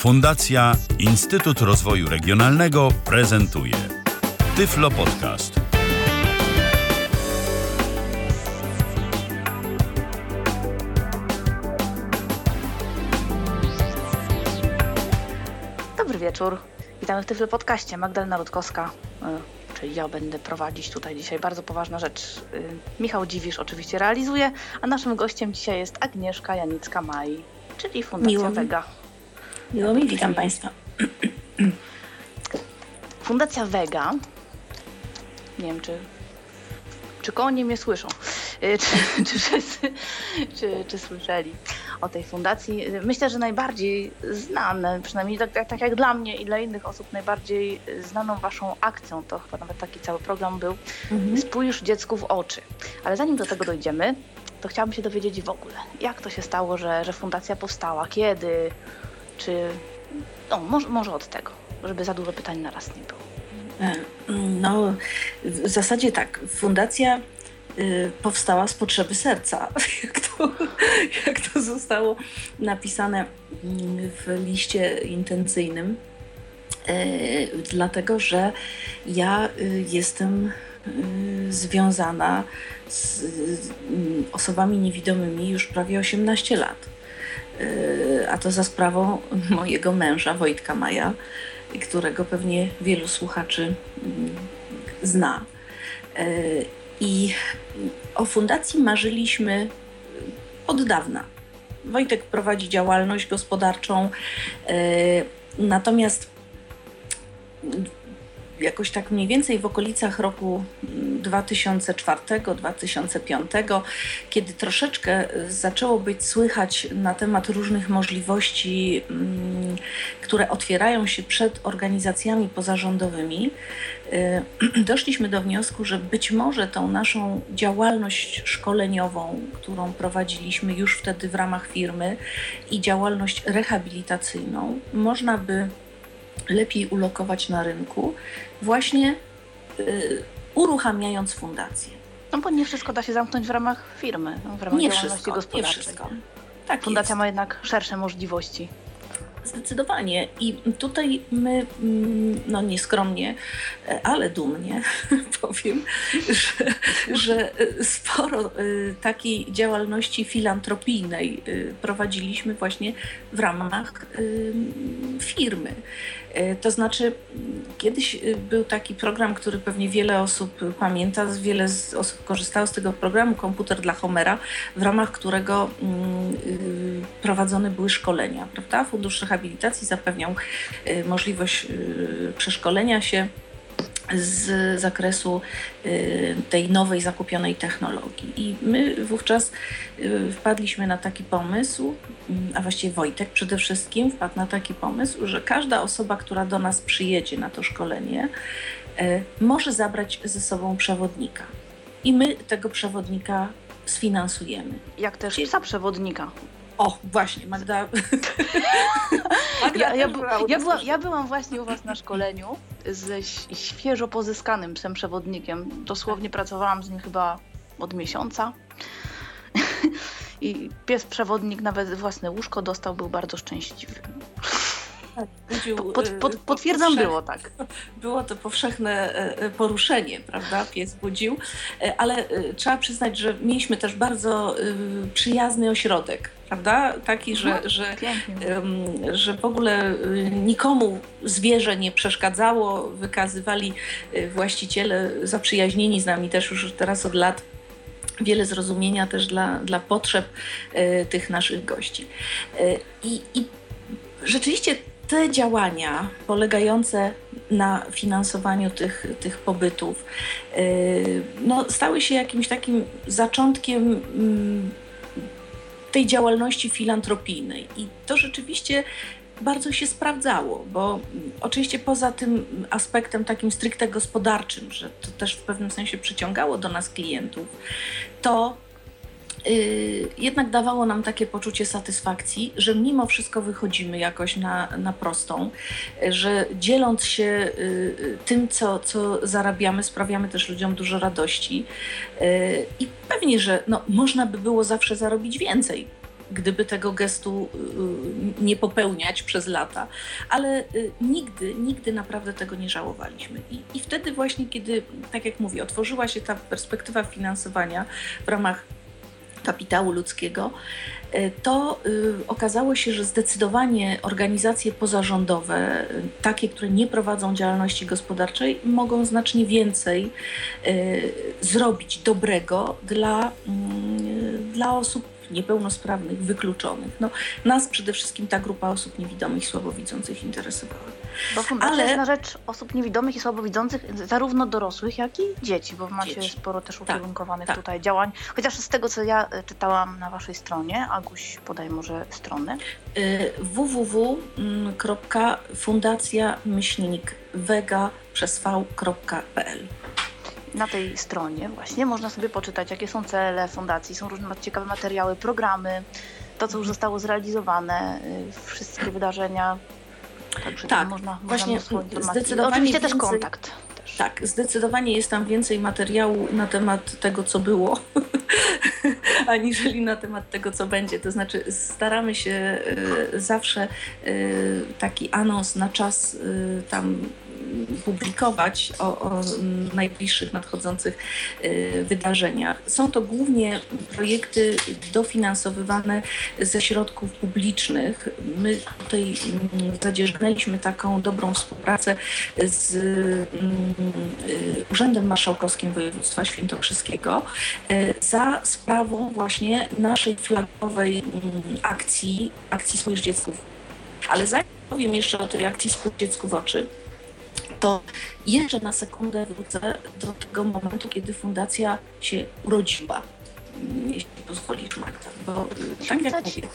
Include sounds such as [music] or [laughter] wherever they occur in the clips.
Fundacja Instytut Rozwoju Regionalnego prezentuje Tyflo Podcast. Dobry wieczór. Witamy w Tyflo Podcaście. Magdalena Rutkowska, y, czyli ja będę prowadzić tutaj dzisiaj bardzo poważna rzecz. Y, Michał Dziwisz oczywiście realizuje, a naszym gościem dzisiaj jest Agnieszka Janicka-Maj, czyli Fundacja Miło mi. Vega. Miło mi, witam Państwa. [clears throat] Fundacja Vega, nie wiem czy, czy konie mnie słyszą, Y, [laughs] czy, czy, wszyscy, czy, czy słyszeli o tej fundacji. Myślę, że najbardziej znane, przynajmniej tak, tak, tak jak dla mnie i dla innych osób, najbardziej znaną Waszą akcją, to chyba nawet taki cały program był, Spójrz dziecku w oczy. Ale zanim do tego dojdziemy, to chciałabym się dowiedzieć w ogóle, jak to się stało, że, że fundacja powstała, kiedy, czy... No, może, może od tego, żeby za dużo pytań na raz nie było. E, No, w zasadzie tak. Fundacja y, powstała z potrzeby serca, [laughs] jak to, jak to zostało napisane mm, w liście intencyjnym. E, Dlatego, że ja y, jestem y, związana z y, osobami niewidomymi już prawie 18 lat. A to za sprawą mojego męża, Wojtka Maja, którego pewnie wielu słuchaczy mm, zna. E, I o fundacji marzyliśmy od dawna. Wojtek prowadzi działalność gospodarczą, e, natomiast jakoś tak mniej więcej w okolicach roku 2004-2005, kiedy troszeczkę zaczęło być słychać na temat różnych możliwości, mm, które otwierają się przed organizacjami pozarządowymi, y, [clears throat] doszliśmy do wniosku, że być może tą naszą działalność szkoleniową, którą prowadziliśmy już wtedy w ramach firmy i działalność rehabilitacyjną, można by lepiej ulokować na rynku, właśnie y, uruchamiając fundację. No bo nie wszystko da się zamknąć w ramach firmy, no, w ramach Nie działalności wszystko, nie gospodarczej. wszystko. Tak Fundacja jest. ma jednak szersze możliwości. Zdecydowanie. I tutaj my, mm, no nieskromnie, e, ale dumnie [laughs] powiem, że, że e, sporo e, takiej działalności filantropijnej prowadziliśmy właśnie w ramach firmy. E, To znaczy, kiedyś e, był taki program, który pewnie wiele osób pamięta, wiele osób korzystało z tego programu Komputer dla Homera, w ramach którego mm, y, prowadzone były szkolenia, prawda? Fundusz Rehabilitacji zapewniał y, możliwość y, przeszkolenia się z zakresu y, tej nowej zakupionej technologii. I my wówczas y, wpadliśmy na taki pomysł, mm, a właściwie Wojtek przede wszystkim wpadł na taki pomysł, że każda osoba, która do nas przyjedzie na to szkolenie, y, może zabrać ze sobą przewodnika. I my tego przewodnika sfinansujemy. Jak też psa przewodnika. O, właśnie, Magda. [laughs] Magda Ja, ja, była ja, była, ja byłam właśnie u Was na szkoleniu ze świeżo pozyskanym psem przewodnikiem. Dosłownie pracowałam z nim chyba od miesiąca. [laughs] I pies przewodnik nawet własne łóżko dostał, był bardzo szczęśliwy. Budził, Pod, y, pod, po- potwierdzam, było tak. [laughs] Było to powszechne e, e, poruszenie, prawda? Pies budził, ale trzeba przyznać, że mieliśmy też bardzo y, przyjazny ośrodek, prawda? Taki, że, Mhm. że że w ogóle y, nikomu zwierzę nie przeszkadzało, wykazywali y, właściciele zaprzyjaźnieni z nami też już teraz od lat wiele zrozumienia też dla, dla potrzeb tych naszych gości. I, I rzeczywiście te działania polegające na finansowaniu tych, tych pobytów e, no, stały się jakimś takim zaczątkiem mm, tej działalności filantropijnej. I to rzeczywiście bardzo się sprawdzało, bo oczywiście poza tym aspektem takim stricte gospodarczym, że to też w pewnym sensie przyciągało do nas klientów, to y, jednak dawało nam takie poczucie satysfakcji, że mimo wszystko wychodzimy jakoś na, na prostą, y, że dzieląc się y, y, tym, co, co zarabiamy, sprawiamy też ludziom dużo radości. Y, I pewnie, że no, można by było zawsze zarobić więcej. gdyby tego gestu nie popełniać przez lata, ale nigdy, nigdy naprawdę tego nie żałowaliśmy. I, i wtedy właśnie, kiedy, tak jak mówię, otworzyła się ta perspektywa finansowania w ramach kapitału ludzkiego, e, to y, okazało się, że zdecydowanie organizacje pozarządowe, y, takie, które nie prowadzą działalności gospodarczej, mogą znacznie więcej y, zrobić dobrego dla, mm, dla osób niepełnosprawnych, wykluczonych. No, nas przede wszystkim ta grupa osób niewidomych i słabowidzących interesowała. Bo fundacja Ale... jest na rzecz osób niewidomych i słabowidzących, zarówno dorosłych, jak i dzieci, bo macie dzieci. sporo też tak, ukierunkowanych tak, tutaj tak. działań. Chociaż z tego, co ja e, czytałam na waszej stronie, Aguś podaj może stronę. Y, www.fundacja-wega przez v.pl na tej stronie właśnie można sobie poczytać, jakie są cele fundacji, są różne ciekawe materiały, programy, to, co już zostało zrealizowane, y, wszystkie wydarzenia. Także tak, można, właśnie można zdecydowanie Oczywiście więcej, też kontakt. Też. Tak, zdecydowanie jest tam więcej materiału na temat tego, co było, [laughs] aniżeli na temat tego, co będzie. To znaczy, staramy się y, zawsze y, taki anons na czas y, tam publikować o, o najbliższych nadchodzących y, wydarzeniach. Są to głównie projekty dofinansowywane ze środków publicznych. My tutaj mm, zadzierżnęliśmy taką dobrą współpracę z y, Urzędem Marszałkowskim Województwa Świętokrzyskiego y, za sprawą właśnie naszej flagowej mm, akcji, akcji Spójrz Dziecku. Ale zanim powiem jeszcze o tej akcji Spójrz Dziecku w oczy, to jeszcze na sekundę wrócę do tego momentu, kiedy fundacja się urodziła. Jeśli pozwolisz, Magda, bo tak jak mówię...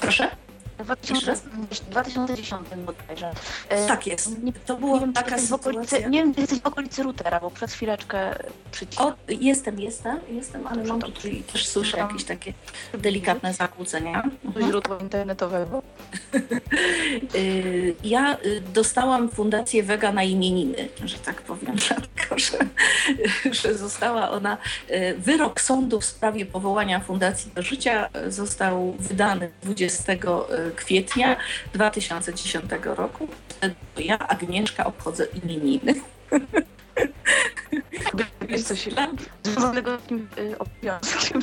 Proszę? W 2010 bodajże. E, tak jest. to była wiem, taka sytuacja. Okolicy, nie wiem, czy jesteś w okolicy routera, bo przez chwileczkę przycisnę. Jestem, jestem, jestem, ale mam tutaj też słyszę jakieś takie delikatne zakłócenia. Mhm. Źródła internetowego. [laughs] Y, ja y, dostałam fundację Wega na imieniny, że tak powiem, [laughs] dlatego, że, że została ona, y, wyrok sądu w sprawie powołania Fundacji do Życia został wydany 20 kwietnia 2010 roku. Ja, Agnieszka, obchodzę imieniny. [laughs] Jest coś związanego z tym obowiązkiem.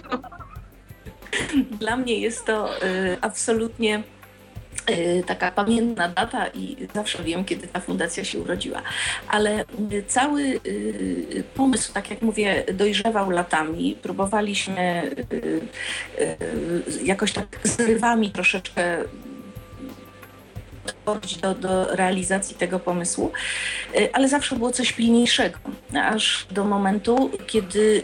Dla mnie jest to y, absolutnie y, taka pamiętna data i zawsze wiem, kiedy ta fundacja się urodziła. Ale y, cały pomysł, tak jak mówię, dojrzewał latami. Próbowaliśmy jakoś tak zrywami troszeczkę do, do realizacji tego pomysłu, y, ale zawsze było coś pilniejszego, aż do momentu, kiedy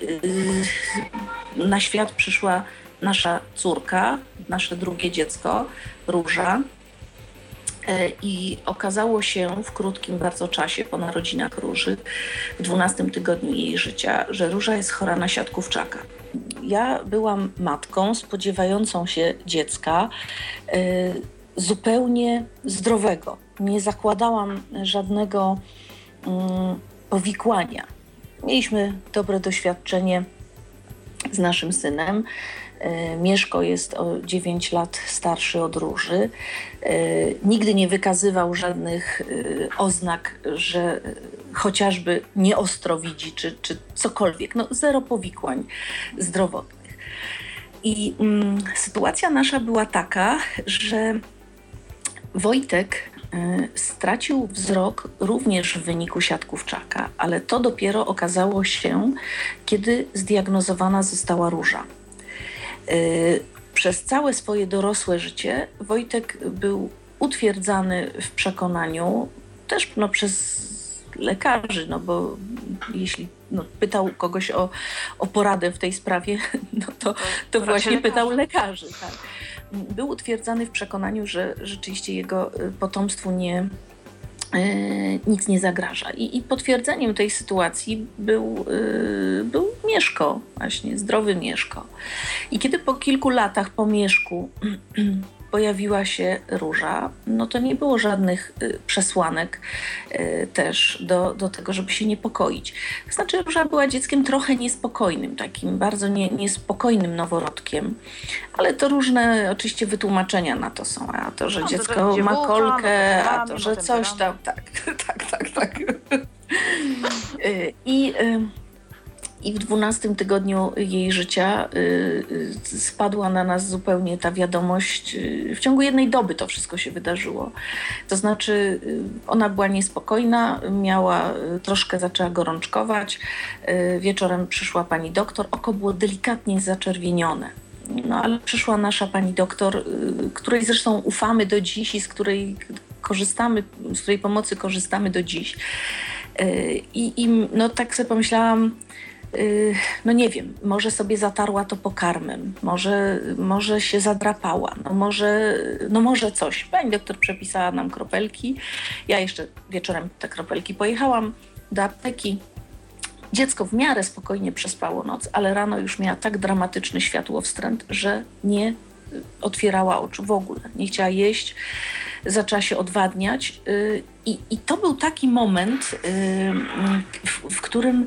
y, na świat przyszła nasza córka, nasze drugie dziecko, Róża. Y, I okazało się w krótkim bardzo czasie po narodzinach Róży, w 12 tygodniu jej życia, że Róża jest chora na siatkówczaka. Ja byłam matką spodziewającą się dziecka zupełnie zdrowego. Nie zakładałam żadnego um, powikłania. Mieliśmy dobre doświadczenie z naszym synem. E, Mieszko jest o 9 lat starszy od Róży. E, nigdy nie wykazywał żadnych e, oznak, że chociażby nieostro widzi, czy, czy cokolwiek. No, zero powikłań zdrowotnych. I mm, sytuacja nasza była taka, że Wojtek stracił wzrok również w wyniku siatkówczaka, ale to dopiero okazało się, kiedy zdiagnozowana została róża. Y, przez całe swoje dorosłe życie Wojtek był utwierdzany w przekonaniu, też no, przez lekarzy, no bo jeśli no, pytał kogoś o, o poradę w tej sprawie, [laughs] no to, to właśnie pytał lekarzy. Tak był utwierdzany w przekonaniu, że rzeczywiście jego y, potomstwu nie, nic nie zagraża. I, I, potwierdzeniem tej sytuacji był, y, był Mieszko, właśnie zdrowy Mieszko. I kiedy po kilku latach po Mieszku [clears throat] pojawiła się róża, no to nie było żadnych y, przesłanek y, też do, do tego, żeby się niepokoić. Znaczy, róża była dzieckiem trochę niespokojnym, takim bardzo nie, niespokojnym noworodkiem, ale to różne oczywiście wytłumaczenia na to są. A to, że no, dziecko to, ma kolkę, no a to, że coś tam. Tak, [laughs] tak, tak, tak. Y, I. W dwunastym tygodniu jej życia y, y, spadła na nas zupełnie ta wiadomość. Y, w ciągu jednej doby to wszystko się wydarzyło. To znaczy, ona była niespokojna, miała, troszkę zaczęła gorączkować. Wieczorem przyszła pani doktor, oko było delikatnie zaczerwienione. No ale przyszła nasza pani doktor, której zresztą ufamy do dziś i z której korzystamy, z której pomocy korzystamy do dziś. I, i no tak sobie pomyślałam, no nie wiem, może sobie zatarła to pokarmem, może, może się zadrapała, no może, no może coś. Pani doktor przepisała nam kropelki. Ja jeszcze wieczorem te kropelki pojechałam do apteki. Dziecko w miarę spokojnie przespało noc, ale rano już miała tak dramatyczny światłowstręt, że nie otwierała oczu w ogóle. Nie chciała jeść, zaczęła się odwadniać. Y, I, i to był taki moment, y, w, w którym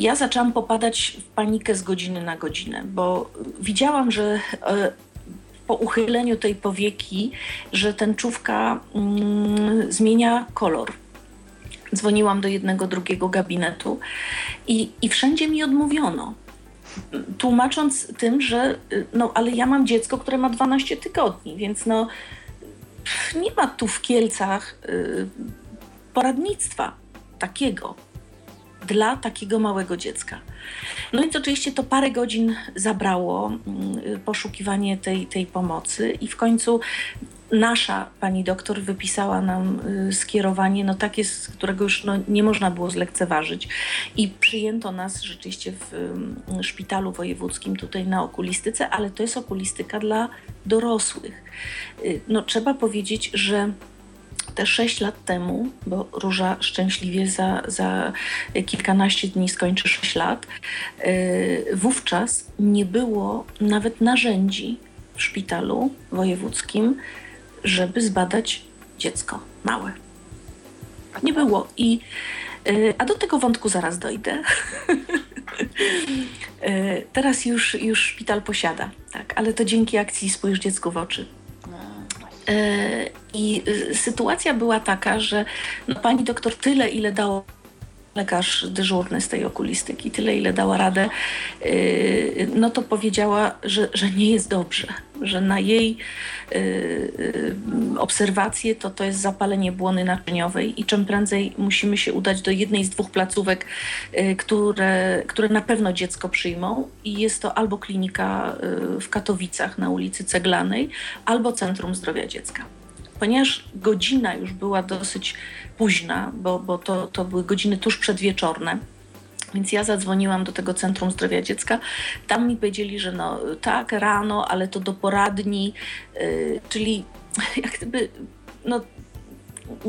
ja zaczęłam popadać w panikę z godziny na godzinę, bo widziałam, że e, po uchyleniu tej powieki, że tęczówka mm, zmienia kolor. Dzwoniłam do jednego, drugiego gabinetu i, i wszędzie mi odmówiono. Tłumacząc tym, że no, ale ja mam dziecko, które ma 12 tygodni, więc no, nie ma tu w Kielcach y, poradnictwa takiego dla takiego małego dziecka. No więc oczywiście to parę godzin zabrało mm, poszukiwanie tej, tej pomocy i w końcu nasza pani doktor wypisała nam y, skierowanie, no takie, z którego już no, nie można było zlekceważyć. I przyjęto nas rzeczywiście w mm, szpitalu wojewódzkim tutaj na okulistyce, ale to jest okulistyka dla dorosłych. Y, no, trzeba powiedzieć, że te sześć lat temu, bo Róża szczęśliwie za, za kilkanaście dni skończy sześć lat, y, wówczas nie było nawet narzędzi w szpitalu wojewódzkim, żeby zbadać dziecko małe. Nie było. I, y, a do tego wątku zaraz dojdę. [laughs] Y, teraz już, już szpital posiada, tak, ale to dzięki akcji Spójrz dziecku w oczy. E, I y, sytuacja była taka, że no, pani doktor tyle, ile dało lekarz dyżurny z tej okulistyki, tyle ile dała radę, y, no to powiedziała, że, że nie jest dobrze, że na jej y, obserwację to to jest zapalenie błony naczyniowej i czym prędzej musimy się udać do jednej z dwóch placówek, które, które na pewno dziecko przyjmą i jest to albo klinika w Katowicach na ulicy Ceglanej, albo Centrum Zdrowia Dziecka ponieważ godzina już była dosyć późna, bo, bo to, to były godziny tuż przedwieczorne, więc ja zadzwoniłam do tego Centrum Zdrowia Dziecka. Tam mi powiedzieli, że no tak, rano, ale to do poradni, yy, czyli [laughs] jak gdyby no,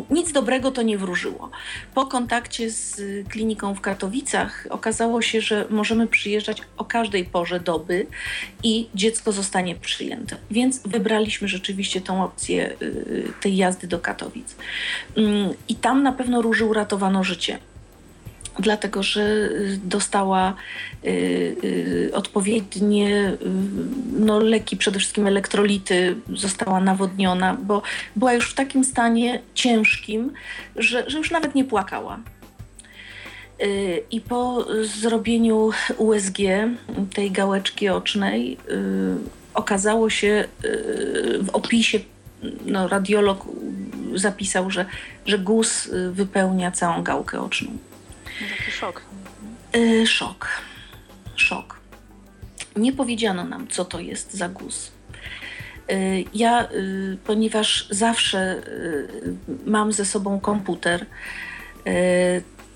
nic dobrego to nie wróżyło. Po kontakcie z kliniką w Katowicach okazało się, że możemy przyjeżdżać o każdej porze doby i dziecko zostanie przyjęte. Więc wybraliśmy rzeczywiście tą opcję y, tej jazdy do Katowic. Mm, I tam na pewno róży uratowano życie dlatego że y, dostała y, y, odpowiednie no, leki, przede wszystkim elektrolity, została nawodniona, bo była już w takim stanie ciężkim, że, że już nawet nie płakała. I po zrobieniu USG, tej gałeczki ocznej, okazało się w opisie, no, radiolog zapisał, że, że guz wypełnia całą gałkę oczną. Taki szok. Yy, szok. Szok. Nie powiedziano nam, co to jest za guz. Yy, ja, yy, ponieważ zawsze mam ze sobą komputer,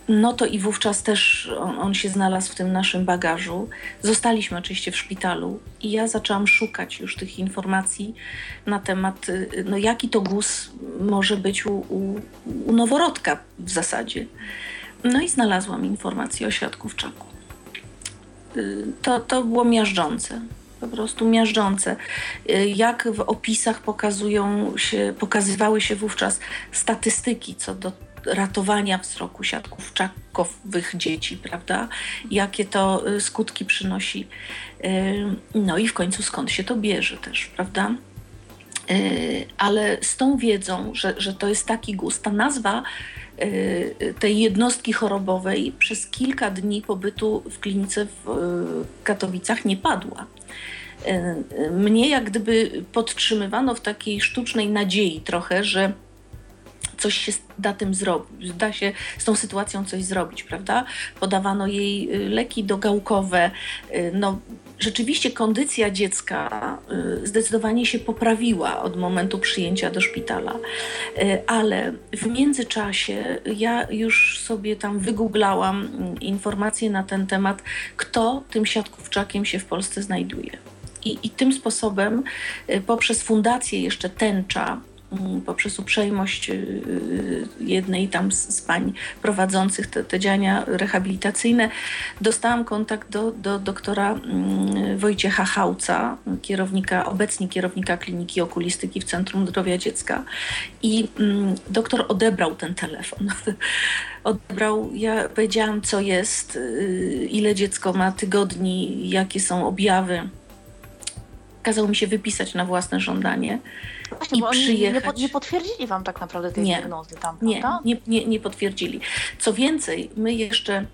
no to i wówczas też on, on, się znalazł w tym naszym bagażu. Zostaliśmy oczywiście w szpitalu i ja zaczęłam szukać już tych informacji na temat, no jaki to guz może być u, u, u noworodka w zasadzie. No i znalazłam informację o świadku w czaku. Y, to, to było miażdżące. po prostu miażdżące. Y, jak w opisach pokazują się, pokazywały się wówczas statystyki co do ratowania wzroku siatkówczakowych dzieci, prawda? Jakie to y, skutki przynosi. No i w końcu skąd się to bierze też, prawda? Ale z tą wiedzą, że, że to jest taki gust, ta nazwa tej jednostki chorobowej przez kilka dni pobytu w klinice w y, Katowicach nie padła. Y, mnie jak gdyby podtrzymywano w takiej sztucznej nadziei trochę, że coś się da tym zrobić, da się z tą sytuacją coś zrobić, prawda? Podawano jej leki dogałkowe, no rzeczywiście kondycja dziecka y, zdecydowanie się poprawiła od momentu przyjęcia do szpitala, y, ale w międzyczasie ja już sobie tam wygooglałam mm, informacje na ten temat, kto tym siatkówczakiem się w Polsce znajduje. I, i tym sposobem, y, poprzez fundację jeszcze Tęcza, poprzez uprzejmość y, y, jednej tam z, pań prowadzących te, te działania rehabilitacyjne, dostałam kontakt do, do doktora mm, Wojciecha Hałca, kierownika, obecnie kierownika Kliniki Okulistyki w Centrum Zdrowia Dziecka. I mm, doktor odebrał ten telefon. [laughs] Odebrał, ja powiedziałam, co jest, y, ile dziecko ma tygodni, jakie są objawy. Kazał mi się wypisać na własne żądanie. Właśnie, i bo przyjechać. Nie, nie, potwierdzili wam tak naprawdę tej nie, diagnozy tam, nie, nie, nie, nie potwierdzili. Co więcej, my jeszcze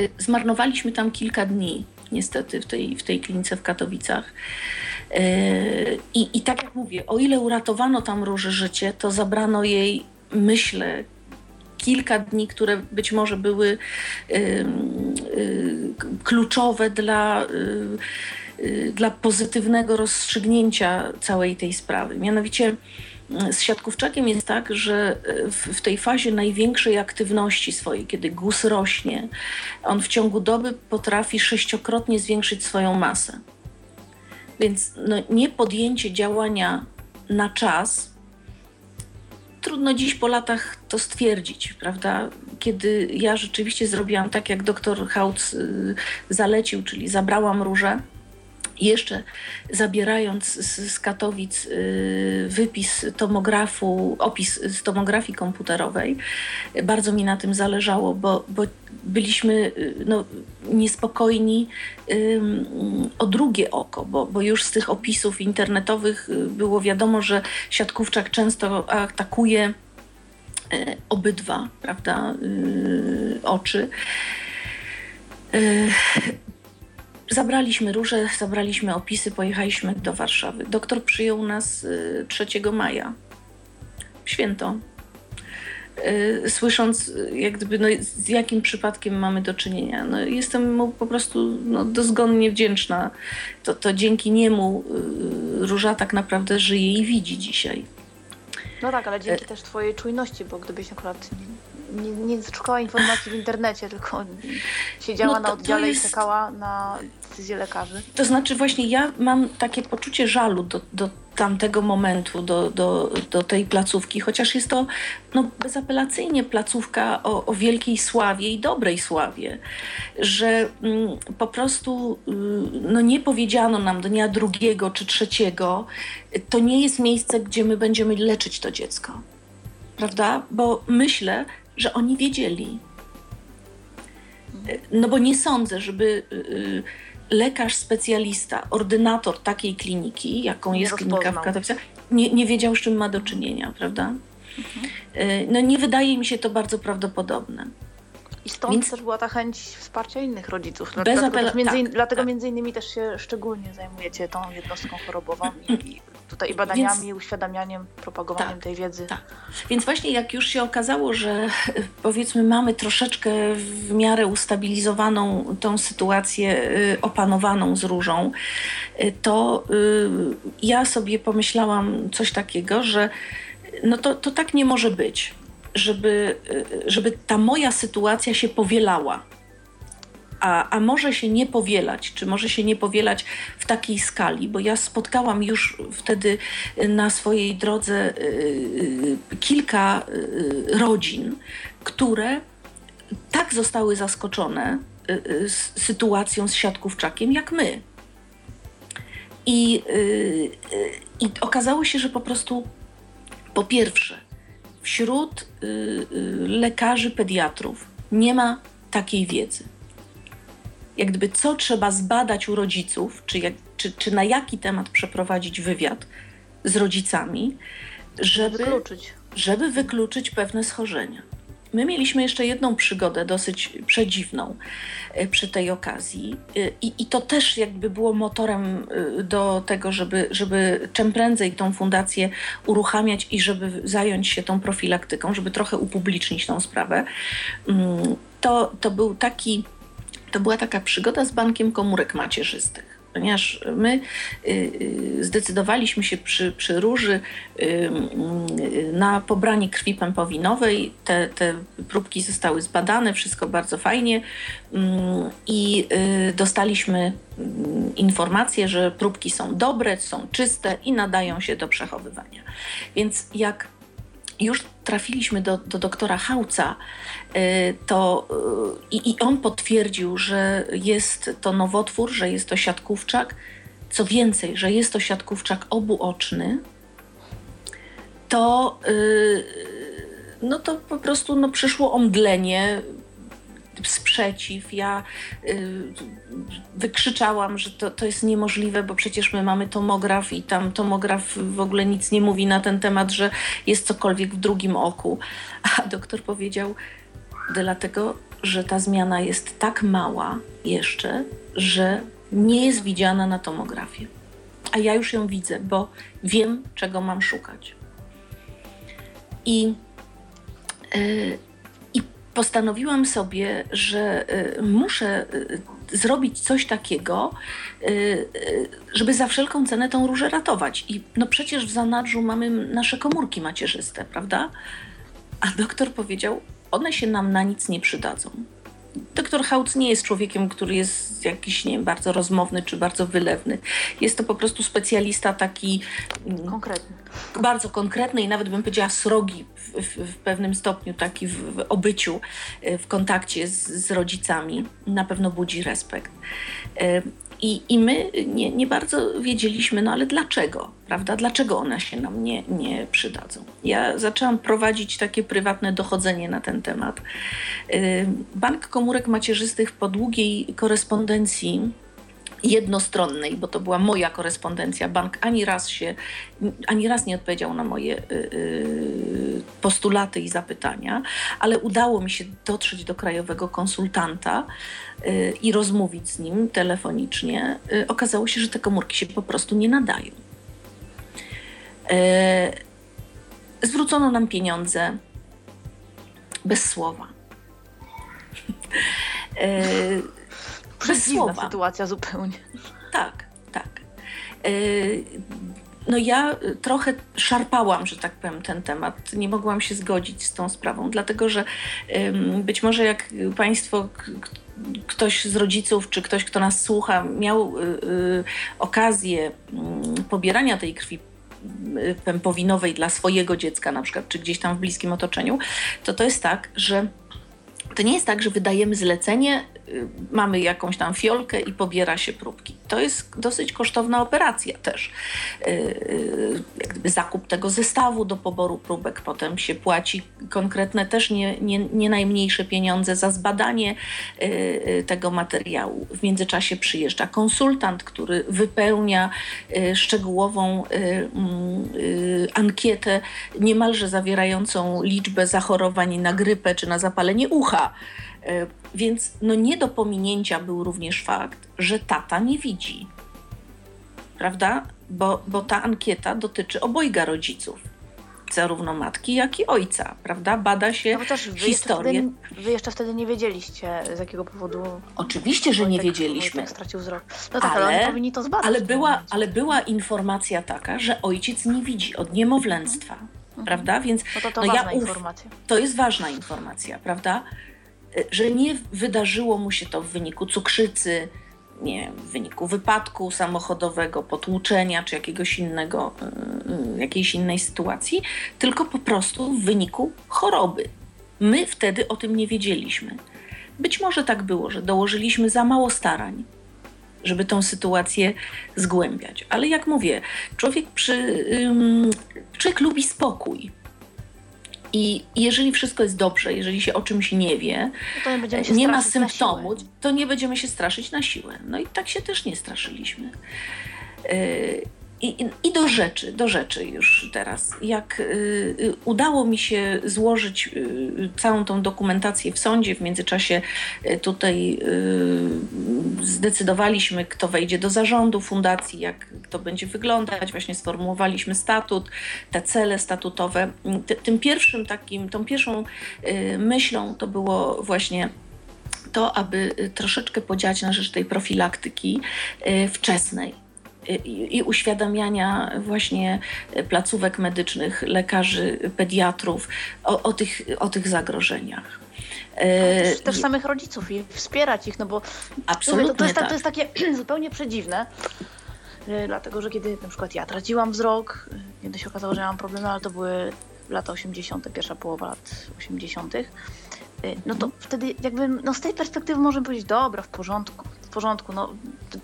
y, zmarnowaliśmy tam kilka dni, niestety, w tej, w tej klinice w Katowicach. Y, I, I tak jak mówię, o ile uratowano tam róże życie, to zabrano jej, myślę, kilka dni, które być może były y, y, kluczowe dla Y, dla pozytywnego rozstrzygnięcia całej tej sprawy. Mianowicie y, z siatkówczakiem jest tak, że y, w, w, tej fazie największej aktywności swojej, kiedy guz rośnie, on w ciągu doby potrafi sześciokrotnie zwiększyć swoją masę. Więc no, nie podjęcie działania na czas, trudno dziś po latach to stwierdzić, prawda? Kiedy ja rzeczywiście zrobiłam tak, jak doktor Hautz zalecił, czyli zabrałam róże, jeszcze zabierając z, z Katowic y, wypis tomografu, opis z tomografii komputerowej, bardzo mi na tym zależało, bo, bo byliśmy y, no, niespokojni o drugie oko, bo, bo już z tych opisów internetowych y, było wiadomo, że siatkówczak często atakuje obydwa, prawda, oczy. Zabraliśmy róże, zabraliśmy opisy, pojechaliśmy do Warszawy. Doktor przyjął nas 3 y, maja, święto. Y, słysząc, jak gdyby, no, z jakim przypadkiem mamy do czynienia. No, jestem mu po prostu no, dozgonnie wdzięczna. To, to dzięki niemu y, Róża tak naprawdę żyje i widzi dzisiaj. No tak, ale dzięki też Twojej czujności, bo gdybyś akurat nie, nie szukała informacji w internecie, tylko siedziała no to, na oddziale jest... i czekała na decyzję lekarzy. To znaczy właśnie ja mam takie poczucie żalu do, do tamtego momentu, do, do, do tej placówki, chociaż jest to no, bezapelacyjnie placówka o, o wielkiej sławie i dobrej sławie, że mm, po prostu y, no, nie powiedziano nam dnia drugiego czy trzeciego, to nie jest miejsce, gdzie my będziemy leczyć to dziecko. Prawda? Bo myślę, że oni wiedzieli. No bo nie sądzę, żeby y, y, lekarz specjalista, ordynator takiej kliniki, jaką jest klinika w Katowicach, nie, nie wiedział, z czym ma do czynienia, prawda? Mhm. Y, no nie wydaje mi się to bardzo prawdopodobne. I stąd Więc... też była ta chęć wsparcia innych rodziców. Bez dlatego, apela- między, tak, dlatego tak. między innymi też się szczególnie zajmujecie tą jednostką chorobową i, tutaj i badaniami, Więc... uświadamianiem, propagowaniem tak, tej wiedzy. Tak. Więc właśnie jak już się okazało, że [laughs] powiedzmy mamy troszeczkę w miarę ustabilizowaną tą sytuację y, opanowaną z różą, y, to y, ja sobie pomyślałam coś takiego, że no to, to tak nie może być żeby, żeby ta moja sytuacja się powielała. A, a może się nie powielać, czy może się nie powielać w takiej skali, bo ja spotkałam już wtedy na swojej drodze y, y, kilka y, rodzin, które tak zostały zaskoczone sytuacją z siatkówczakiem jak my. I, I okazało się, że po prostu po pierwsze, wśród lekarzy pediatrów nie ma takiej wiedzy. Jak gdyby co trzeba zbadać u rodziców, czy, jak, czy, czy na jaki temat przeprowadzić wywiad z rodzicami, żeby Wykluczyć. żeby wykluczyć pewne schorzenia. My mieliśmy jeszcze jedną przygodę dosyć przedziwną e, przy tej okazji e, i, i to też jakby było motorem e, do tego, żeby, żeby czym prędzej tą fundację uruchamiać i żeby zająć się tą profilaktyką, żeby trochę upublicznić tą sprawę. Mm, To, to był taki, to była taka przygoda z bankiem komórek macierzystych ponieważ my y, y, zdecydowaliśmy się przy, przy róży y, na pobranie krwi pępowinowej. Te, te próbki zostały zbadane, wszystko bardzo fajnie i dostaliśmy informację, że próbki są dobre, są czyste i nadają się do przechowywania. Więc jak już trafiliśmy do, do doktora Hauca, to y, i, i on potwierdził, że jest to nowotwór, że jest to siatkówczak. Co więcej, że jest to siatkówczak obuoczny, to, yy, no to po prostu no, przyszło omdlenie sprzeciw. Ja y, wykrzyczałam, że to, to jest niemożliwe, bo przecież my mamy tomograf i tam tomograf w ogóle nic nie mówi na ten temat, że jest cokolwiek w drugim oku. A doktor powiedział, dlatego, że ta zmiana jest tak mała jeszcze, że nie jest widziana na tomografie. A ja już ją widzę, bo wiem, czego mam szukać. I yy, postanowiłam sobie, że y, muszę y, zrobić coś takiego, żeby za wszelką cenę tą różę ratować. I no przecież w zanadrzu mamy nasze komórki macierzyste, prawda? A doktor powiedział, one się nam na nic nie przydadzą. Doktor Hautz nie jest człowiekiem, który jest jakiś, nie wiem, bardzo rozmowny czy bardzo wylewny. Jest to po prostu specjalista taki... Mm, konkretny. Bardzo konkretny i nawet bym powiedziała srogi w, w, w pewnym stopniu, taki w, w, obyciu, e, w kontakcie z, z rodzicami. Na pewno budzi respekt. I, I my nie, nie bardzo wiedzieliśmy, no ale dlaczego, prawda? Dlaczego one się nam nie, nie przydadzą? Ja zaczęłam prowadzić takie prywatne dochodzenie na ten temat. Bank Komórek Macierzystych po długiej korespondencji jednostronnej, bo to była moja korespondencja. Bank ani raz się, ani raz nie odpowiedział na moje y, y, postulaty i zapytania, ale udało mi się dotrzeć do krajowego konsultanta y, i rozmówić z nim telefonicznie. Okazało się, że te komórki się po prostu nie nadają. Zwrócono nam pieniądze bez słowa. [laughs] Bez słowa. sytuacja zupełnie. Tak, tak. E, no ja trochę szarpałam, że tak powiem, ten temat. Nie mogłam się zgodzić z tą sprawą, dlatego że być może jak Państwo, ktoś z rodziców, czy ktoś, kto nas słucha, miał y, y, okazję pobierania tej krwi y, pępowinowej dla swojego dziecka na przykład, czy gdzieś tam w bliskim otoczeniu, to to jest tak, że to nie jest tak, że wydajemy zlecenie, y, mamy jakąś tam fiolkę i pobiera się próbki. To jest dosyć kosztowna operacja też. Y, y, zakup tego zestawu do poboru próbek, potem się płaci konkretne też nie, nie, nie najmniejsze pieniądze za zbadanie tego materiału. W międzyczasie przyjeżdża konsultant, który wypełnia szczegółową mm, ankietę, niemalże zawierającą liczbę zachorowań na grypę czy na zapalenie ucha więc no nie do pominięcia był również fakt, że tata nie widzi. Prawda? Bo, bo ta ankieta dotyczy obojga rodziców. Zarówno matki, jak i ojca, prawda? Bada się no też wy historię. Jeszcze wtedy, wy jeszcze wtedy nie wiedzieliście, z jakiego powodu. Oczywiście, że nie wiedzieliśmy. stracił wzrok. No tak, ale, ale oni powinni to zbadać. Ale była, ale była informacja taka, że ojciec nie widzi od niemowlęctwa. Mhm. Prawda? Więc no to, to no ważna ja uf, informacja. To jest ważna informacja, prawda? Że nie wydarzyło mu się to w wyniku cukrzycy, nie w wyniku wypadku samochodowego, potłuczenia czy jakiegoś innego, y, jakiejś innej sytuacji, tylko po prostu w wyniku choroby. My wtedy o tym nie wiedzieliśmy. Być może tak było, że dołożyliśmy za mało starań, żeby tą sytuację zgłębiać. Ale jak mówię, człowiek, przy, człowiek lubi spokój. I jeżeli wszystko jest dobrze, jeżeli się o czymś nie wie, nie, nie ma symptomu, to nie będziemy się straszyć na siłę. No i tak się też nie straszyliśmy. Y, i, I, do rzeczy, do rzeczy już teraz. Jak y, y, udało mi się złożyć y, całą tą dokumentację w sądzie, w międzyczasie y, tutaj y, zdecydowaliśmy, kto wejdzie do zarządu fundacji, jak to będzie wyglądać, właśnie sformułowaliśmy statut, te cele statutowe. Ty, tym pierwszym takim, tą pierwszą y, myślą to było właśnie to, aby troszeczkę podziałać na rzecz tej profilaktyki wczesnej i, i uświadamiania właśnie placówek medycznych, lekarzy, pediatrów o, o, tych, o tych zagrożeniach. Też, też, samych rodziców i wspierać ich, no bo Absolutnie to, to, jest, tak. to jest takie [clears throat] zupełnie przedziwne. Dlatego, że kiedy na przykład ja traciłam wzrok, kiedy się okazało, że ja mam problemy, ale to były lata 80., pierwsza połowa lat 80., e, no to mhm. wtedy jakby no z tej perspektywy możemy powiedzieć, dobra, w porządku, w porządku. No,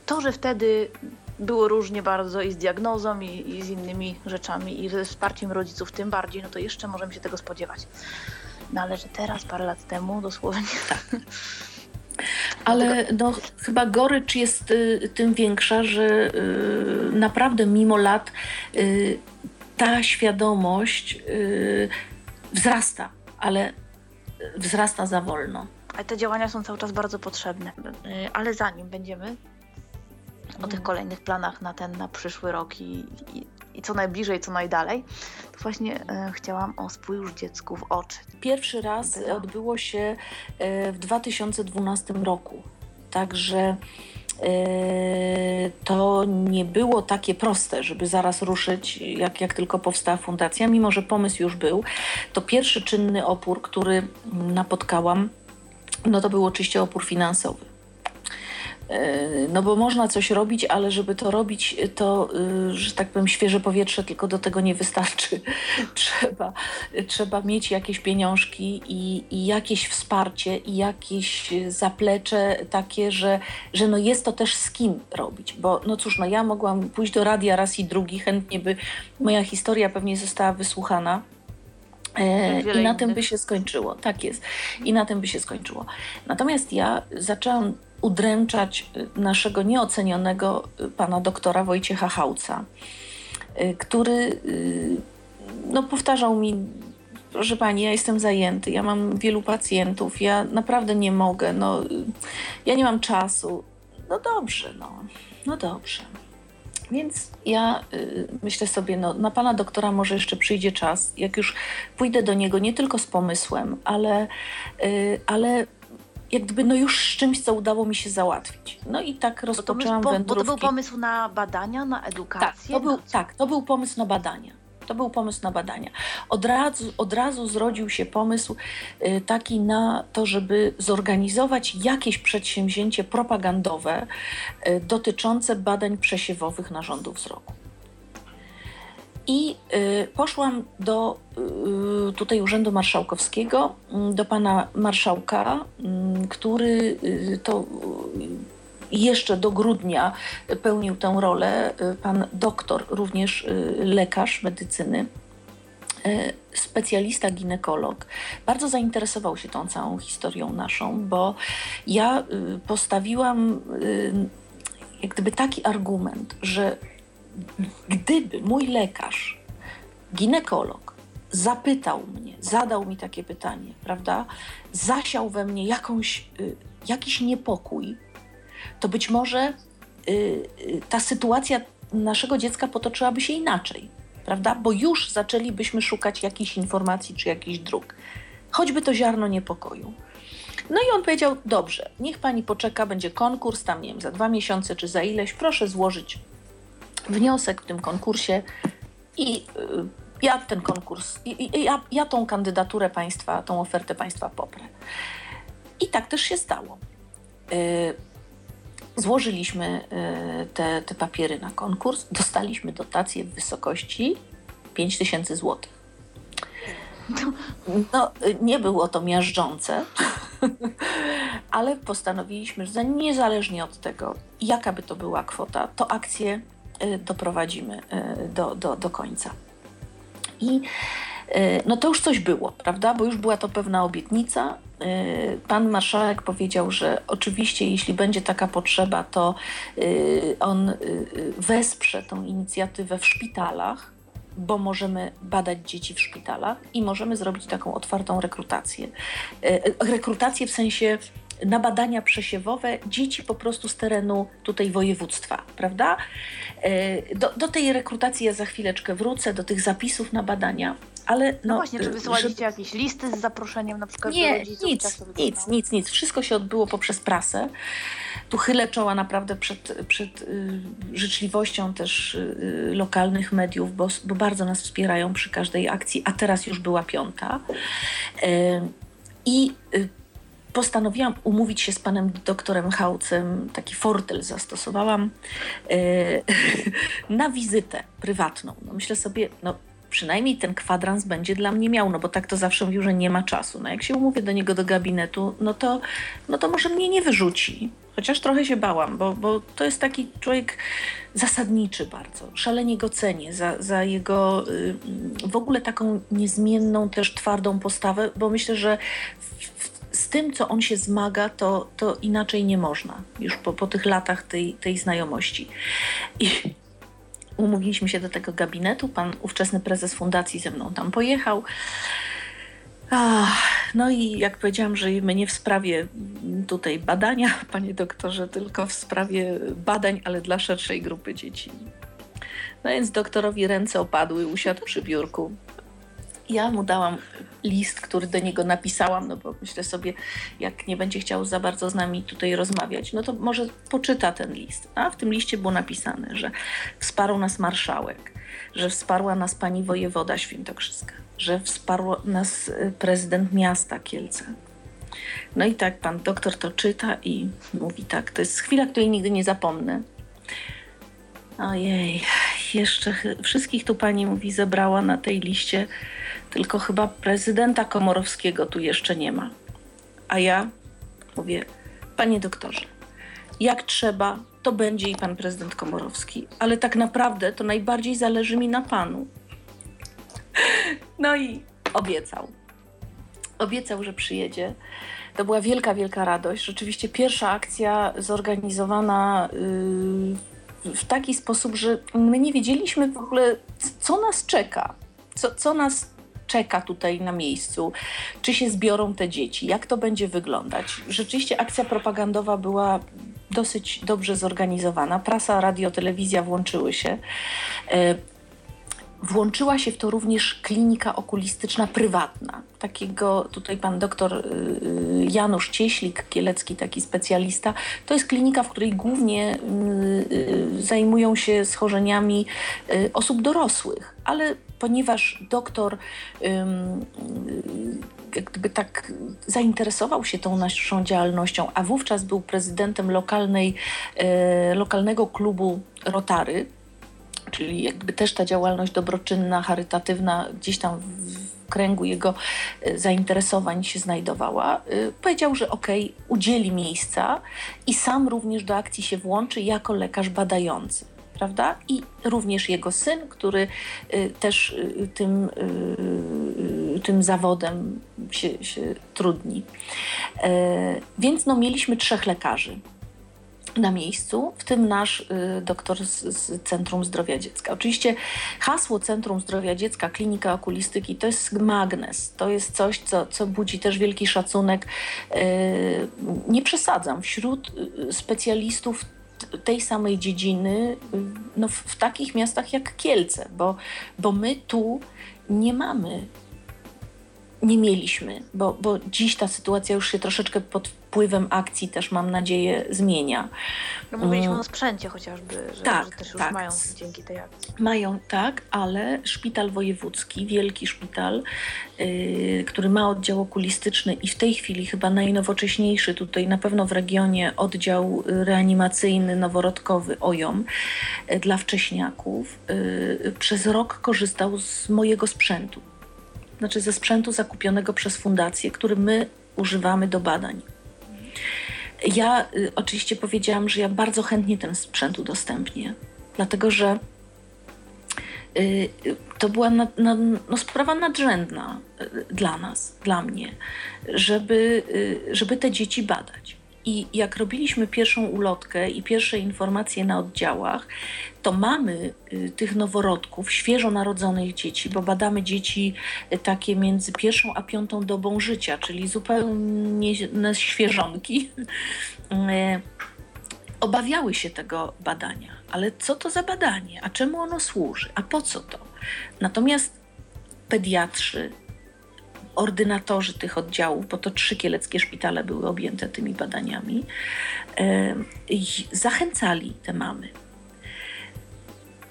to, że wtedy było różnie bardzo i z diagnozą, i, i, z innymi rzeczami, i ze wsparciem rodziców tym bardziej, no to jeszcze możemy się tego spodziewać. No ale że teraz, parę lat temu, dosłownie. Tak. [laughs] Ale no, chyba gorycz jest y, tym większa, że y, naprawdę mimo lat y, ta świadomość y, wzrasta, ale wzrasta za wolno. Ale te działania są cały czas bardzo potrzebne. Y, ale zanim będziemy o tych kolejnych planach na ten, na przyszły rok i, i, i co najbliżej, co najdalej, to właśnie e, chciałam o spójrz dziecku w oczy. Pierwszy raz Była. odbyło się e, w 2012 roku, także e, to nie było takie proste, żeby zaraz ruszyć, jak, jak tylko powstała fundacja, mimo że pomysł już był. To pierwszy czynny opór, który napotkałam, no to był oczywiście opór finansowy no bo można coś robić, ale żeby to robić, to, y, że tak powiem, świeże powietrze tylko do tego nie wystarczy. [laughs] trzeba, trzeba mieć jakieś pieniążki i, i jakieś wsparcie i jakieś zaplecze takie, że, że no jest to też z kim robić. Bo no cóż, no ja mogłam pójść do radia raz i drugi, chętnie by moja historia pewnie została wysłuchana. E, I na tym by się skończyło. Tak jest. I na tym by się skończyło. Natomiast ja zaczęłam udręczać y, naszego nieocenionego y, pana doktora Wojciecha Hałca, y, który no, powtarzał mi, proszę pani, ja jestem zajęty, ja mam wielu pacjentów, ja naprawdę nie mogę, no, ja nie mam czasu. No dobrze, no, no dobrze. Więc ja y, myślę sobie, no, na pana doktora może jeszcze przyjdzie czas, jak już pójdę do niego nie tylko z pomysłem, ale, y, ale jak gdyby no już z czymś, co udało mi się załatwić. No i tak rozpoczęłam bo to. Bo to był pomysł na badania, na edukację? Tak, to był, tak, to był pomysł na badania. To był pomysł na badania. Od razu, od razu zrodził się pomysł y, taki na to, żeby zorganizować jakieś przedsięwzięcie propagandowe y, dotyczące badań przesiewowych narządów wzroku. I y, poszłam do y, tutaj Urzędu Marszałkowskiego, y, do pana marszałka, y, który y, to jeszcze do grudnia pełnił tę rolę. Pan doktor, również lekarz medycyny, specjalista ginekolog, bardzo zainteresował się tą całą historią naszą, bo ja postawiłam jak gdyby taki argument, że gdyby mój lekarz, ginekolog, zapytał mnie, zadał mi takie pytanie, prawda, zasiał we mnie jakąś, y, jakiś niepokój, to być może y, y, ta sytuacja naszego dziecka potoczyłaby się inaczej, prawda? Bo już zaczęlibyśmy szukać jakichś informacji czy jakichś dróg. Choćby to ziarno niepokoju. No i on powiedział: Dobrze, niech pani poczeka, będzie konkurs, tam nie wiem, za dwa miesiące czy za ileś, proszę złożyć wniosek w tym konkursie i y, ja ten konkurs, ja, ja tą kandydaturę państwa, tą ofertę państwa poprę. I tak też się stało. Y, złożyliśmy y, te, te papiery na konkurs, dostaliśmy dotację w wysokości 5000 zł. No, nie było to miażdżące, [laughs] Ale postanowiliśmy, że niezależnie od tego, jaka by to była kwota, to akcję doprowadzimy y, do, do, do końca. I y, no to już coś było, prawda? Bo już była to pewna obietnica. Pan marszałek powiedział, że oczywiście, jeśli będzie taka potrzeba, to on wesprze tą inicjatywę w szpitalach bo możemy badać dzieci w szpitalach i możemy zrobić taką otwartą rekrutację. Rekrutację w sensie na badania przesiewowe dzieci po prostu z terenu tutaj województwa, prawda? E, do, do tej rekrutacji ja za chwileczkę wrócę, do tych zapisów na badania. Ale no, no właśnie, czy wysyłaliście żeby... jakieś listy z zaproszeniem na przykład Nie, nic, nic, nic, nic. Wszystko się odbyło poprzez prasę. Tu chylę czoła naprawdę przed, przed y, życzliwością też y, lokalnych mediów, bo, bo bardzo nas wspierają przy każdej akcji, a teraz już była piąta. Y, I postanowiłam umówić się z panem doktorem Hałcem, taki fortel zastosowałam [laughs] na wizytę prywatną. No myślę sobie, no przynajmniej ten kwadrans będzie dla mnie miał, no bo tak to zawsze mówił, że nie ma czasu. No jak się umówię do niego do gabinetu, no to, no to może mnie nie wyrzuci. Chociaż trochę się bałam, bo, bo to jest taki człowiek zasadniczy bardzo. Szalenie go cenię za, za jego y, w ogóle taką niezmienną, też twardą postawę, bo myślę, że w, tym, co on się zmaga, to, to inaczej nie można już po, po tych latach tej, tej znajomości. I umówiliśmy się do tego gabinetu. Pan ówczesny prezes fundacji ze mną tam pojechał. No i jak powiedziałam, że my nie w sprawie tutaj badania, [laughs] panie doktorze, tylko w sprawie badań, ale dla szerszej grupy dzieci. No więc doktorowi ręce opadły, usiadł przy biurku. Ja mu dałam list, który do niego napisałam, no bo myślę sobie, jak nie będzie chciał za bardzo z nami tutaj rozmawiać, no to może poczyta ten list. A w tym liście było napisane, że wsparł nas marszałek, że wsparła nas pani wojewoda świętokrzyska, że wsparł nas y, prezydent miasta Kielce. No i tak pan doktor to czyta i mówi tak, to jest chwila, której nigdy nie zapomnę. Ojej, jeszcze wszystkich tu pani mówi zebrała na tej liście tylko chyba prezydenta Komorowskiego tu jeszcze nie ma. A ja mówię, panie doktorze, jak trzeba, to będzie i pan prezydent Komorowski, ale tak naprawdę to najbardziej zależy mi na panu. No i obiecał. Obiecał, że przyjedzie. To była wielka, wielka radość. Rzeczywiście pierwsza akcja zorganizowana yy, w taki sposób, że my nie wiedzieliśmy w ogóle, co nas czeka, co, co nas czeka tutaj na miejscu, czy się zbiorą te dzieci, jak to będzie wyglądać. Rzeczywiście akcja propagandowa była dosyć dobrze zorganizowana. Prasa, radio, telewizja włączyły się. E, włączyła się w to również klinika okulistyczna prywatna. Takiego tutaj pan doktor y, y, Janusz Cieślik, kielecki taki specjalista. To jest klinika, w której głównie y, zajmują się schorzeniami osób dorosłych, ale ponieważ doktor jakby tak zainteresował się tą naszą działalnością, a wówczas był prezydentem lokalnej, lokalnego klubu Rotary, czyli jakby też ta działalność dobroczynna, charytatywna gdzieś tam w kręgu jego e, zainteresowań się znajdowała, e, powiedział, że okej, okay, udzieli miejsca i sam również do akcji się włączy jako lekarz badający. Prawda? I również jego syn, który e, też tym, tym zawodem się, się trudni. Więc no, mieliśmy trzech lekarzy na miejscu, w tym nasz y, doktor z, z, Centrum Zdrowia Dziecka. Oczywiście hasło Centrum Zdrowia Dziecka, Klinika Okulistyki to jest magnes, to jest coś, co, co budzi też wielki szacunek. Y, nie przesadzam, wśród y, specjalistów tej samej dziedziny no, w, w takich miastach jak Kielce, bo, bo my tu nie mamy nie mieliśmy, bo, bo dziś ta sytuacja już się troszeczkę pod wpływem akcji też mam nadzieję zmienia. No mówiliśmy mm. o sprzęcie chociażby, że, tak, że też już tak. mają dzięki tej akcji. Mają, tak, ale szpital wojewódzki, wielki szpital, yy, który ma oddział okulistyczny i w tej chwili chyba najnowocześniejszy tutaj na pewno w regionie oddział reanimacyjny noworodkowy OJOM yy, dla wcześniaków, yy, przez rok korzystał z mojego sprzętu znaczy ze sprzętu zakupionego przez fundację, który my używamy do badań. Ja y, oczywiście powiedziałam, że ja bardzo chętnie ten sprzęt udostępnię, dlatego że y, to była no, sprawa nadrzędna y, dla nas, dla mnie, żeby, y, żeby te dzieci badać. I jak robiliśmy pierwszą ulotkę i pierwsze informacje na oddziałach, to mamy y, tych noworodków, świeżo narodzonych dzieci, bo badamy dzieci y, takie między pierwszą a piątą dobą życia, czyli zupełnie świeżonki. [laughs] Y, obawiały się tego badania. Ale co to za badanie? A czemu ono służy? A po co to? Natomiast pediatrzy, ordynatorzy tych oddziałów, bo to trzy kieleckie szpitale były objęte tymi badaniami, zachęcali te mamy.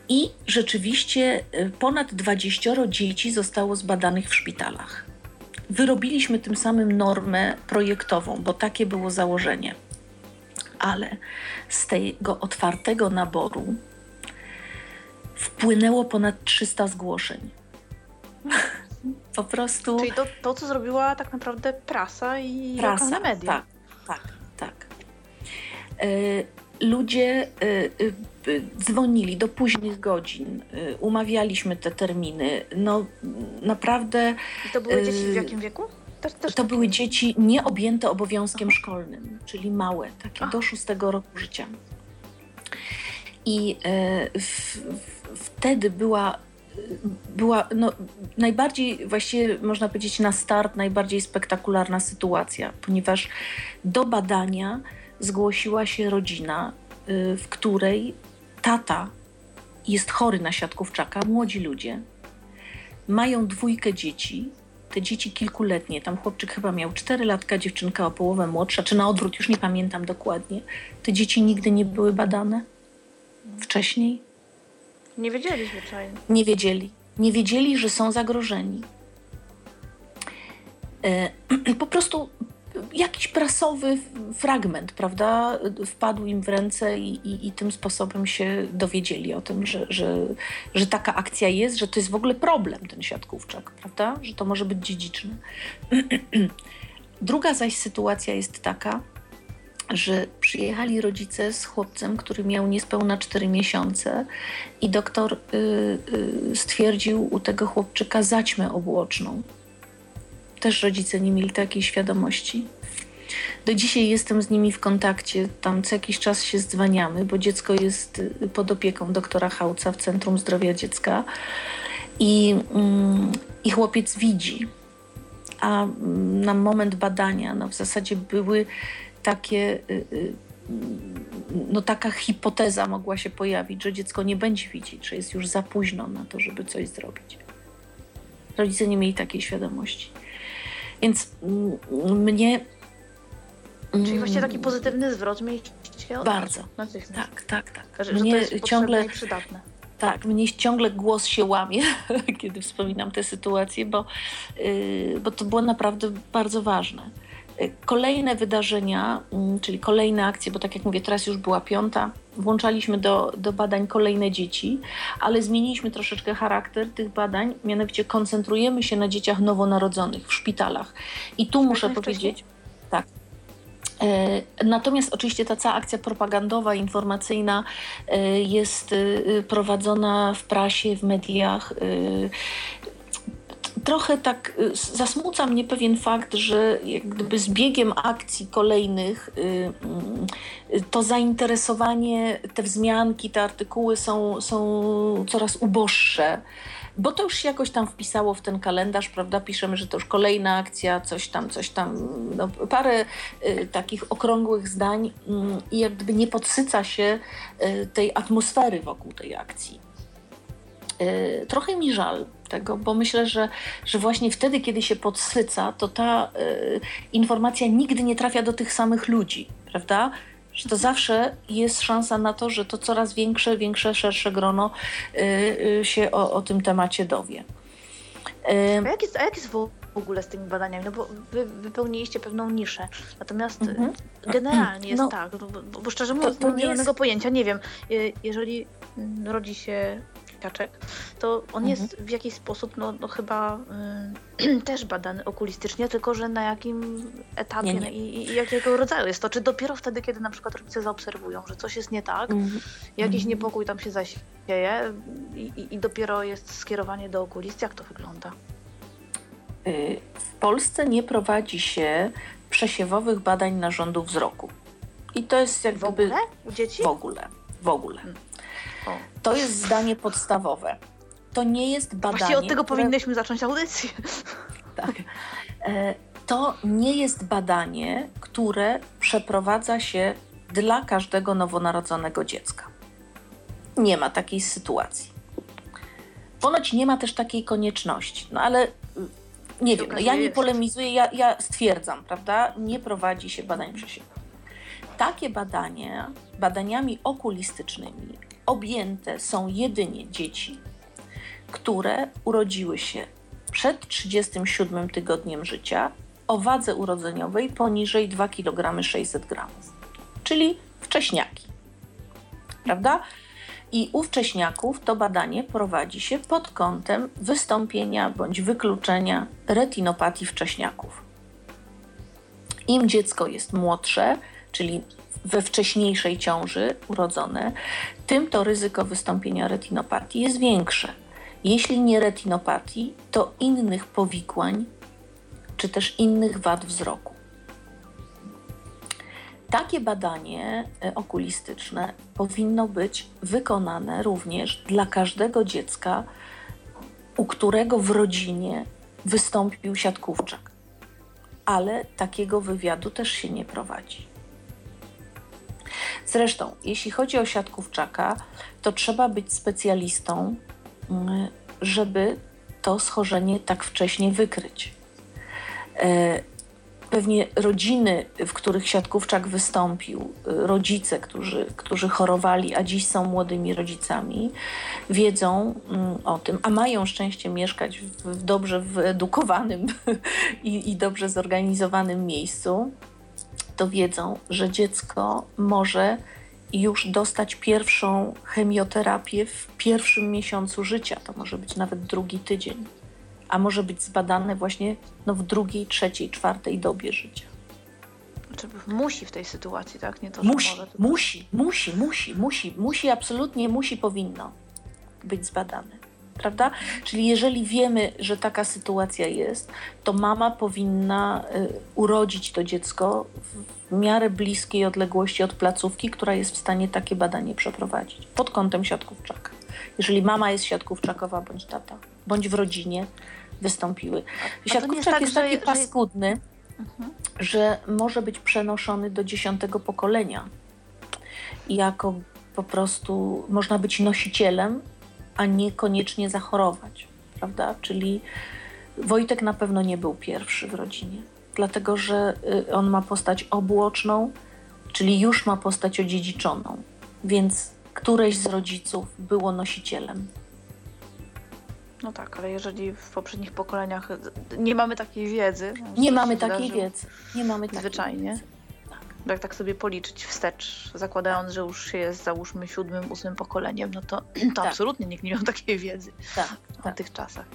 I rzeczywiście e, ponad 20 dzieci zostało zbadanych w szpitalach. Wyrobiliśmy tym samym normę projektową, bo takie było założenie. Ale z tego otwartego naboru wpłynęło ponad 300 zgłoszeń po prostu. Czyli to, to co zrobiła tak naprawdę prasa i prasa, media. Tak, tak, tak. E, ludzie e, e, dzwonili do późnych godzin, umawialiśmy te terminy. No naprawdę. I to były dzieci w jakim wieku? Też, też to takie... były dzieci nieobjęte obowiązkiem Aha. szkolnym, czyli małe, takie Aha. do szóstego roku życia. I w, w, wtedy była była no, najbardziej, właściwie można powiedzieć na start, najbardziej spektakularna sytuacja, ponieważ do badania zgłosiła się rodzina, y, w której tata jest chory na siatkówczaka, młodzi ludzie, mają dwójkę dzieci, te dzieci kilkuletnie, tam chłopczyk chyba miał 4 latka, dziewczynka o połowę młodsza, czy na odwrót, już nie pamiętam dokładnie. Te dzieci nigdy nie były badane wcześniej. Nie wiedzieli zwyczajnie. Nie wiedzieli. Nie wiedzieli, że są zagrożeni. E, [clears throat] po prostu jakiś prasowy fragment, prawda, wpadł im w ręce i, i, i, tym sposobem się dowiedzieli o tym, że, że, że taka akcja jest, że to jest w ogóle problem, ten siatkówczak, prawda, że to może być dziedziczne. [clears throat] Druga zaś sytuacja jest taka, że przyjechali rodzice z chłopcem, który miał niespełna 4 miesiące i doktor y, y, stwierdził u tego chłopczyka zaćmę obłoczną. Też rodzice nie mieli takiej świadomości. Do dzisiaj jestem z nimi w kontakcie, tam co jakiś czas się zdzwaniamy, bo dziecko jest y, pod opieką doktora Hałca w Centrum Zdrowia Dziecka i, mm, i chłopiec widzi. A mm, na moment badania no w zasadzie były takie, y, y, no taka hipoteza mogła się pojawić, że dziecko nie będzie widzieć, że jest już za późno na to, żeby coś zrobić. Rodzice nie mieli takiej świadomości. Więc mm, mnie. Czyli właściwie taki mm, pozytywny zwrot mieliście od Bardzo. Tak, tak, tak. Że, mnie to jest ciągle przydatne. Tak, mnie ciągle głos się łamie, [laughs] kiedy wspominam tę sytuację, bo, yy, bo to było naprawdę bardzo ważne. Kolejne wydarzenia, mm, czyli kolejne akcje, bo tak jak mówię, teraz już była piąta, włączaliśmy do, do badań kolejne dzieci, ale zmieniliśmy troszeczkę charakter tych badań, mianowicie koncentrujemy się na dzieciach nowonarodzonych w szpitalach. I tu muszę powiedzieć, tak. E, natomiast oczywiście ta cała akcja propagandowa, informacyjna e, jest e, prowadzona w prasie, w mediach trochę tak y, zasmuca mnie pewien fakt, że jak gdyby z biegiem akcji kolejnych y, y, to zainteresowanie, te wzmianki, te artykuły są, są coraz uboższe. Bo to już się jakoś tam wpisało w ten kalendarz, prawda? Piszemy, że to już kolejna akcja, coś tam, coś tam, no, parę y, takich okrągłych zdań y, i gdyby nie podsyca się y, tej atmosfery wokół tej akcji. Trochę mi żal, tego, bo myślę, że, że właśnie wtedy, kiedy się podsyca, to ta y, informacja nigdy nie trafia do tych samych ludzi, prawda? Że to zawsze jest szansa na to, że to coraz większe, większe, szersze grono y, y, się o, o, tym temacie dowie. A jak, jest, a jak jest w ogóle z tymi badaniami? No bo wy wypełniliście pewną niszę. Natomiast mhm. generalnie jest no, tak, bo, bo, szczerze mówiąc, to, to nie mam jest... pojęcia. Nie wiem, jeżeli rodzi się siaczek, to on mhm. jest w jakiś sposób, no, no chyba y, [clears throat] też badany okulistycznie, tylko że na jakim etapie nie, nie. I, I, jakiego rodzaju jest to? Czy dopiero wtedy, kiedy na przykład rodzice zaobserwują, że coś jest nie tak, mhm. jakiś mhm. niepokój tam się zasieje i, i dopiero jest skierowanie do okulisty? Jak to wygląda? Y, w Polsce nie prowadzi się przesiewowych badań narządu wzroku. I to jest jakby... W ogóle? U dzieci? W ogóle. W ogóle. Hmm. To jest zdanie podstawowe. To nie jest badanie... Właściwie od tego które... powinnyśmy zacząć audycję. Tak. E, to nie jest badanie, które przeprowadza się dla każdego nowonarodzonego dziecka. Nie ma takiej sytuacji. Ponoć nie ma też takiej konieczności. No ale nie wiem, no ja nie polemizuję, ja, ja stwierdzam, prawda? Nie prowadzi się badań przesiewowych. Takie badania, badaniami okulistycznymi objęte są jedynie dzieci, które urodziły się przed 37 tygodniem życia o wadze urodzeniowej poniżej 2 kg 600 g, czyli wcześniaki. Prawda? I u wcześniaków to badanie prowadzi się pod kątem wystąpienia bądź wykluczenia retinopatii wcześniaków. Im dziecko jest młodsze, czyli we wcześniejszej ciąży urodzone, tym to ryzyko wystąpienia retinopatii jest większe. Jeśli nie retinopatii, to innych powikłań czy też innych wad wzroku. Takie badanie e, okulistyczne powinno być wykonane również dla każdego dziecka, u którego w rodzinie wystąpił siatkówczak. Ale takiego wywiadu też się nie prowadzi. Zresztą, jeśli chodzi o siatkówczaka, to trzeba być specjalistą, mm, żeby to schorzenie tak wcześnie wykryć. E, pewnie rodziny, w których siatkówczak wystąpił, rodzice, którzy, którzy chorowali, a dziś są młodymi rodzicami, wiedzą mm, o tym, a mają szczęście mieszkać w dobrze wyedukowanym [laughs] i, i dobrze zorganizowanym miejscu, to wiedzą, że dziecko może już dostać pierwszą chemioterapię w pierwszym miesiącu życia. To może być nawet drugi tydzień a może być zbadane właśnie no, w drugiej, trzeciej, czwartej dobie życia. Czy musi w tej sytuacji, tak? Nie to, musi, może, tylko... musi, musi, musi, musi, musi, absolutnie musi, powinno być zbadane. Prawda? Czyli jeżeli wiemy, że taka sytuacja jest, to mama powinna y, urodzić to dziecko w miarę bliskiej odległości od placówki, która jest w stanie takie badanie przeprowadzić pod kątem siatkówczaka. Jeżeli mama jest siatkówczakowa bądź tata, bądź w rodzinie, wystąpiły. Siatkówczak jest, tak, jest taki że, paskudny, że... Mhm. że może być przenoszony do dziesiątego pokolenia. Jako po prostu można być nosicielem, a niekoniecznie zachorować, prawda? Czyli Wojtek na pewno nie był pierwszy w rodzinie, dlatego że y, on ma postać obłoczną, czyli już ma postać odziedziczoną, więc któreś z rodziców było nosicielem. No tak, ale jeżeli w poprzednich pokoleniach nie mamy takiej wiedzy. Nie mamy takiej wiedzy. Nie mamy takiej Zwyczajnie. Wiedzy. Jak tak sobie policzyć wstecz, zakładając, że już się jest załóżmy siódmym, ósmym pokoleniem, no to, [clears throat] to tak. absolutnie nikt nie miał takiej wiedzy tak, w tak. tych czasach.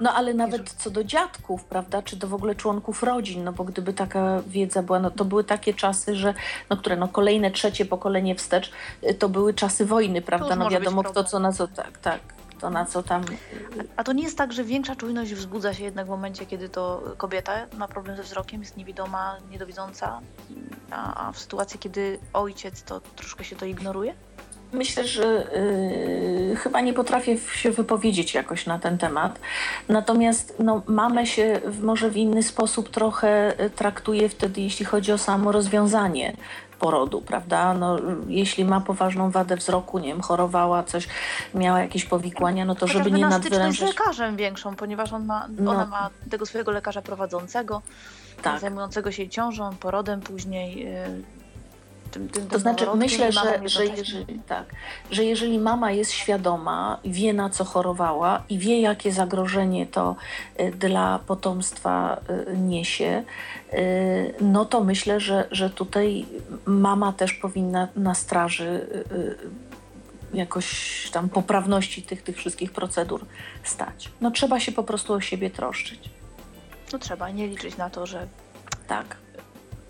No ale nawet co do dziadków, prawda, czy do w ogóle członków rodzin, no bo gdyby taka wiedza była, no to były takie czasy, że, no które, no kolejne, trzecie pokolenie wstecz, y, to były czasy wojny, prawda, no wiadomo kto co na co, tak, tak to na co tam. A to nie jest tak, że większa czujność wzbudza się jednak w momencie, kiedy to kobieta ma problem ze wzrokiem, jest niewidoma, niedowidząca, a, w sytuacji, kiedy ojciec, to troszkę się to ignoruje? Myślę, że yy, chyba nie potrafię się wypowiedzieć jakoś na ten temat. Natomiast no, mamę się w, może w inny sposób trochę y, traktuje wtedy, jeśli chodzi o samo rozwiązanie porodu, prawda? No, jeśli ma poważną wadę wzroku, nie wiem, chorowała, coś, miała jakieś powikłania, no to żeby nie nadwyrężać... z lekarzem większą, ponieważ on ma, no. ona ma tego swojego lekarza prowadzącego, tak. zajmującego się ciążą, porodem później, y, tym, tym, to znaczy, myślę, że, że, jeżeli, tak, że jeżeli mama jest świadoma, wie na co chorowała i wie, jakie zagrożenie to y, dla potomstwa y, niesie, y, no to myślę, że, że tutaj mama też powinna na straży jakoś tam poprawności tych, tych wszystkich procedur stać. No trzeba się po prostu o siebie troszczyć. No trzeba nie liczyć na to, że Tak.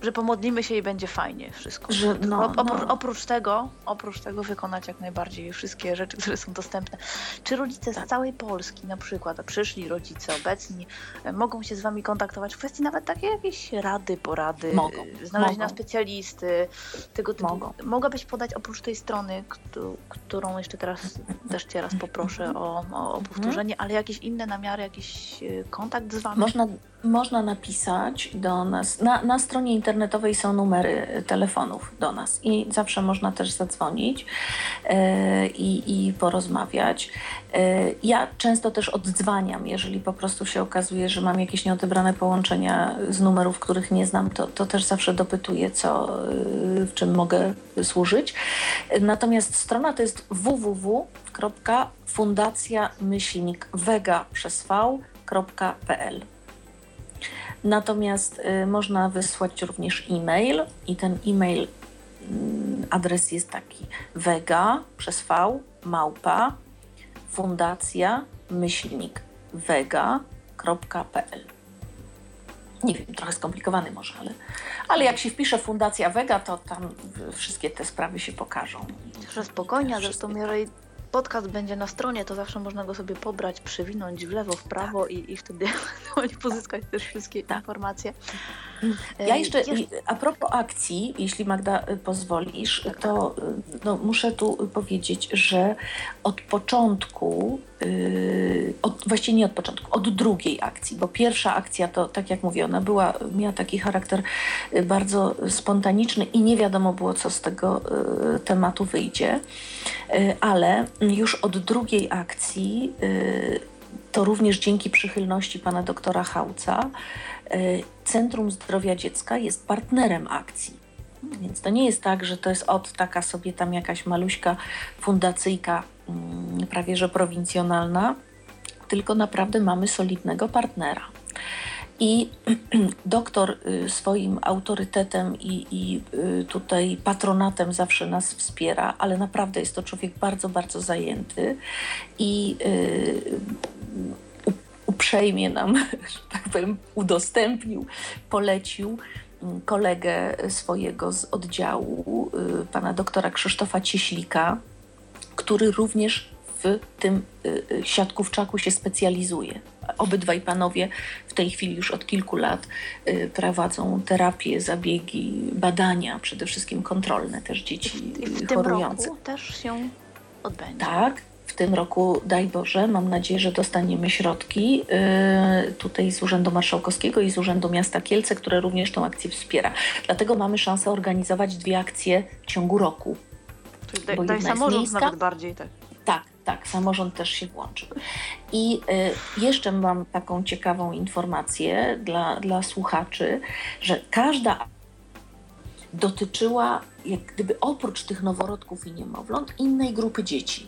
Że pomodlimy się i będzie fajnie wszystko. Że, no, O- opr- no. Oprócz tego, oprócz tego wykonać jak najbardziej wszystkie rzeczy, które są dostępne. Czy rodzice Tak. z całej Polski na przykład, a przyszli rodzice obecni, e, mogą się z wami kontaktować w kwestii nawet takiej jakiejś rady, porady, Mogą, e, znalezienia mogą. specjalisty, tego typu. Mogą. Mogłabyś podać oprócz tej strony, któ- którą jeszcze teraz [laughs] też cię raz poproszę o, o, o powtórzenie, ale jakieś inne namiary, jakiś e, kontakt z wami? Można, można napisać do nas. Na, na stronie internetowej są numery telefonów do nas i zawsze można też zadzwonić e, i, porozmawiać. E, ja często też oddzwaniam, jeżeli po prostu się okazuje, że mam jakieś nieodebrane połączenia z numerów, których nie znam, to, to też zawsze dopytuję, co, e, w czym mogę służyć. Natomiast strona to jest www.fundacja-vega przez. Natomiast y, można wysłać również e-mail i ten e-mail mm, adres jest taki wega przez v małpa fundacja myślnik wega.pl nie wiem, trochę skomplikowany może, ale, ale jak się wpisze Fundacja Vega, to tam wszystkie te sprawy się pokażą. Że spokojnie, zresztą jeżeli podcast będzie na stronie, to zawsze można go sobie pobrać, przewinąć w lewo, w prawo i, i wtedy [laughs] ewentualnie pozyskać też wszystkie Tak. informacje. Ja E, jeszcze, a propos akcji, jeśli Magda y, pozwolisz, Tak, to y, no, muszę tu powiedzieć, że od początku, od, właściwie nie od początku, od drugiej akcji, bo pierwsza akcja to, tak jak mówię, ona była, miała taki charakter y, bardzo spontaniczny i nie wiadomo było, co z tego y, tematu wyjdzie, Y, ale już od drugiej akcji y, to również dzięki przychylności pana doktora Hałca y, Centrum Zdrowia Dziecka jest partnerem akcji. Więc to nie jest tak, że to jest od taka sobie tam jakaś maluśka fundacyjka, mm, prawie że prowincjonalna, tylko naprawdę mamy solidnego partnera. I [clears throat] doktor y, swoim autorytetem i, i y, tutaj patronatem zawsze nas wspiera, ale naprawdę jest to człowiek bardzo, bardzo zajęty i y, uprzejmie nam, [laughs] że tak powiem, udostępnił, polecił mm, kolegę swojego z oddziału, pana doktora Krzysztofa Cieślika, który również w tym siatkówczaku się specjalizuje. Obydwaj panowie w tej chwili już od kilku lat y, prowadzą terapię, zabiegi, badania, przede wszystkim kontrolne też dzieci I w y, tym roku też się odbędzie. Tak, w tym roku, daj Boże, mam nadzieję, że dostaniemy środki yy, tutaj z Urzędu Marszałkowskiego i z Urzędu Miasta Kielce, które również tą akcję wspiera. Dlatego mamy szansę organizować dwie akcje w ciągu roku. Czyli daj, daj samorząd miejska. nawet bardziej tak. Tak, samorząd też się włączył. I y, jeszcze mam taką ciekawą informację dla, dla słuchaczy, że każda dotyczyła, jak gdyby oprócz tych noworodków i niemowląt, innej grupy dzieci.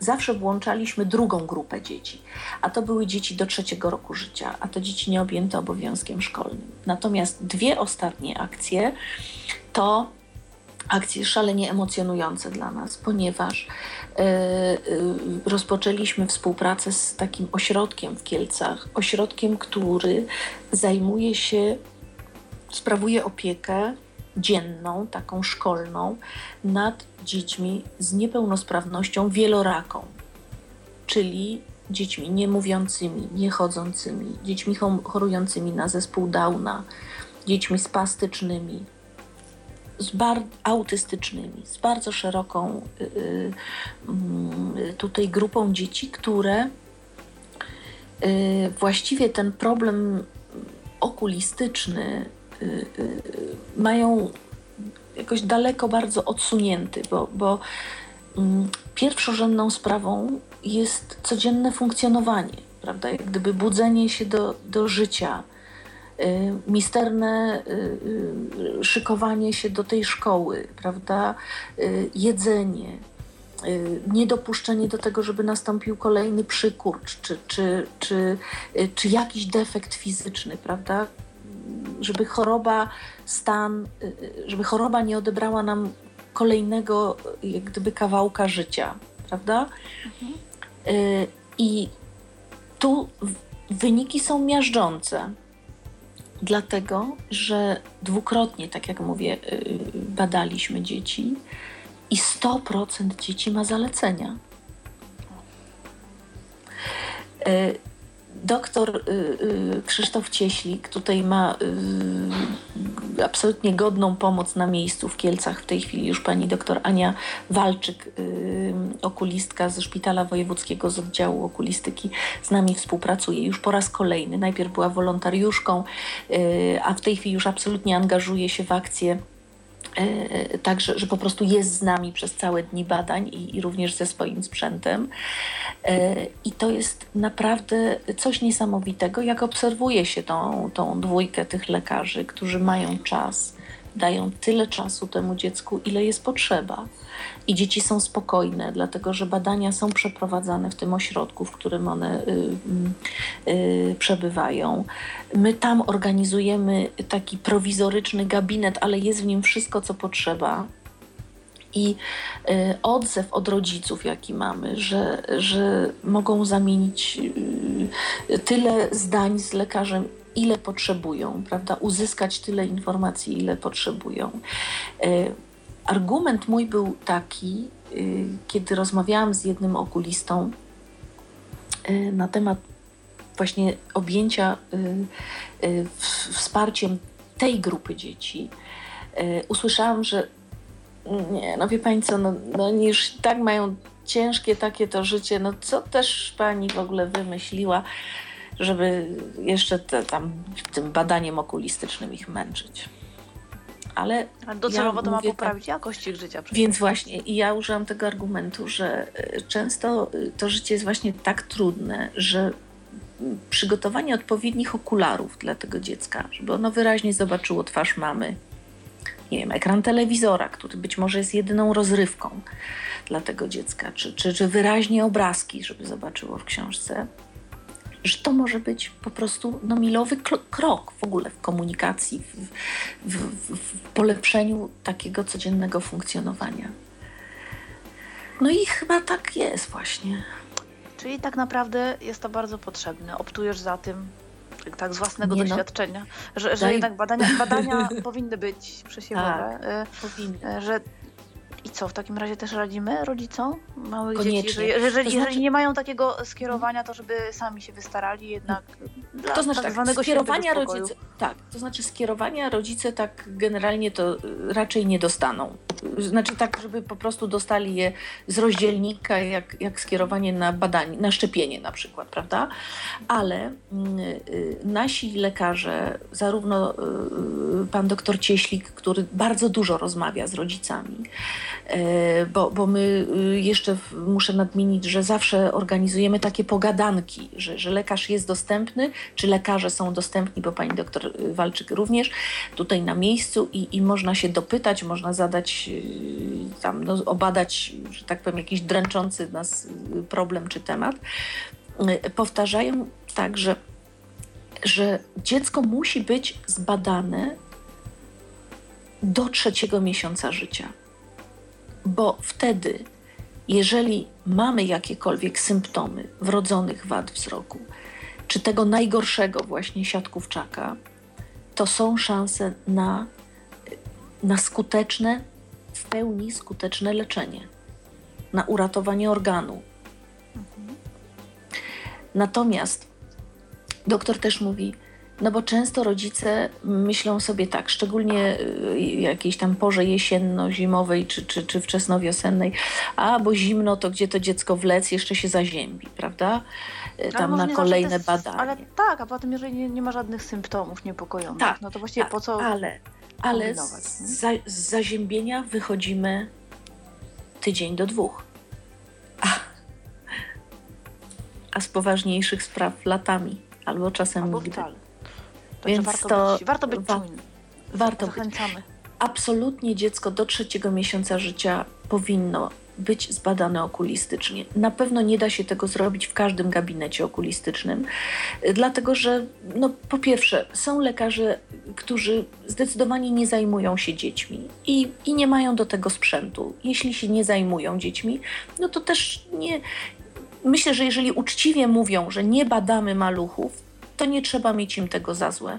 Zawsze włączaliśmy drugą grupę dzieci, a to były dzieci do trzeciego roku życia, a to dzieci nieobjęte obowiązkiem szkolnym. Natomiast dwie ostatnie akcje to akcje szalenie emocjonujące dla nas, ponieważ e, e, rozpoczęliśmy współpracę z takim ośrodkiem w Kielcach, ośrodkiem, który zajmuje się, sprawuje opiekę dzienną, taką szkolną, nad dziećmi z niepełnosprawnością wieloraką, czyli dziećmi niemówiącymi, niechodzącymi, dziećmi chorującymi na zespół Downa, dziećmi spastycznymi, z bar- autystycznymi, z bardzo szeroką y, y, mm, tutaj grupą dzieci, które y, właściwie ten problem okulistyczny mają jakoś daleko bardzo odsunięty, bo, bo mm, pierwszorzędną sprawą jest codzienne funkcjonowanie, prawda? Jak gdyby budzenie się do, do życia, misterne y, y, szykowanie się do tej szkoły, prawda? Y, jedzenie, y, niedopuszczenie do tego, żeby nastąpił kolejny przykurcz, czy, czy, czy, y, czy jakiś defekt fizyczny, prawda? Żeby choroba, stan, y, y, żeby choroba nie odebrała nam kolejnego jak gdyby kawałka życia, prawda? Mhm. Y, I tu wyniki są miażdżące, dlatego że dwukrotnie, tak jak mówię, y, badaliśmy dzieci i 100% dzieci ma zalecenia. Doktor y, y, Krzysztof Cieślik tutaj ma y, absolutnie godną pomoc na miejscu w Kielcach. W tej chwili już pani doktor Ania Walczyk, okulistka ze Szpitala Wojewódzkiego z oddziału okulistyki, z nami współpracuje już po raz kolejny. Najpierw była wolontariuszką, a w tej chwili już absolutnie angażuje się w akcję tak, że, że, po prostu jest z nami przez całe dni badań i, i, również ze swoim sprzętem. E, I to jest naprawdę coś niesamowitego, jak obserwuje się tą, tą dwójkę tych lekarzy, którzy mają czas, dają tyle czasu temu dziecku, ile jest potrzeba i dzieci są spokojne, dlatego że badania są przeprowadzane w tym ośrodku, w którym one y, y, y, przebywają. My tam organizujemy taki prowizoryczny gabinet, ale jest w nim wszystko, co potrzeba. I y, odzew od rodziców, jaki mamy, że, że mogą zamienić y, tyle zdań z lekarzem, ile potrzebują, prawda? Uzyskać tyle informacji, ile potrzebują. Argument mój był taki, y, kiedy rozmawiałam z jednym okulistą y, na temat właśnie objęcia y, wsparciem tej grupy dzieci, usłyszałam, że nie, no wie pani co, no, no oni już tak mają ciężkie takie to życie, no co też pani w ogóle wymyśliła, żeby jeszcze te, tam tym badaniem okulistycznym ich męczyć ale. Ale docelowo ja to ma poprawić tak, jakość ich życia. Więc właśnie, i ja użyłam tego argumentu, że e, często e, to życie jest właśnie tak trudne, że przygotowanie odpowiednich okularów dla tego dziecka, żeby ono wyraźnie zobaczyło twarz mamy, nie wiem, ekran telewizora, który być może jest jedyną rozrywką dla tego dziecka, czy, czy, czy wyraźnie obrazki, żeby zobaczyło w książce, że to może być po prostu no, milowy krok w ogóle w komunikacji, w, w, w, polepszeniu takiego codziennego funkcjonowania. No i chyba tak jest właśnie. Czyli tak naprawdę jest to bardzo potrzebne. Optujesz za tym, tak z własnego Nie no. doświadczenia, no. że, że jednak badania, badania [laughs] powinny być przesiewowe. Tak, powinny. Że i co, w takim razie też radzimy rodzicom małych Koniecznie. dzieci, że jeżeli, to znaczy... jeżeli nie mają takiego skierowania, to żeby sami się wystarali jednak dla To znaczy tak, zwanego skierowania rodzice, tak, to znaczy skierowania rodzice tak generalnie to raczej nie dostaną. Znaczy tak, żeby po prostu dostali je z rozdzielnika, jak, jak skierowanie na badanie, na szczepienie na przykład, prawda? Ale y, nasi lekarze, zarówno y, pan doktor Cieślik, który bardzo dużo rozmawia z rodzicami, bo, bo my y, jeszcze muszę nadmienić, że zawsze organizujemy takie pogadanki, że, że lekarz jest dostępny, czy lekarze są dostępni, bo pani doktor Walczyk również tutaj na miejscu i, i można się dopytać, można zadać y, tam, no, obadać, że tak powiem, jakiś dręczący nas y, problem czy temat. Powtarzają tak, że, że dziecko musi być zbadane do trzeciego miesiąca życia bo wtedy, jeżeli mamy jakiekolwiek symptomy wrodzonych wad wzroku, czy tego najgorszego właśnie siatkówczaka, to są szanse na, na skuteczne, w pełni skuteczne leczenie, na uratowanie organu. Natomiast doktor też mówi, no bo często rodzice myślą sobie tak, szczególnie y, jakiejś tam porze jesienno-zimowej czy, czy, czy wczesnowiosennej, a bo zimno, to gdzie to dziecko wlec jeszcze się zaziębi, prawda? Y, tam na kolejne jest, badania. Ale tak, a potem jeżeli nie, nie ma żadnych symptomów niepokojących, tak, no to właściwie tak, po co Ale, ale z, za, z zaziębienia wychodzimy tydzień do dwóch. A, a z poważniejszych spraw latami, albo czasem albo nigdy. Wcale. Więc warto to być, warto być wa czujnym. Warto Zachęcamy. Być. Absolutnie dziecko do trzeciego miesiąca życia powinno być zbadane okulistycznie. Na pewno nie da się tego zrobić w każdym gabinecie okulistycznym, dlatego że no, po pierwsze są lekarze, którzy zdecydowanie nie zajmują się dziećmi i, i nie mają do tego sprzętu. Jeśli się nie zajmują dziećmi, no to też nie. Myślę, że jeżeli uczciwie mówią, że nie badamy maluchów, to nie trzeba mieć im tego za złe.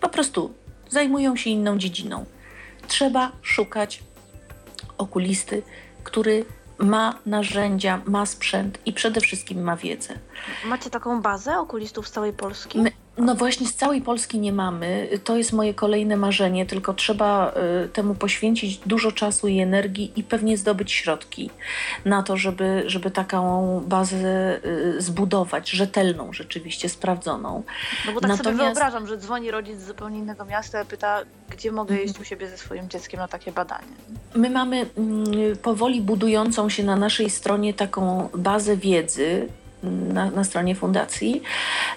Po prostu zajmują się inną dziedziną. Trzeba szukać okulisty, który ma narzędzia, ma sprzęt i przede wszystkim ma wiedzę. Macie taką bazę okulistów z całej Polski? My, no właśnie, z całej Polski nie mamy. To jest moje kolejne marzenie, tylko trzeba y, temu poświęcić dużo czasu i energii i pewnie zdobyć środki na to, żeby, żeby taką bazę y, zbudować, rzetelną, rzeczywiście sprawdzoną. No bo tak Natomiast... sobie wyobrażam, że dzwoni rodzic z zupełnie innego miasta i pyta, gdzie mogę mhm. iść u siebie ze swoim dzieckiem na takie badanie. My mamy y, powoli budującą się na naszej stronie taką bazę wiedzy, na, na stronie fundacji.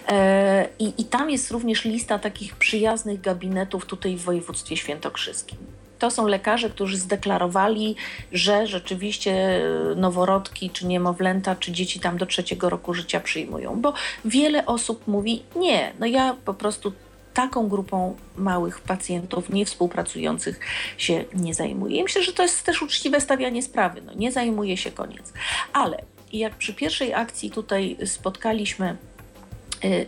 E, I, I tam jest również lista takich przyjaznych gabinetów tutaj w województwie świętokrzyskim. To są lekarze, którzy zdeklarowali, że rzeczywiście noworodki, czy niemowlęta, czy dzieci tam do trzeciego roku życia przyjmują. Bo wiele osób mówi: Nie, no ja po prostu taką grupą małych pacjentów niewspółpracujących się nie zajmuję. I myślę, że to jest też uczciwe stawianie sprawy. No, nie zajmuje się koniec. Ale i jak przy pierwszej akcji tutaj spotkaliśmy y,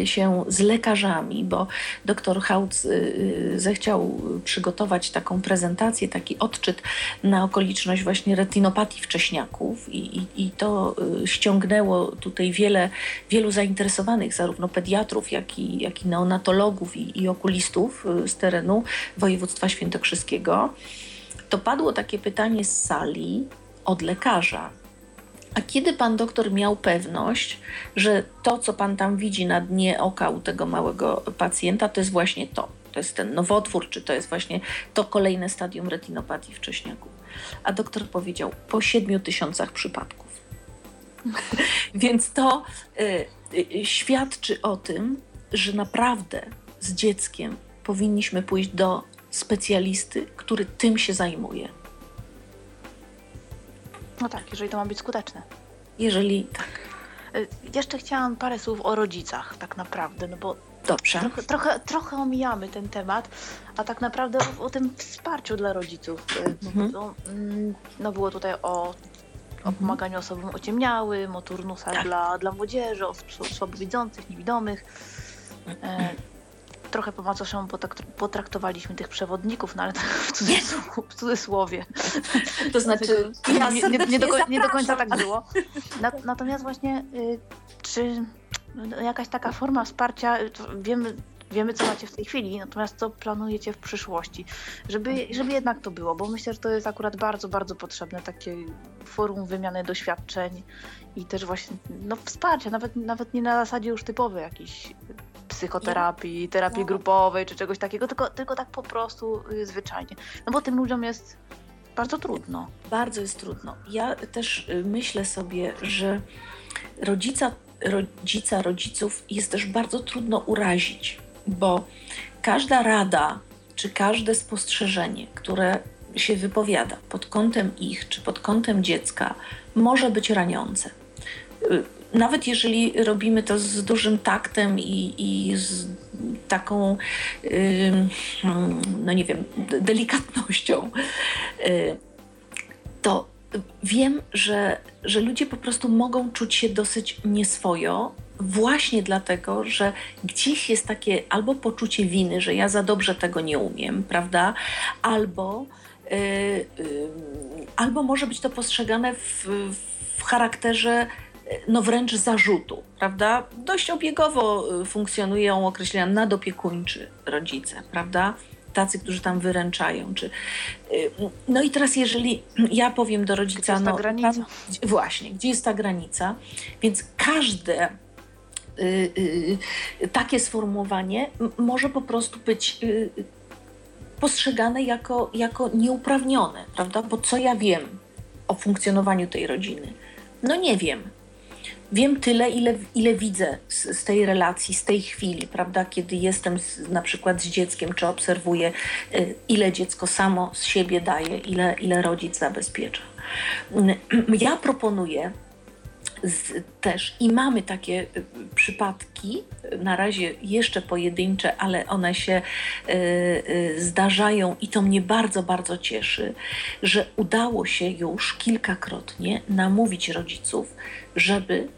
y, się z lekarzami, bo dr Hautz y, zechciał przygotować taką prezentację, taki odczyt na okoliczność właśnie retinopatii wcześniaków i, i, i to ściągnęło tutaj wiele, wielu zainteresowanych, zarówno pediatrów, jak i, jak i neonatologów i, i okulistów z terenu województwa świętokrzyskiego. To padło takie pytanie z sali od lekarza, a kiedy pan doktor miał pewność, że to, co pan tam widzi na dnie oka u tego małego pacjenta, to jest właśnie to? To jest ten nowotwór, czy to jest właśnie to kolejne stadium retinopatii wcześniaku? A doktor powiedział po siedmiu tysiącach przypadków. [laughs] Więc to y, y, świadczy o tym, że naprawdę z dzieckiem powinniśmy pójść do specjalisty, który tym się zajmuje. No tak, jeżeli to ma być skuteczne. Jeżeli tak. Y, jeszcze chciałam parę słów o rodzicach, tak naprawdę, no bo Dobrze. Trochę, trochę, trochę omijamy ten temat, a tak naprawdę o, o tym wsparciu dla rodziców. Y, mhm. No, no, było tutaj o, o mhm. pomaganiu osobom ociemniałym, o turnusach tak. dla, dla młodzieży, o słabowidzących, niewidomych. E, trochę po macoszemu potraktowaliśmy tych przewodników, no ale tak w, cudzysłowie. W cudzysłowie. To znaczy, ja nie, nie, nie, do, nie, do, końca tak było. natomiast właśnie, y, czy no, jakaś taka forma wsparcia, wiemy, wiemy, co macie w tej chwili, natomiast co planujecie w przyszłości, żeby, żeby jednak to było, bo myślę, że to jest akurat bardzo, bardzo potrzebne takie forum wymiany doświadczeń i też właśnie no, wsparcia, nawet, nawet nie na zasadzie już typowej jakiejś psychoterapii, terapii grupowej czy czegoś takiego, tylko, tylko tak po prostu y, zwyczajnie. No bo tym ludziom jest bardzo trudno. Bardzo jest trudno. Ja też y, myślę sobie, że rodzica, rodzica, rodziców jest też bardzo trudno urazić, bo każda rada czy każde spostrzeżenie, które się wypowiada pod kątem ich czy pod kątem dziecka, może być raniące y, nawet jeżeli robimy to z dużym taktem i, i z taką, no nie wiem, delikatnością, y, to wiem, że, że ludzie po prostu mogą czuć się dosyć nieswojo, właśnie dlatego, że gdzieś jest takie albo poczucie winy, że ja za dobrze tego nie umiem, prawda? Albo, yy, yy, albo może być to postrzegane w, w charakterze no wręcz zarzutu, prawda? Dość obiegowo y, funkcjonują określenia nadopiekuńczy rodzice, prawda? Tacy, którzy tam wyręczają. Czy... Y, no i teraz, jeżeli [clears throat] ja powiem do rodzica, gdzie jest no, granica? Tam, właśnie, gdzie jest ta granica? Więc każde y, y, takie sformułowanie może po prostu być y, postrzegane jako, jako nieuprawnione, prawda? Bo co ja wiem o funkcjonowaniu tej rodziny? No nie wiem wiem tyle, ile, ile widzę z, z, tej relacji, z tej chwili, prawda, kiedy jestem z, na przykład z dzieckiem, czy obserwuję, y, ile dziecko samo z siebie daje, ile, ile rodzic zabezpiecza. Ja proponuję z, też i mamy takie y, przypadki, na razie jeszcze pojedyncze, ale one się y, y, zdarzają i to mnie bardzo, bardzo cieszy, że udało się już kilkakrotnie namówić rodziców, żeby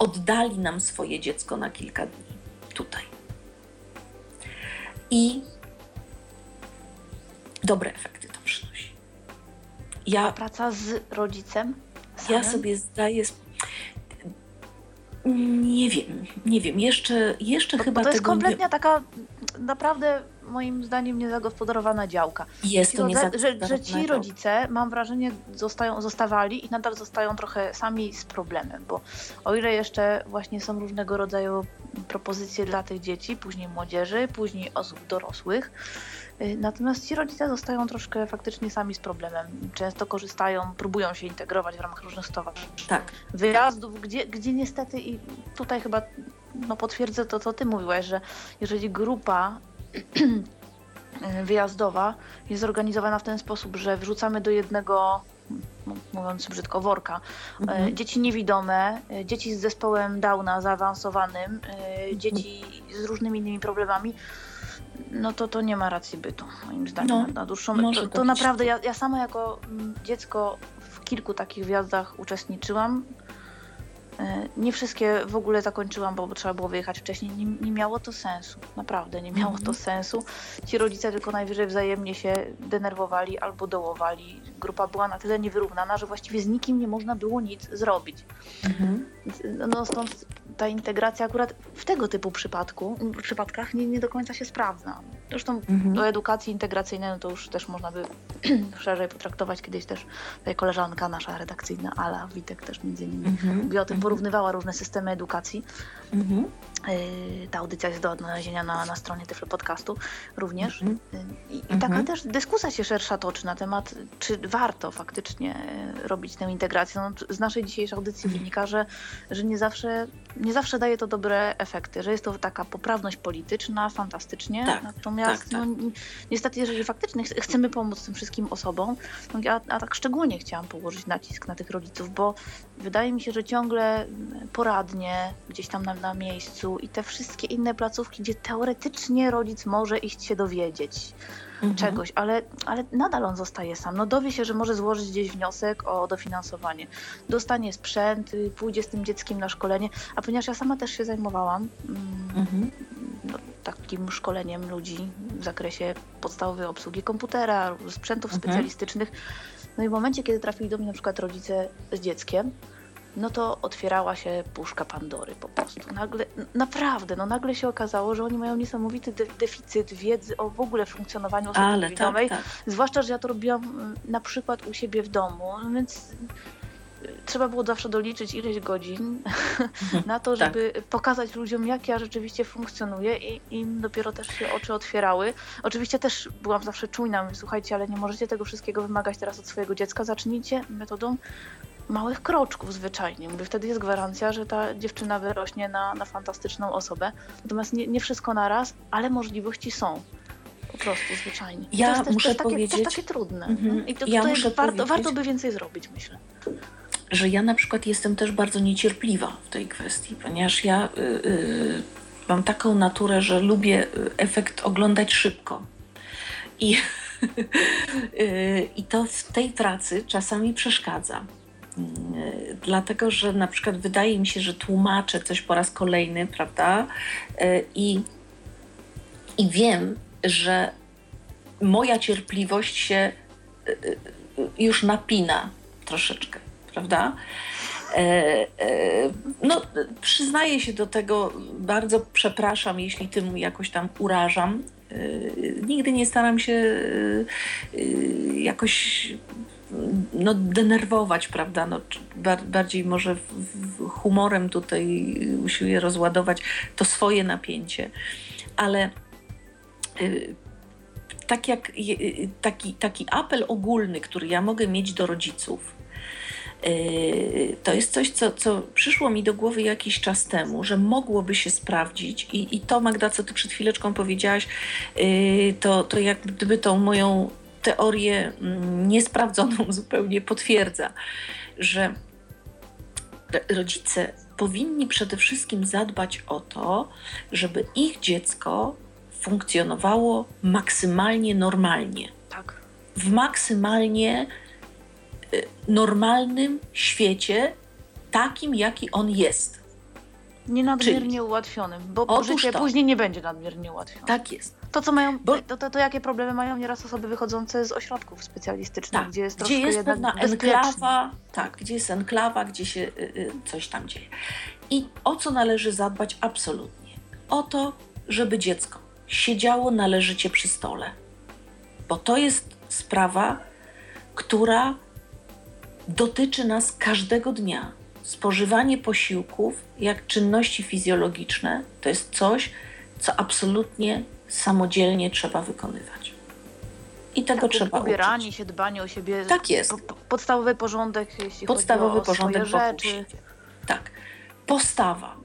oddali nam swoje dziecko na kilka dni tutaj. I dobre efekty to przynosi. Ja, A praca z rodzicem? Samym? Ja sobie zdaję nie wiem, nie wiem. Jeszcze, jeszcze bo, chyba bo to jest kompletnie nie... taka naprawdę moim zdaniem niezagospodarowana działka. Jest to niezagospodarowana że, że ci rodzice, mam wrażenie, zostają, zostawali i nadal zostają trochę sami z problemem, bo o ile jeszcze właśnie są różnego rodzaju propozycje dla tych dzieci, później młodzieży, później osób dorosłych, y, Natomiast ci rodzice zostają troszkę faktycznie sami z problemem. Często korzystają, próbują się integrować w ramach różnych stowarzyszeń. Tak. Wyjazdów, gdzie, gdzie niestety i tutaj chyba no, potwierdzę to, co ty mówiłaś, że jeżeli grupa [clears throat] wyjazdowa jest zorganizowana w ten sposób, że wrzucamy do jednego mówiąc brzydko, worka. E, mhm. Dzieci niewidome, e, dzieci z zespołem Downa zaawansowanym, e, mhm. dzieci z różnymi innymi problemami, no to to nie ma racji bytu, moim zdaniem, no, na dłuższą To, to naprawdę, ja, ja sama jako dziecko w kilku takich wjazdach uczestniczyłam. E, nie wszystkie w ogóle zakończyłam, bo trzeba było wyjechać wcześniej. Nie, nie miało to sensu. Naprawdę nie miało to mhm. sensu. Ci rodzice tylko najwyżej wzajemnie się denerwowali albo dołowali. Grupa była na tyle niewyrównana, że właściwie z nikim nie można było nic zrobić. Mhm. No stąd ta integracja akurat w tego typu przypadku, przypadkach nie, nie do końca się sprawdza. Zresztą mhm. do edukacji integracyjnej no to już też można by [clears throat] szerzej potraktować. Kiedyś też tutaj koleżanka nasza redakcyjna, Ala Witek też między innymi mhm. mówi o tym. Porównywała różne systemy edukacji. Mhm. Y, ta audycja jest do odnalezienia na, na stronie Tyflo Podcastu również. Mhm. Y, I, I, taka mhm. też dyskusja się szersza toczy na temat, czy warto faktycznie y, robić tę integrację. No, z naszej dzisiejszej audycji mhm. wynika, że, że nie, zawsze, nie zawsze daje to dobre efekty, że jest to taka poprawność polityczna, fantastycznie. Tak, Natomiast tak, tak. No, niestety, jeżeli faktycznie chcemy pomóc tym wszystkim osobom, no, ja, a tak szczególnie chciałam położyć nacisk na tych rodziców, bo wydaje mi się, że ciągle poradnie gdzieś tam na, na miejscu i te wszystkie inne placówki, gdzie teoretycznie rodzic może iść się dowiedzieć mhm. czegoś, ale, ale nadal on zostaje sam. No dowie się, że może złożyć gdzieś wniosek o dofinansowanie. Dostanie sprzęt, y, pójdzie z tym dzieckiem na szkolenie, a ponieważ ja sama też się zajmowałam mm, mhm. no, takim szkoleniem ludzi w zakresie podstawowej obsługi komputera, sprzętów mhm. specjalistycznych, no i w momencie, kiedy trafili do mnie na przykład rodzice z dzieckiem, no to otwierała się puszka Pandory po prostu. Nagle, naprawdę, no nagle się okazało, że oni mają niesamowity de deficyt wiedzy o w ogóle funkcjonowaniu osoby Ale, niewidomej. Tak, tak. Zwłaszcza, że ja to robiłam na przykład u siebie w domu, więc y, trzeba było zawsze doliczyć ileś godzin mhm, [laughs] na to, żeby tak. pokazać ludziom, jak ja rzeczywiście funkcjonuję i im dopiero też się oczy otwierały. Oczywiście też byłam zawsze czujna, słuchajcie, ale nie możecie tego wszystkiego wymagać teraz od swojego dziecka, zacznijcie metodą małych kroczków zwyczajnie. Mówię, wtedy jest gwarancja, że ta dziewczyna wyrośnie na, na fantastyczną osobę. Natomiast nie, nie wszystko naraz, ale możliwości są. Po prostu zwyczajnie. Ja to jest muszę też, takie, powiedzieć... też takie trudne. Mm-hmm. I to, ja tutaj warto, warto by więcej zrobić, myślę. Że ja na przykład jestem też bardzo niecierpliwa w tej kwestii, ponieważ ja y, y, mam taką naturę, że lubię y, efekt oglądać szybko. I, [laughs] y, I to w tej pracy czasami przeszkadza. Y, dlatego że na przykład wydaje mi się, że tłumaczę coś po raz kolejny, prawda? Y, I, i wiem, że moja cierpliwość się y, już napina troszeczkę, prawda? E, e, no, przyznaję się do tego, bardzo przepraszam, jeśli tym jakoś tam urażam. E, nigdy nie staram się jakoś no, denerwować, prawda? No, bardziej może humorem tutaj usiłuję rozładować to swoje napięcie. Ale y, tak jak y, taki, taki apel ogólny, który ja mogę mieć do rodziców, y, to jest coś, co, co przyszło mi do głowy jakiś czas temu, że mogłoby się sprawdzić i, i to Magda, co ty przed chwileczką powiedziałaś, to, to jak gdyby tą moją teorię mm, niesprawdzoną [laughs] zupełnie potwierdza, że rodzice powinni przede wszystkim zadbać o to, żeby ich dziecko funkcjonowało maksymalnie normalnie. Tak. W maksymalnie y, normalnym świecie, takim jaki on jest. Nie nadmiernie Czyli, ułatwionym, bo życie to. później nie będzie nadmiernie ułatwione. Tak jest. To, co mają, bo, to, to, to, jakie problemy mają nieraz osoby wychodzące z ośrodków specjalistycznych, tak, gdzie jest gdzie jest pewna enklawa, tak, gdzie jest enklawa, gdzie się y, y, coś tam dzieje. I o co należy zadbać absolutnie? O to, żeby dziecko siedziało należycie przy stole. Bo to jest sprawa, która dotyczy nas każdego dnia. Spożywanie posiłków, jak czynności fizjologiczne, to jest coś, co absolutnie samodzielnie trzeba wykonywać. I tego tak, trzeba ubieranie uczyć. się, dbanie o siebie. Tak jest. podstawowy porządek, jeśli podstawowy chodzi o porządek swoje rzeczy. Tak. Postawa.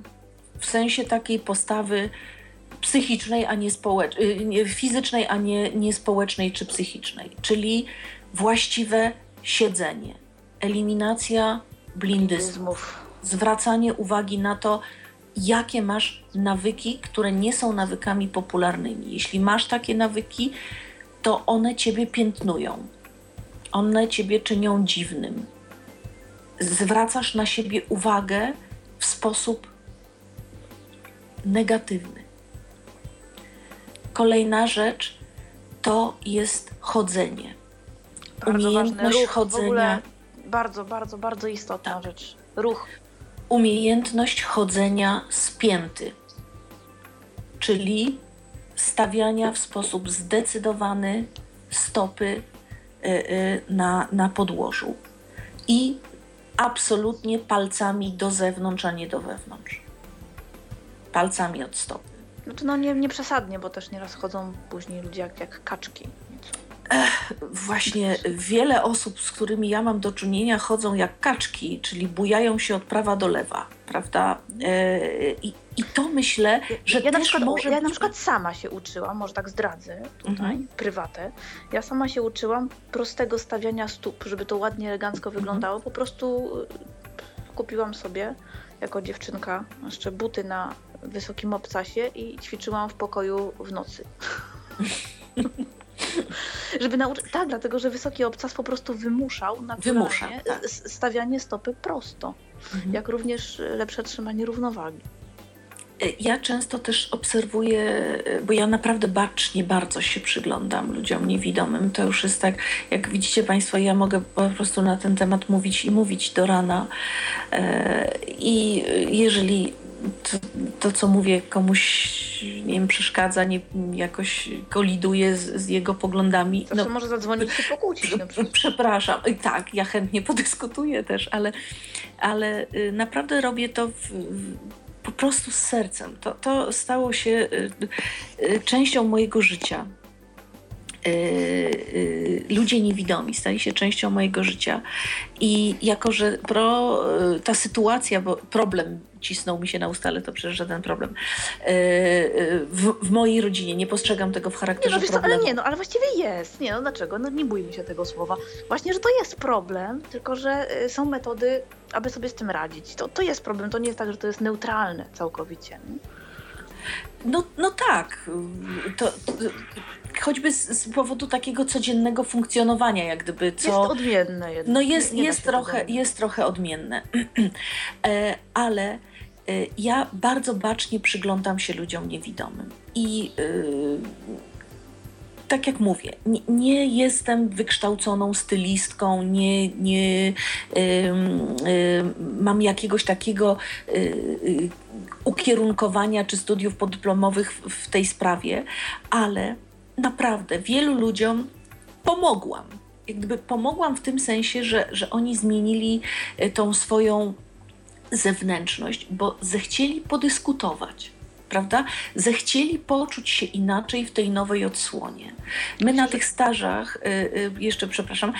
W sensie takiej postawy psychicznej, a nie społecznej, y, fizycznej, a nie, nie społecznej czy psychicznej. Czyli właściwe siedzenie, eliminacja blindyzmów, zwracanie uwagi na to, jakie masz nawyki, które nie są nawykami popularnymi. Jeśli masz takie nawyki, to one ciebie piętnują. One ciebie czynią dziwnym. Zwracasz na siebie uwagę w sposób negatywny. Kolejna rzecz to jest chodzenie. Bardzo Umiejętność ruch, chodzenia. bardzo, bardzo, bardzo istotna tak. rzecz. Ruch umiejętność chodzenia spięty, czyli stawiania w sposób zdecydowany stopy y, y, na, na podłożu i absolutnie palcami do zewnątrz, a nie do wewnątrz. Palcami od stopy. Znaczy no nie, nie przesadnie, bo też nieraz chodzą później ludzie jak, jak kaczki. Ech, właśnie wiele osób, z którymi ja mam do czynienia, chodzą jak kaczki, czyli bujają się od prawa do lewa, prawda? E, i, I to myślę, że ja też na przykład, może... Ja na przykład sama się uczyłam, może tak zdradzę tutaj, mhm. prywatę. Ja sama się uczyłam prostego stawiania stóp, żeby to ładnie, elegancko mhm. wyglądało. Po prostu e, kupiłam sobie jako dziewczynka jeszcze buty na wysokim obcasie i ćwiczyłam w pokoju w nocy. [laughs] [laughs] Żeby nauczyć. Tak, dlatego że wysoki obcas po prostu wymuszał Wymusza, tak. stawianie stopy prosto, mhm. jak również lepsze trzymanie równowagi. E, ja często też obserwuję, e, bo ja naprawdę bacznie bardzo się przyglądam ludziom niewidomym. To już jest tak, jak widzicie Państwo, ja mogę po prostu na ten temat mówić i mówić do rana. E, I jeżeli to, to, co mówię, komuś nie wiem, przeszkadza, nie, jakoś koliduje z, z jego poglądami. Zawsze no, może zadzwonić i pokłócić. Przepraszam, tak, ja chętnie podyskutuję też, ale, ale y, naprawdę robię to w, w, po prostu z sercem. To, to stało się y, y, częścią mojego życia. Ludzie niewidomi stali się częścią mojego życia. I jako, że pro, ta sytuacja, bo problem cisnął mi się na ustale, to przecież żaden problem. W, w mojej rodzinie nie postrzegam tego w charakterze nie, no, problemu. ale nie, no ale właściwie jest. Nie, no dlaczego? No nie bójmy się tego słowa. Właśnie, że to jest problem, tylko że są metody, aby sobie z tym radzić. To, to jest problem, to nie jest tak, że to jest neutralne całkowicie. No, no tak. To, to, choćby z, z, powodu takiego codziennego funkcjonowania, jak gdyby co. Jest odmienne jednak. No jest, jest, trochę, jest trochę odmienne. [clears throat] Ale Y, ja bardzo bacznie przyglądam się ludziom niewidomym i yy, tak jak mówię, nie, nie, jestem wykształconą stylistką, nie, nie yy, yy, mam jakiegoś takiego y, ukierunkowania czy studiów podyplomowych w, w tej sprawie, ale naprawdę wielu ludziom pomogłam. Jakby pomogłam w tym sensie, że, że oni zmienili y, tą swoją zewnętrzność, bo zechcieli podyskutować, prawda? Zechcieli poczuć się inaczej w tej nowej odsłonie. My na tych stażach, y, y, jeszcze przepraszam,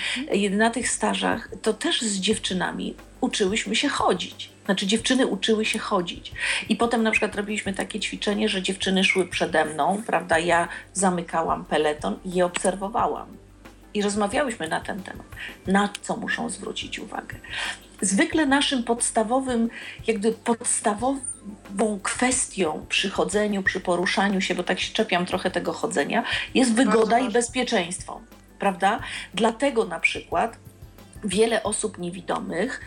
na tych stażach to też z dziewczynami uczyłyśmy się chodzić. Znaczy dziewczyny uczyły się chodzić. I potem na przykład robiliśmy takie ćwiczenie, że dziewczyny szły przede mną, prawda? Ja zamykałam peleton i je obserwowałam i rozmawiałyśmy na ten temat, na co muszą zwrócić uwagę. Zwykle naszym podstawowym, jakby podstawową kwestią przy chodzeniu, przy poruszaniu się, bo tak się czepiam trochę tego chodzenia, jest wygoda i bezpieczeństwo, prawda? Dlatego na przykład wiele osób niewidomych,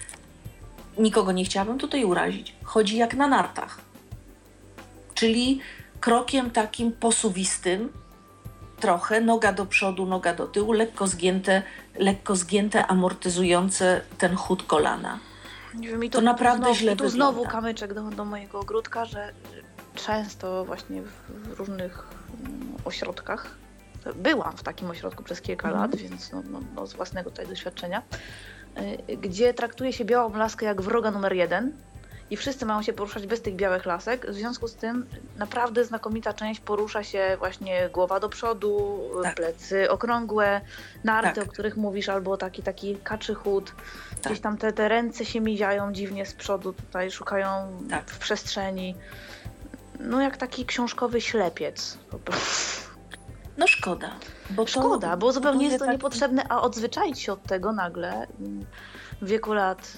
nikogo nie chciałabym tutaj urazić, chodzi jak na nartach. Czyli krokiem takim posuwistym, trochę, noga do przodu, noga do tyłu, lekko zgięte, lekko zgięte amortyzujące ten chód kolana. Nie wiem, i to, to naprawdę znowu, źle tu znowu kamyczek do, do mojego ogródka, że często właśnie w różnych mm, ośrodkach, byłam w takim ośrodku przez kilka mm. lat, więc no, no, no, z własnego tutaj doświadczenia, gdzie traktuje się białą laskę jak wroga numer jeden, i wszyscy mają się poruszać bez tych białych lasek. W związku z tym naprawdę znakomita część porusza się właśnie głowa do przodu, tak. plecy okrągłe, narty, tak. o których mówisz, albo taki taki kaczy chód. Tak. Gdzieś tam te, te ręce się miziają dziwnie z przodu, tutaj szukają tak. w przestrzeni. No jak taki książkowy ślepiec po prostu. No szkoda. Bo szkoda, bo zupełnie jest to taki... niepotrzebne, a odzwyczaić się od tego nagle w wieku lat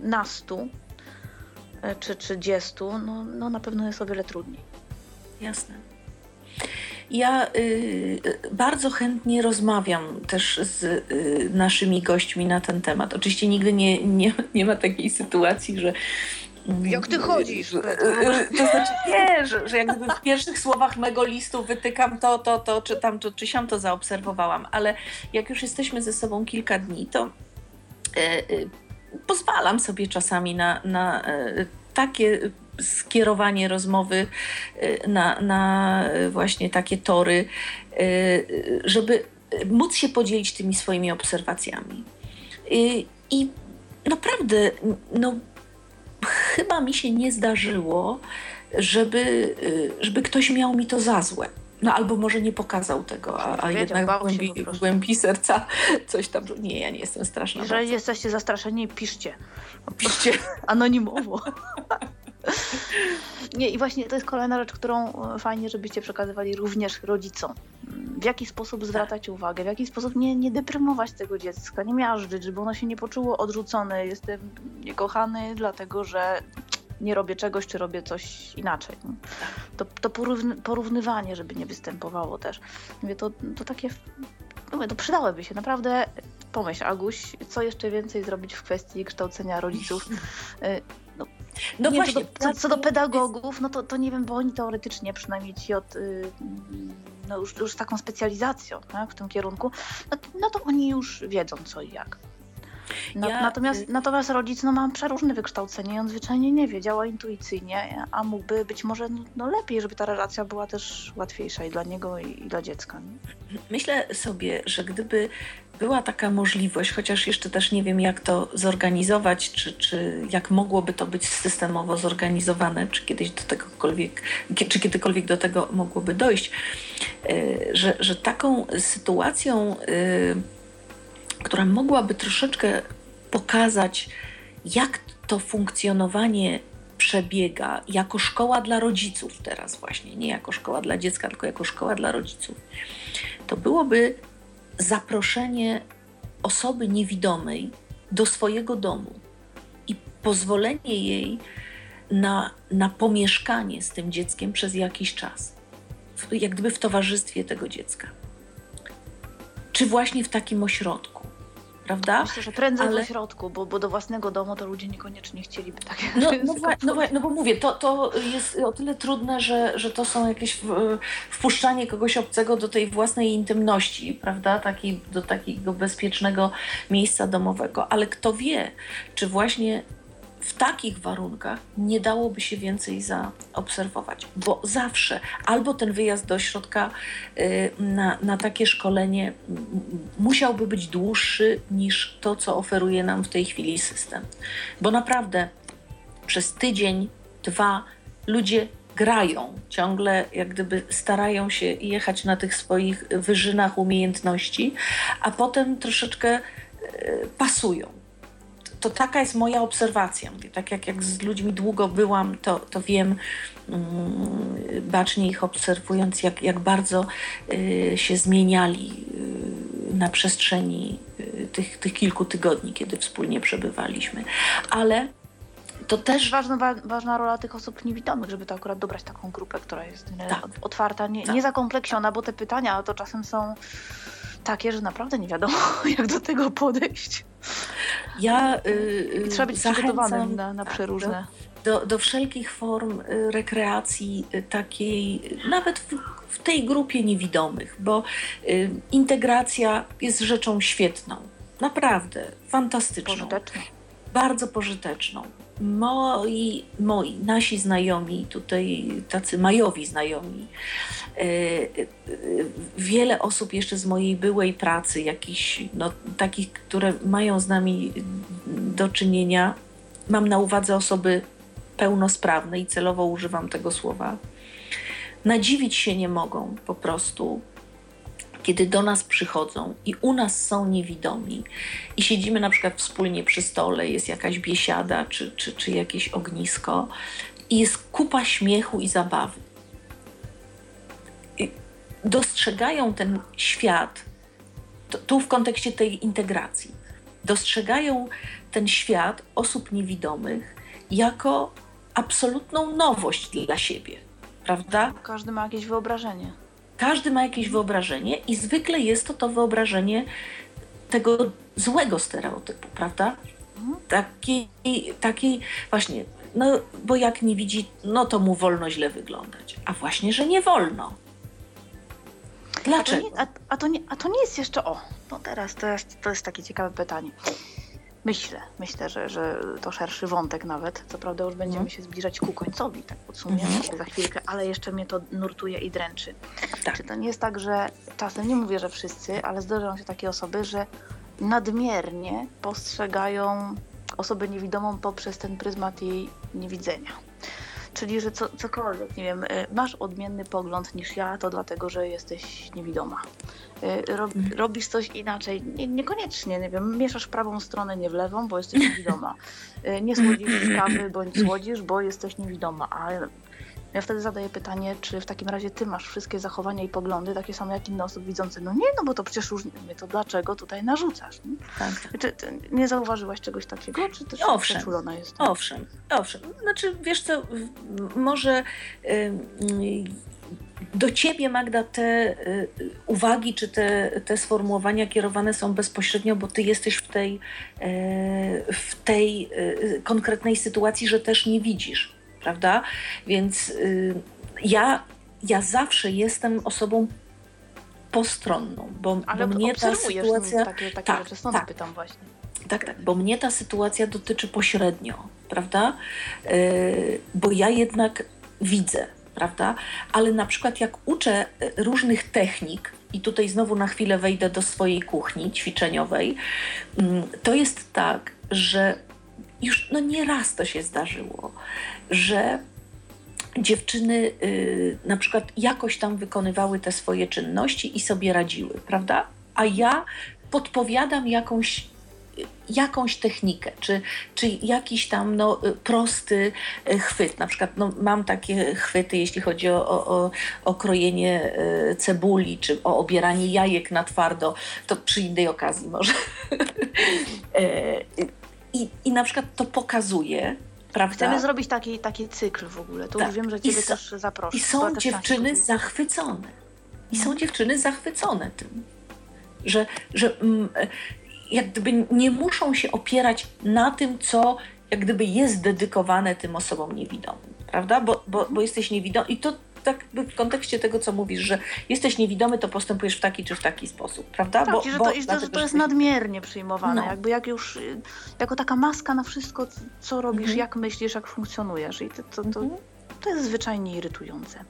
nastu, E, czy 30, no, no na pewno jest o wiele trudniej. Jasne. Ja y, bardzo chętnie rozmawiam też z y, naszymi gośćmi na ten temat. Oczywiście nigdy nie, nie, nie ma takiej sytuacji, że jak ty chodzisz? To znaczy nie, że, że jak gdyby w pierwszych słowach mego listu wytykam to, to, to, czy tam, to, czy siam to zaobserwowałam, ale jak już jesteśmy ze sobą kilka dni, to pozwalam sobie czasami na, na e, takie skierowanie rozmowy e, na, na właśnie takie tory, e, żeby móc się podzielić tymi swoimi obserwacjami. I, i naprawdę, no, chyba mi się nie zdarzyło, żeby, żeby ktoś miał mi to za złe. No albo może nie pokazał tego, a, a jednak w głębi, głębi, serca coś tam. Nie, ja nie jestem straszna. Jeżeli bardzo. jesteście zastraszeni, piszcie. Piszcie [laughs] anonimowo. [laughs] [laughs] Nie, i właśnie to jest kolejna rzecz, którą e, fajnie, żebyście przekazywali również rodzicom. W jaki sposób zwracać uwagę, w jaki sposób nie, nie deprymować tego dziecka, nie miażdżyć, żeby ono się nie poczuło odrzucone. Jestem niekochany, dlatego że nie robię czegoś, czy robię coś inaczej. To, to porównywanie, żeby nie występowało też. Mówię, to, to takie, mówię, to przydałoby się. Naprawdę pomyśl, Aguś, co jeszcze więcej zrobić w kwestii kształcenia rodziców. [laughs] No nie, właśnie. Co do, co do, pedagogów, no to, to nie wiem, bo oni teoretycznie przynajmniej ci od, y, no już, już taką specjalizacją tak, w tym kierunku, no, no to oni już wiedzą co i jak. No, ja, natomiast, y... natomiast rodzic no, ma przeróżne wykształcenie i on zwyczajnie nie wie, działa intuicyjnie, a mógłby być może no, no lepiej, żeby ta relacja była też łatwiejsza i dla niego, i, i dla dziecka. Nie? Myślę sobie, że gdyby była taka możliwość, chociaż jeszcze też nie wiem, jak to zorganizować, czy, czy jak mogłoby to być systemowo zorganizowane, czy kiedyś do tegokolwiek, czy kiedykolwiek do tego mogłoby dojść, y, że, że taką sytuacją y, która mogłaby troszeczkę pokazać, jak to funkcjonowanie przebiega jako szkoła dla rodziców teraz właśnie, nie jako szkoła dla dziecka, tylko jako szkoła dla rodziców, to byłoby zaproszenie osoby niewidomej do swojego domu i pozwolenie jej na, na pomieszkanie z tym dzieckiem przez jakiś czas, jak gdyby w towarzystwie tego dziecka. Czy właśnie w takim ośrodku prawda? Myślę, że prędzej Ale... w środku, bo, bo do własnego domu to ludzie niekoniecznie chcieliby tak. No, no, [laughs] no, no bo mówię, to, to jest o tyle trudne, że, że to są jakieś wpuszczanie kogoś obcego do tej własnej intymności, prawda? Taki, do takiego bezpiecznego miejsca domowego. Ale kto wie, czy właśnie w takich warunkach nie dałoby się więcej zaobserwować, bo zawsze albo ten wyjazd do środka y, na, na takie szkolenie musiałby być dłuższy niż to, co oferuje nam w tej chwili system. Bo naprawdę przez tydzień, dwa ludzie grają, ciągle jak gdyby starają się jechać na tych swoich wyżynach umiejętności, a potem troszeczkę y, pasują to taka jest moja obserwacja. Tak jak, jak z ludźmi długo byłam, to, to wiem, mm, bacznie ich obserwując, jak, jak bardzo y, się zmieniali y, na przestrzeni y, tych, tych kilku tygodni, kiedy wspólnie przebywaliśmy. Ale to też ważna, wa ważna rola tych osób niewidomych, żeby to akurat dobrać taką grupę, która jest e, tak. otwarta, nie, tak. nie zakompleksiona, bo te pytania to czasem są takie, że naprawdę nie wiadomo, [laughs] jak do tego podejść. Ja yy, trzeba być przygotowanym na, na tak, przeróżne. Do, do wszelkich form y, rekreacji y, takiej, nawet w, w tej grupie niewidomych, bo y, integracja jest rzeczą świetną. Naprawdę, fantastyczną. Pożyteczną. Bardzo pożyteczną. Moi, moi, nasi znajomi, tutaj tacy majowi znajomi, wiele osób jeszcze z mojej byłej pracy, jakichś no, takich, które mają z nami do czynienia, mam na uwadze osoby pełnosprawne i celowo używam tego słowa, nadziwić się nie mogą po prostu, kiedy do nas przychodzą i u nas są niewidomi i siedzimy na przykład wspólnie przy stole, jest jakaś biesiada czy, czy, czy jakieś ognisko i jest kupa śmiechu i zabawy. I dostrzegają ten świat, to, tu w kontekście tej integracji, dostrzegają ten świat osób niewidomych jako absolutną nowość dla siebie, prawda? Każdy ma jakieś wyobrażenie. Każdy ma jakieś wyobrażenie i zwykle jest to to wyobrażenie tego złego stereotypu, prawda? Mhm. Taki, taki właśnie, no bo jak nie widzi, no to mu wolno źle wyglądać. A właśnie, że nie wolno. Dlaczego? A to nie, a, a to nie, a to nie jest jeszcze, o, no teraz to jest, to jest takie ciekawe pytanie. Myślę, myślę, że, że to szerszy wątek nawet. Co prawda już będziemy mhm. się zbliżać ku końcowi, tak podsumujemy mhm. za chwilkę, ale jeszcze mnie to nurtuje i dręczy. Tak. Czy to nie jest tak, że czasem, nie mówię, że wszyscy, ale zdarzają się takie osoby, że nadmiernie postrzegają osobę niewidomą poprzez ten pryzmat jej niewidzenia. Czyli, że co, cokolwiek, nie wiem, y, masz odmienny pogląd niż ja, to dlatego, że jesteś niewidoma. Y, rob, mhm. robisz coś inaczej, nie, niekoniecznie, nie wiem, mieszasz prawą stronę, nie w lewą, bo jesteś niewidoma. Y, nie słodzisz sprawy, bądź słodzisz, bo jesteś niewidoma. A ja wtedy zadaję pytanie, czy w takim razie ty masz wszystkie zachowania i poglądy takie same jak inne osoby widzące? No nie, no bo to przecież już nie, to dlaczego tutaj narzucasz? Nie? Tak. Czy nie zauważyłaś czegoś takiego, czy też owszem, przeczulona jest? Owszem, owszem. Znaczy, wiesz co, może... Yy, do ciebie, Magda, te y, uwagi czy te, te sformułowania kierowane są bezpośrednio, bo ty jesteś w tej, y, w tej y, konkretnej sytuacji, że też nie widzisz prawda? Więc y, ja, ja zawsze jestem osobą postronną, bo, Ale bo mnie ta sytuacja... takie, takie tak, rzeczy, tak. pytam właśnie. Tak, tak, bo mnie ta sytuacja dotyczy pośrednio, prawda? Y, bo ja jednak widzę, prawda? Ale na przykład jak uczę różnych technik, i tutaj znowu na chwilę wejdę do swojej kuchni ćwiczeniowej, mm, to jest tak, że już no nieraz to się zdarzyło, że dziewczyny y, na przykład jakoś tam wykonywały te swoje czynności i sobie radziły, prawda? A ja podpowiadam jakąś jakąś technikę, czy, czy jakiś tam no, prosty y, chwyt. Na przykład no, mam takie chwyty, jeśli chodzi o, o, o krojenie y, cebuli, czy o obieranie jajek na twardo, to przy innej okazji może. [laughs] I, I na przykład to pokazuje, Prawda? Chcemy zrobić taki, taki cykl w ogóle. To tak. już wiem, że Ciebie so, też zaproszę. I są dziewczyny zachwycone. I są dziewczyny zachwycone tym, że, że mm, jak gdyby nie muszą się opierać na tym, co jak gdyby jest dedykowane tym osobom niewidomym, prawda? Bo, bo, bo jesteś niewidomy i to tak w kontekście tego, co mówisz, że jesteś niewidomy, to postępujesz w taki czy w taki sposób, prawda? Tak, bo, że, to, bo, jest, dlatego, to jest nadmiernie przyjmowane, no. jakby jak już, y, jako taka maska na wszystko, co robisz, mhm. jak myślisz, jak funkcjonujesz i to, to, to, mhm. to jest zwyczajnie irytujące.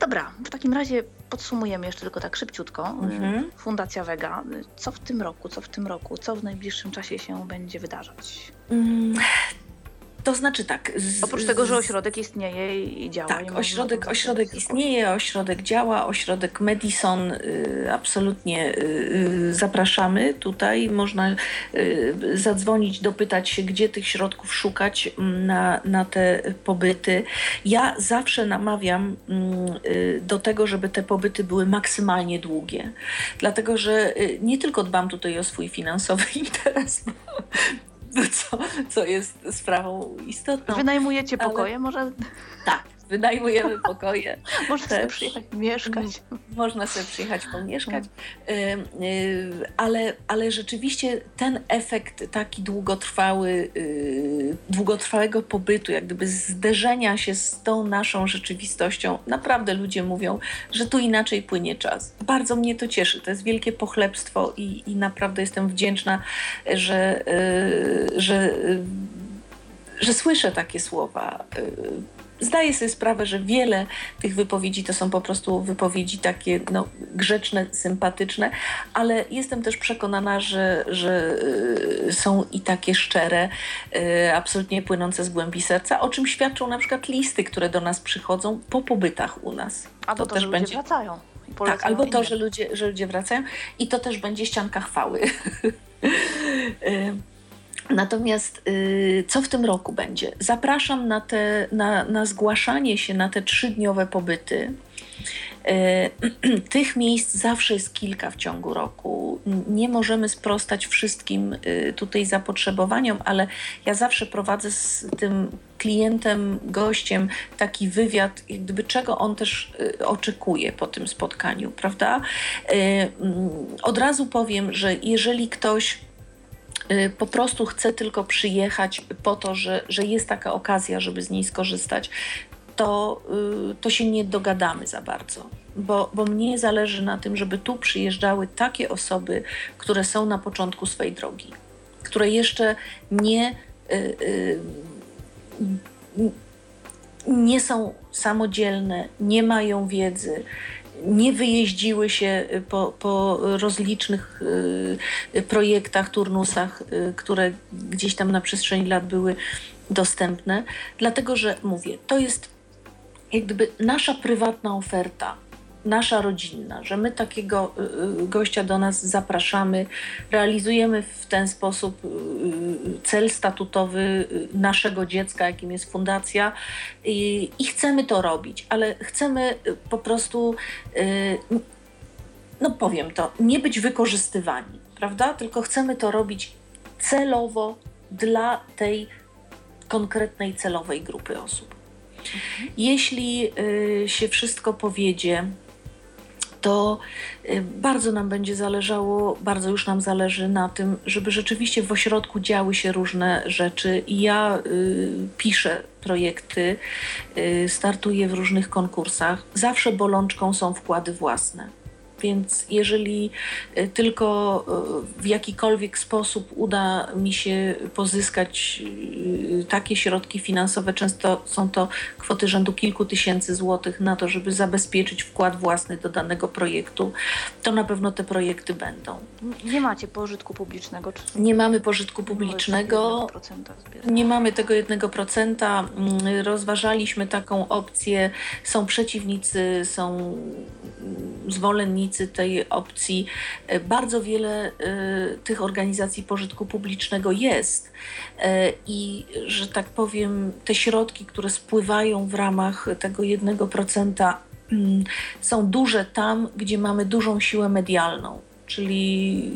Dobra, w takim razie podsumujemy jeszcze tylko tak szybciutko. Mhm. Fundacja Vega. Co w tym roku, co w tym roku, co w najbliższym czasie się będzie wydarzać? Mm, to znaczy tak. Z, Oprócz tego, że ośrodek istnieje i działa. Tak, ośrodek, ośrodek istnieje, ośrodek działa, ośrodek Madison y, absolutnie y, y, zapraszamy tutaj. Można zadzwonić, dopytać się, gdzie tych środków szukać mm, na, na te pobyty. Ja zawsze namawiam mm, do tego, żeby te pobyty były maksymalnie długie. Dlatego, że nie tylko dbam tutaj o swój finansowy [laughs] interes, co, co jest sprawą istotną. Wynajmujecie pokoje ale... może? Tak, wynajmujemy pokoje. [laughs] Można sobie przyjechać mieszkać. Można sobie przyjechać pomieszkać, ale, ale rzeczywiście ten efekt taki długotrwały, y, długotrwałego pobytu, jak gdyby zderzenia się z tą naszą rzeczywistością, naprawdę ludzie mówią, że tu inaczej płynie czas. Bardzo mnie to cieszy, to jest wielkie pochlebstwo i, i naprawdę jestem wdzięczna, że, y, że, y, że słyszę takie słowa zdaję sobie sprawę, że wiele tych wypowiedzi to są po prostu wypowiedzi takie no, grzeczne, sympatyczne, ale jestem też przekonana, że, że y, są i takie szczere, y, absolutnie płynące z głębi serca, o czym świadczą na przykład listy, które do nas przychodzą po pobytach u nas. A to, to, też będzie... wracają. Tak, albo to, że ludzie, że ludzie wracają i to też będzie ścianka chwały. [laughs] Natomiast y, co w tym roku będzie? Zapraszam na, te, na, na zgłaszanie się na te trzydniowe pobyty. Y, [clears throat] tych miejsc zawsze jest kilka w ciągu roku. Nie możemy sprostać wszystkim y, tutaj zapotrzebowaniom, ale ja zawsze prowadzę z tym klientem, gościem taki wywiad, jak gdyby czego on też oczekuje po tym spotkaniu, prawda? Od razu powiem, że jeżeli ktoś po prostu chcę tylko przyjechać po to, że, że jest taka okazja, żeby z niej skorzystać, to, y, to się nie dogadamy za bardzo. Bo, bo mnie zależy na tym, żeby tu przyjeżdżały takie osoby, które są na początku swej drogi, które jeszcze nie, y, nie są samodzielne, nie mają wiedzy, nie wyjeździły się y, po, po rozlicznych y, projektach, turnusach, y, które gdzieś tam na przestrzeni lat były dostępne, dlatego że mówię, to jest jak gdyby nasza prywatna oferta nasza rodzinna, że my takiego y, y, gościa do nas zapraszamy, realizujemy w ten sposób y, cel statutowy naszego dziecka, jakim jest fundacja i, i chcemy to robić, ale chcemy po prostu, no powiem to, nie być wykorzystywani, prawda? Tylko chcemy to robić celowo dla tej konkretnej celowej grupy osób. Mhm. Jeśli się wszystko powiedzie, to y, bardzo nam będzie zależało, bardzo już nam zależy na tym, żeby rzeczywiście w ośrodku działy się różne rzeczy. I ja y, piszę projekty, y, startuję w różnych konkursach. Zawsze bolączką są wkłady własne. Więc jeżeli e, tylko e, w jakikolwiek sposób uda mi się pozyskać e, takie środki finansowe, często są to kwoty rzędu kilku tysięcy złotych na to, żeby zabezpieczyć wkład własny do danego projektu, to na pewno te projekty będą. Nie macie pożytku publicznego? Czy... Nie mamy pożytku publicznego. Nie mamy tego jednego procenta. Mm, rozważaliśmy taką opcję. Są przeciwnicy, są zwolennicy tej opcji. E, bardzo wiele e, tych organizacji pożytku publicznego jest e, i, że tak powiem, te środki, które spływają w ramach tego jednego procenta, mm, są duże tam, gdzie mamy dużą siłę medialną. Czyli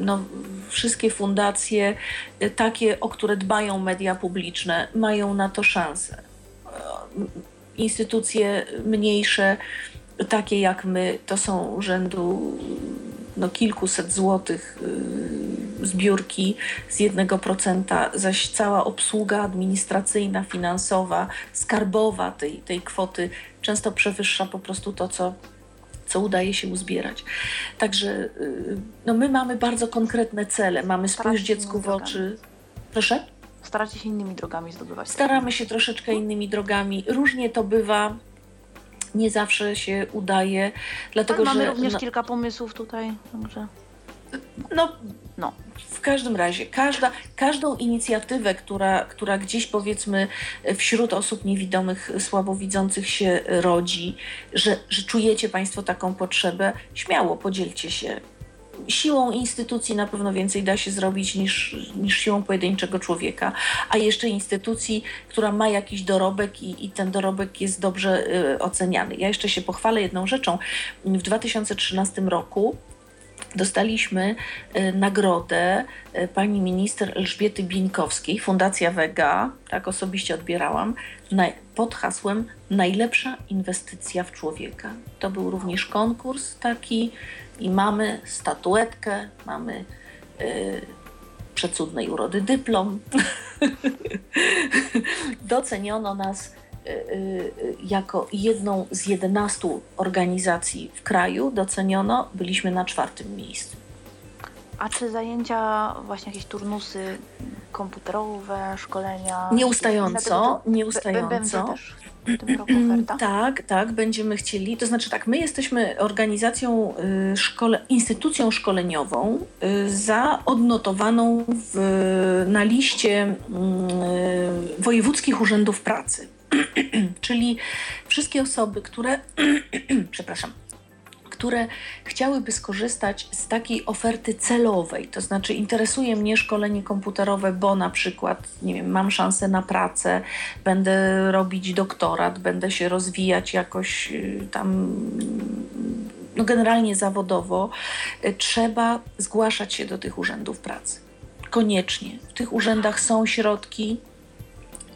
no, wszystkie fundacje, takie, o które dbają media publiczne, mają na to szansę. Instytucje mniejsze, takie jak my, to są rzędu no, kilkuset złotych yy, zbiórki z jednego procenta, zaś cała obsługa administracyjna, finansowa, skarbowa tej, tej kwoty często przewyższa po prostu to, co, co udaje się uzbierać. Także yy, no, my mamy bardzo konkretne cele. Mamy spójrz dziecku w oczy. Proszę? Staracie się innymi drogami zdobywać. Staramy się troszeczkę innymi drogami. Różnie to bywa nie zawsze się udaje, dlatego Ale mamy że... również no, kilka pomysłów tutaj, także... No, no, w każdym razie, każda, każdą inicjatywę, która, która gdzieś powiedzmy wśród osób niewidomych, słabowidzących się rodzi, że, że czujecie Państwo taką potrzebę, śmiało podzielcie się. Siłą instytucji na pewno więcej da się zrobić niż, niż siłą pojedynczego człowieka, a jeszcze instytucji, która ma jakiś dorobek i, i ten dorobek jest dobrze y, oceniany. Ja jeszcze się pochwalę jedną rzeczą. W 2013 roku dostaliśmy e, nagrodę e, pani minister Elżbiety Bieńkowskiej, Fundacja Wega, tak osobiście odbierałam, pod hasłem Najlepsza inwestycja w człowieka. To był również konkurs taki i mamy statuetkę, mamy yy, przecudnej urody dyplom. [laughs] Doceniono nas Y, y, jako jedną z 11 organizacji w kraju doceniono, byliśmy na czwartym miejscu. A czy zajęcia, właśnie jakieś turnusy komputerowe, szkolenia? Nieustająco, nieustająco. też w tym roku oferta? Tak, tak, będziemy chcieli. To znaczy tak, my jesteśmy organizacją, y, szkole, instytucją szkoleniową za odnotowaną w, na liście wojewódzkich urzędów pracy. [clears throat] Czyli wszystkie osoby, które, [clears throat] przepraszam, które chciałyby skorzystać z takiej oferty celowej, to znaczy interesuje mnie szkolenie komputerowe, bo na przykład, nie wiem, mam szansę na pracę, będę robić doktorat, będę się rozwijać jakoś y, tam no generalnie zawodowo, y, trzeba zgłaszać się do tych urzędów pracy. Koniecznie. W tych urzędach są środki,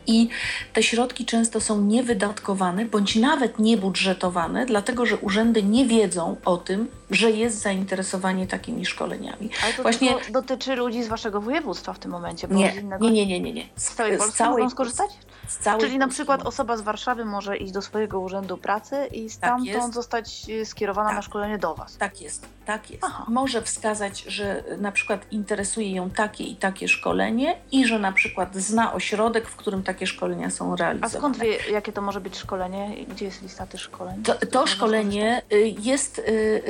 i te środki często są niewydatkowane bądź nawet niebudżetowane, dlatego że urzędy nie wiedzą o tym, że jest zainteresowanie takimi szkoleniami. Ale to Właśnie dotyczy ludzi z waszego województwa w tym momencie. Nie, nie, nie, nie, nie, nie. Z całej Polski z całej, mogą skorzystać? Z całej Czyli na przykład osoba z Warszawy może iść do swojego urzędu pracy i tak stamtąd tak zostać y, skierowana tak. na szkolenie do was. Tak jest, tak jest. Aha. Może wskazać, że na przykład interesuje ją takie i takie szkolenie i że na przykład zna ośrodek, w którym takie szkolenia są realizowane. A skąd wie, jakie to może być szkolenie? Gdzie jest lista tych szkoleń? To, to szkolenie y, jest y,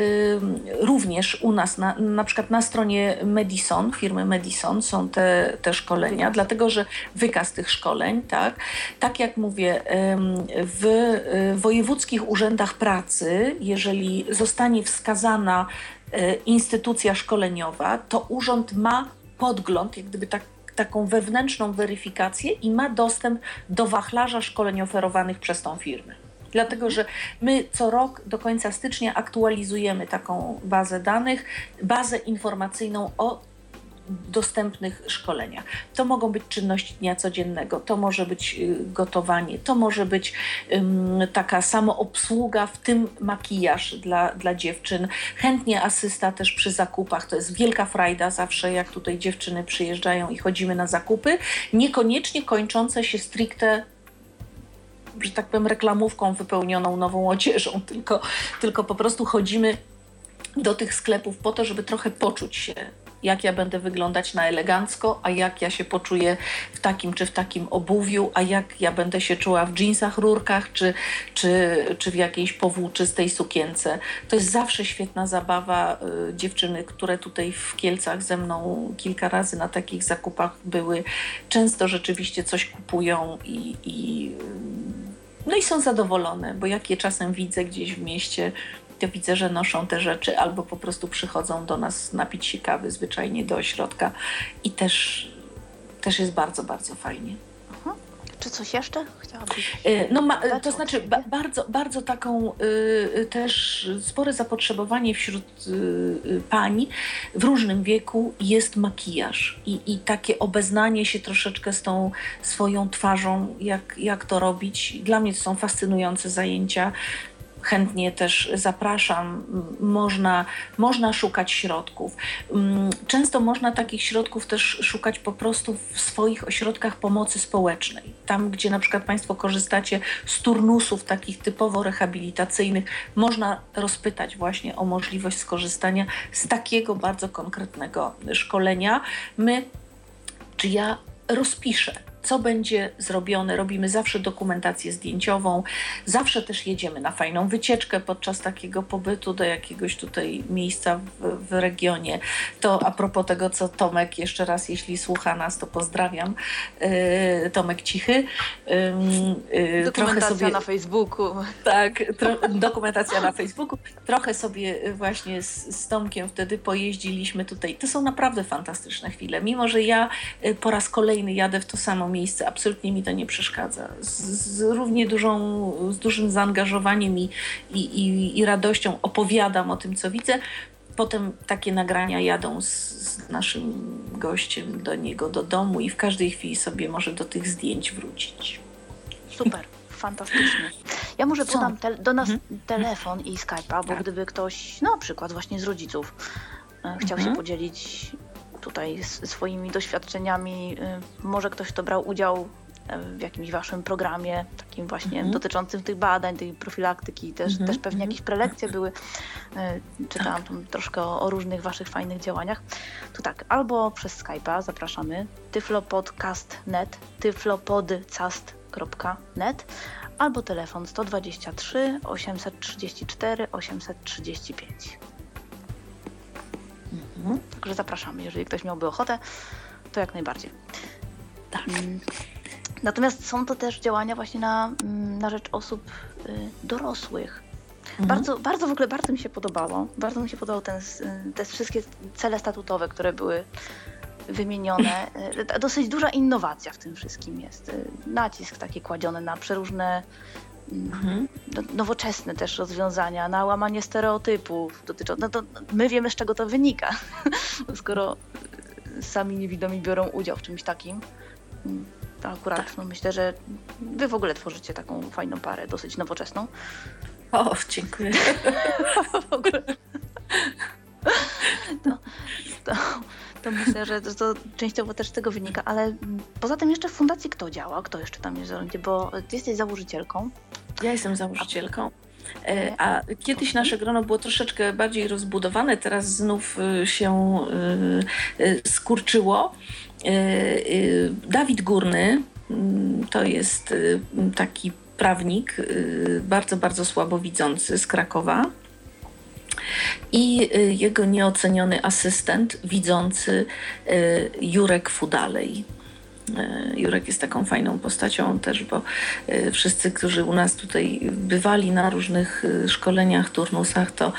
również u nas, na, na przykład na stronie Medison, firmy Medison są te, te szkolenia, dlatego że wykaz tych szkoleń, tak, tak jak mówię, w wojewódzkich urzędach pracy, jeżeli zostanie wskazana instytucja szkoleniowa, to urząd ma podgląd, jak gdyby tak taką wewnętrzną weryfikację i ma dostęp do wachlarza szkoleń oferowanych przez tą firmę. Dlatego, że my co rok do końca stycznia aktualizujemy taką bazę danych, bazę informacyjną o dostępnych szkoleniach. To mogą być czynności dnia codziennego, to może być y, gotowanie, to może być um, taka samoobsługa, w tym makijaż dla, dla dziewczyn. Chętnie asysta też przy zakupach. To jest wielka frajda zawsze, jak tutaj dziewczyny przyjeżdżają i chodzimy na zakupy. Niekoniecznie kończące się stricte że tak powiem, reklamówką wypełnioną nową odzieżą, tylko, tylko po prostu chodzimy do tych sklepów po to, żeby trochę poczuć się, jak ja będę wyglądać na elegancko, a jak ja się poczuję w takim czy w takim obuwiu, a jak ja będę się czuła w dżinsach, rurkach czy, czy, czy w jakiejś powłóczystej sukience. To jest zawsze świetna zabawa. Y, dziewczyny, które tutaj w Kielcach ze mną kilka razy na takich zakupach były, często rzeczywiście coś kupują i, i no i są zadowolone, bo jak je czasem widzę gdzieś w mieście, to widzę, że noszą te rzeczy albo po prostu przychodzą do nas napić się kawy zwyczajnie do ośrodka i też, też jest bardzo, bardzo fajnie. Czy coś jeszcze chciałabyś? E, no, ma, to znaczy ba, bardzo, bardzo taką y, też spore zapotrzebowanie wśród y, pań w różnym wieku jest makijaż i, i takie obeznanie się troszeczkę z tą swoją twarzą, jak, jak to robić. Dla mnie to są fascynujące zajęcia chętnie też zapraszam. Można, można szukać środków. Mm, często można takich środków też szukać po prostu w swoich ośrodkach pomocy społecznej. Tam, gdzie na przykład Państwo korzystacie z turnusów takich typowo rehabilitacyjnych, można rozpytać właśnie o możliwość skorzystania z takiego bardzo konkretnego szkolenia. My, czy ja rozpiszę co będzie zrobione. Robimy zawsze dokumentację zdjęciową, zawsze też jedziemy na fajną wycieczkę podczas takiego pobytu do jakiegoś tutaj miejsca w, w regionie. To a propos tego, co Tomek, jeszcze raz, jeśli słucha nas, to pozdrawiam. Yy, Tomek Cichy. Yy, dokumentacja sobie, na Facebooku. Tak, tro, dokumentacja na Facebooku. Trochę sobie właśnie z, z Tomkiem wtedy pojeździliśmy tutaj. To są naprawdę fantastyczne chwile. Mimo, że ja y, po raz kolejny jadę w to samo miejsce, absolutnie mi to nie przeszkadza. Z, z równie dużą, z dużym zaangażowaniem i, i, i, i radością opowiadam o tym, co widzę. Potem takie nagrania jadą z, z, naszym gościem do niego do domu i w każdej chwili sobie może do tych zdjęć wrócić. Super, [laughs] fantastycznie. Ja może podam te, do nas mhm. telefon i Skype'a, bo tak. gdyby ktoś, na przykład właśnie z rodziców, e, chciał mhm. się podzielić tutaj swoimi doświadczeniami, e, może ktoś, kto brał udział e, w jakimś waszym programie, takim właśnie mhm. dotyczącym tych badań, tej profilaktyki, też, mhm. też pewnie jakieś prelekcje były. Czytałam tak. tam troszkę o, o, różnych waszych fajnych działaniach. To tak, albo przez Skype'a zapraszamy tyflopodcast.net, tyflopodcast.net, albo telefon 123 834 835. Mhm. Także zapraszamy, jeżeli ktoś miałby ochotę, to jak najbardziej. Tak. Mm. Natomiast są to też działania właśnie na, mm, na rzecz osób y, dorosłych. Mhm. Bardzo, bardzo w ogóle bardzo mi się podobało. Bardzo mi się podobał ten, te wszystkie cele statutowe, które były wymienione. E, dosyć duża innowacja w tym wszystkim jest. E, nacisk taki kładziony na przeróżne mhm. No, nowoczesne też rozwiązania, na łamanie stereotypów dotyczących. No to my wiemy, z czego to wynika, [laughs] skoro sami niewidomi biorą udział w czymś takim. To akurat tak. no myślę, że wy w ogóle tworzycie taką fajną parę, dosyć nowoczesną. O, dziękuję. [laughs] w ogóle. [laughs] To, to, to myślę, że to częściowo też z tego wynika, ale poza tym jeszcze w fundacji kto działa? Kto jeszcze tam jest w zarządzie? Bo ty jesteś założycielką. Ja jestem założycielką. E, a kiedyś nasze grono było troszeczkę bardziej rozbudowane, teraz znów y, się y, skurczyło. Dawid Górny mm, to jest taki prawnik, bardzo, bardzo słabowidzący z Krakowa i y, jego nieoceniony asystent, widzący y, Jurek Fudalej. Y, Jurek jest taką fajną postacią też, bo wszyscy, którzy u nas tutaj bywali na różnych szkoleniach, turnusach, to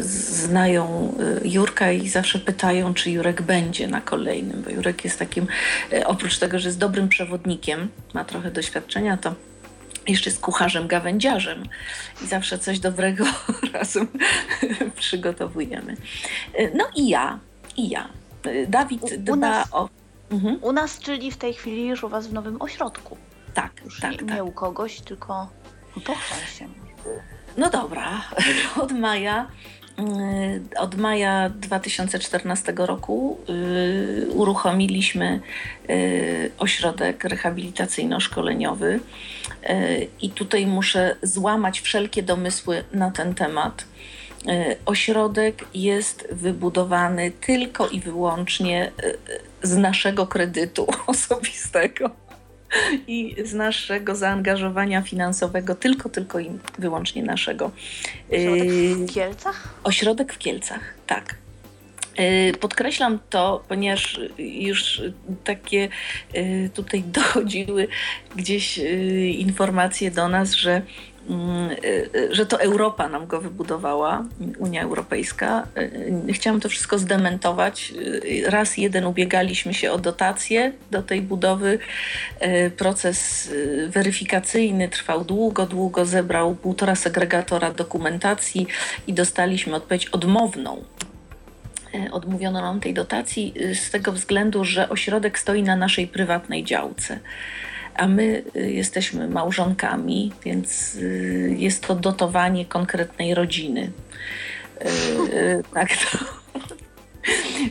znają Jurka i zawsze pytają, czy Jurek będzie na kolejnym, bo Jurek jest takim, oprócz tego, że jest dobrym przewodnikiem, ma trochę doświadczenia, to jeszcze z kucharzem gawędziarzem i zawsze coś dobrego [laughs] razem przygotowujemy. No i ja, i ja. Dawid u, dba nas, o... Mhm. U nas, czyli w tej chwili już u Was w nowym ośrodku. Tak, już tak, nie, tak. nie u kogoś, tylko pochwal się. No dobra, [laughs] od maja od maja 2014 roku y, uruchomiliśmy y, ośrodek rehabilitacyjno-szkoleniowy i tutaj muszę złamać wszelkie domysły na ten temat. Ośrodek jest wybudowany tylko i wyłącznie z naszego kredytu [laughs] osobistego [laughs] i z naszego zaangażowania finansowego, tylko, tylko i wyłącznie naszego. Ośrodek w Kielcach? Ośrodek w Kielcach, tak. Podkreślam to, ponieważ już takie tutaj [laughs] dochodziły gdzieś informacje do nas, że że to Europa nam go wybudowała, Unia Europejska. Y, chciałam to wszystko zdementować. Raz jeden ubiegaliśmy się o dotacje do tej budowy. Proces weryfikacyjny trwał długo, długo zebrał półtora segregatora dokumentacji i dostaliśmy odpowiedź odmowną odmówiono nam tej dotacji z tego względu, że ośrodek stoi na naszej prywatnej działce a my y, jesteśmy małżonkami, więc y, jest to dotowanie konkretnej rodziny. Y, tak to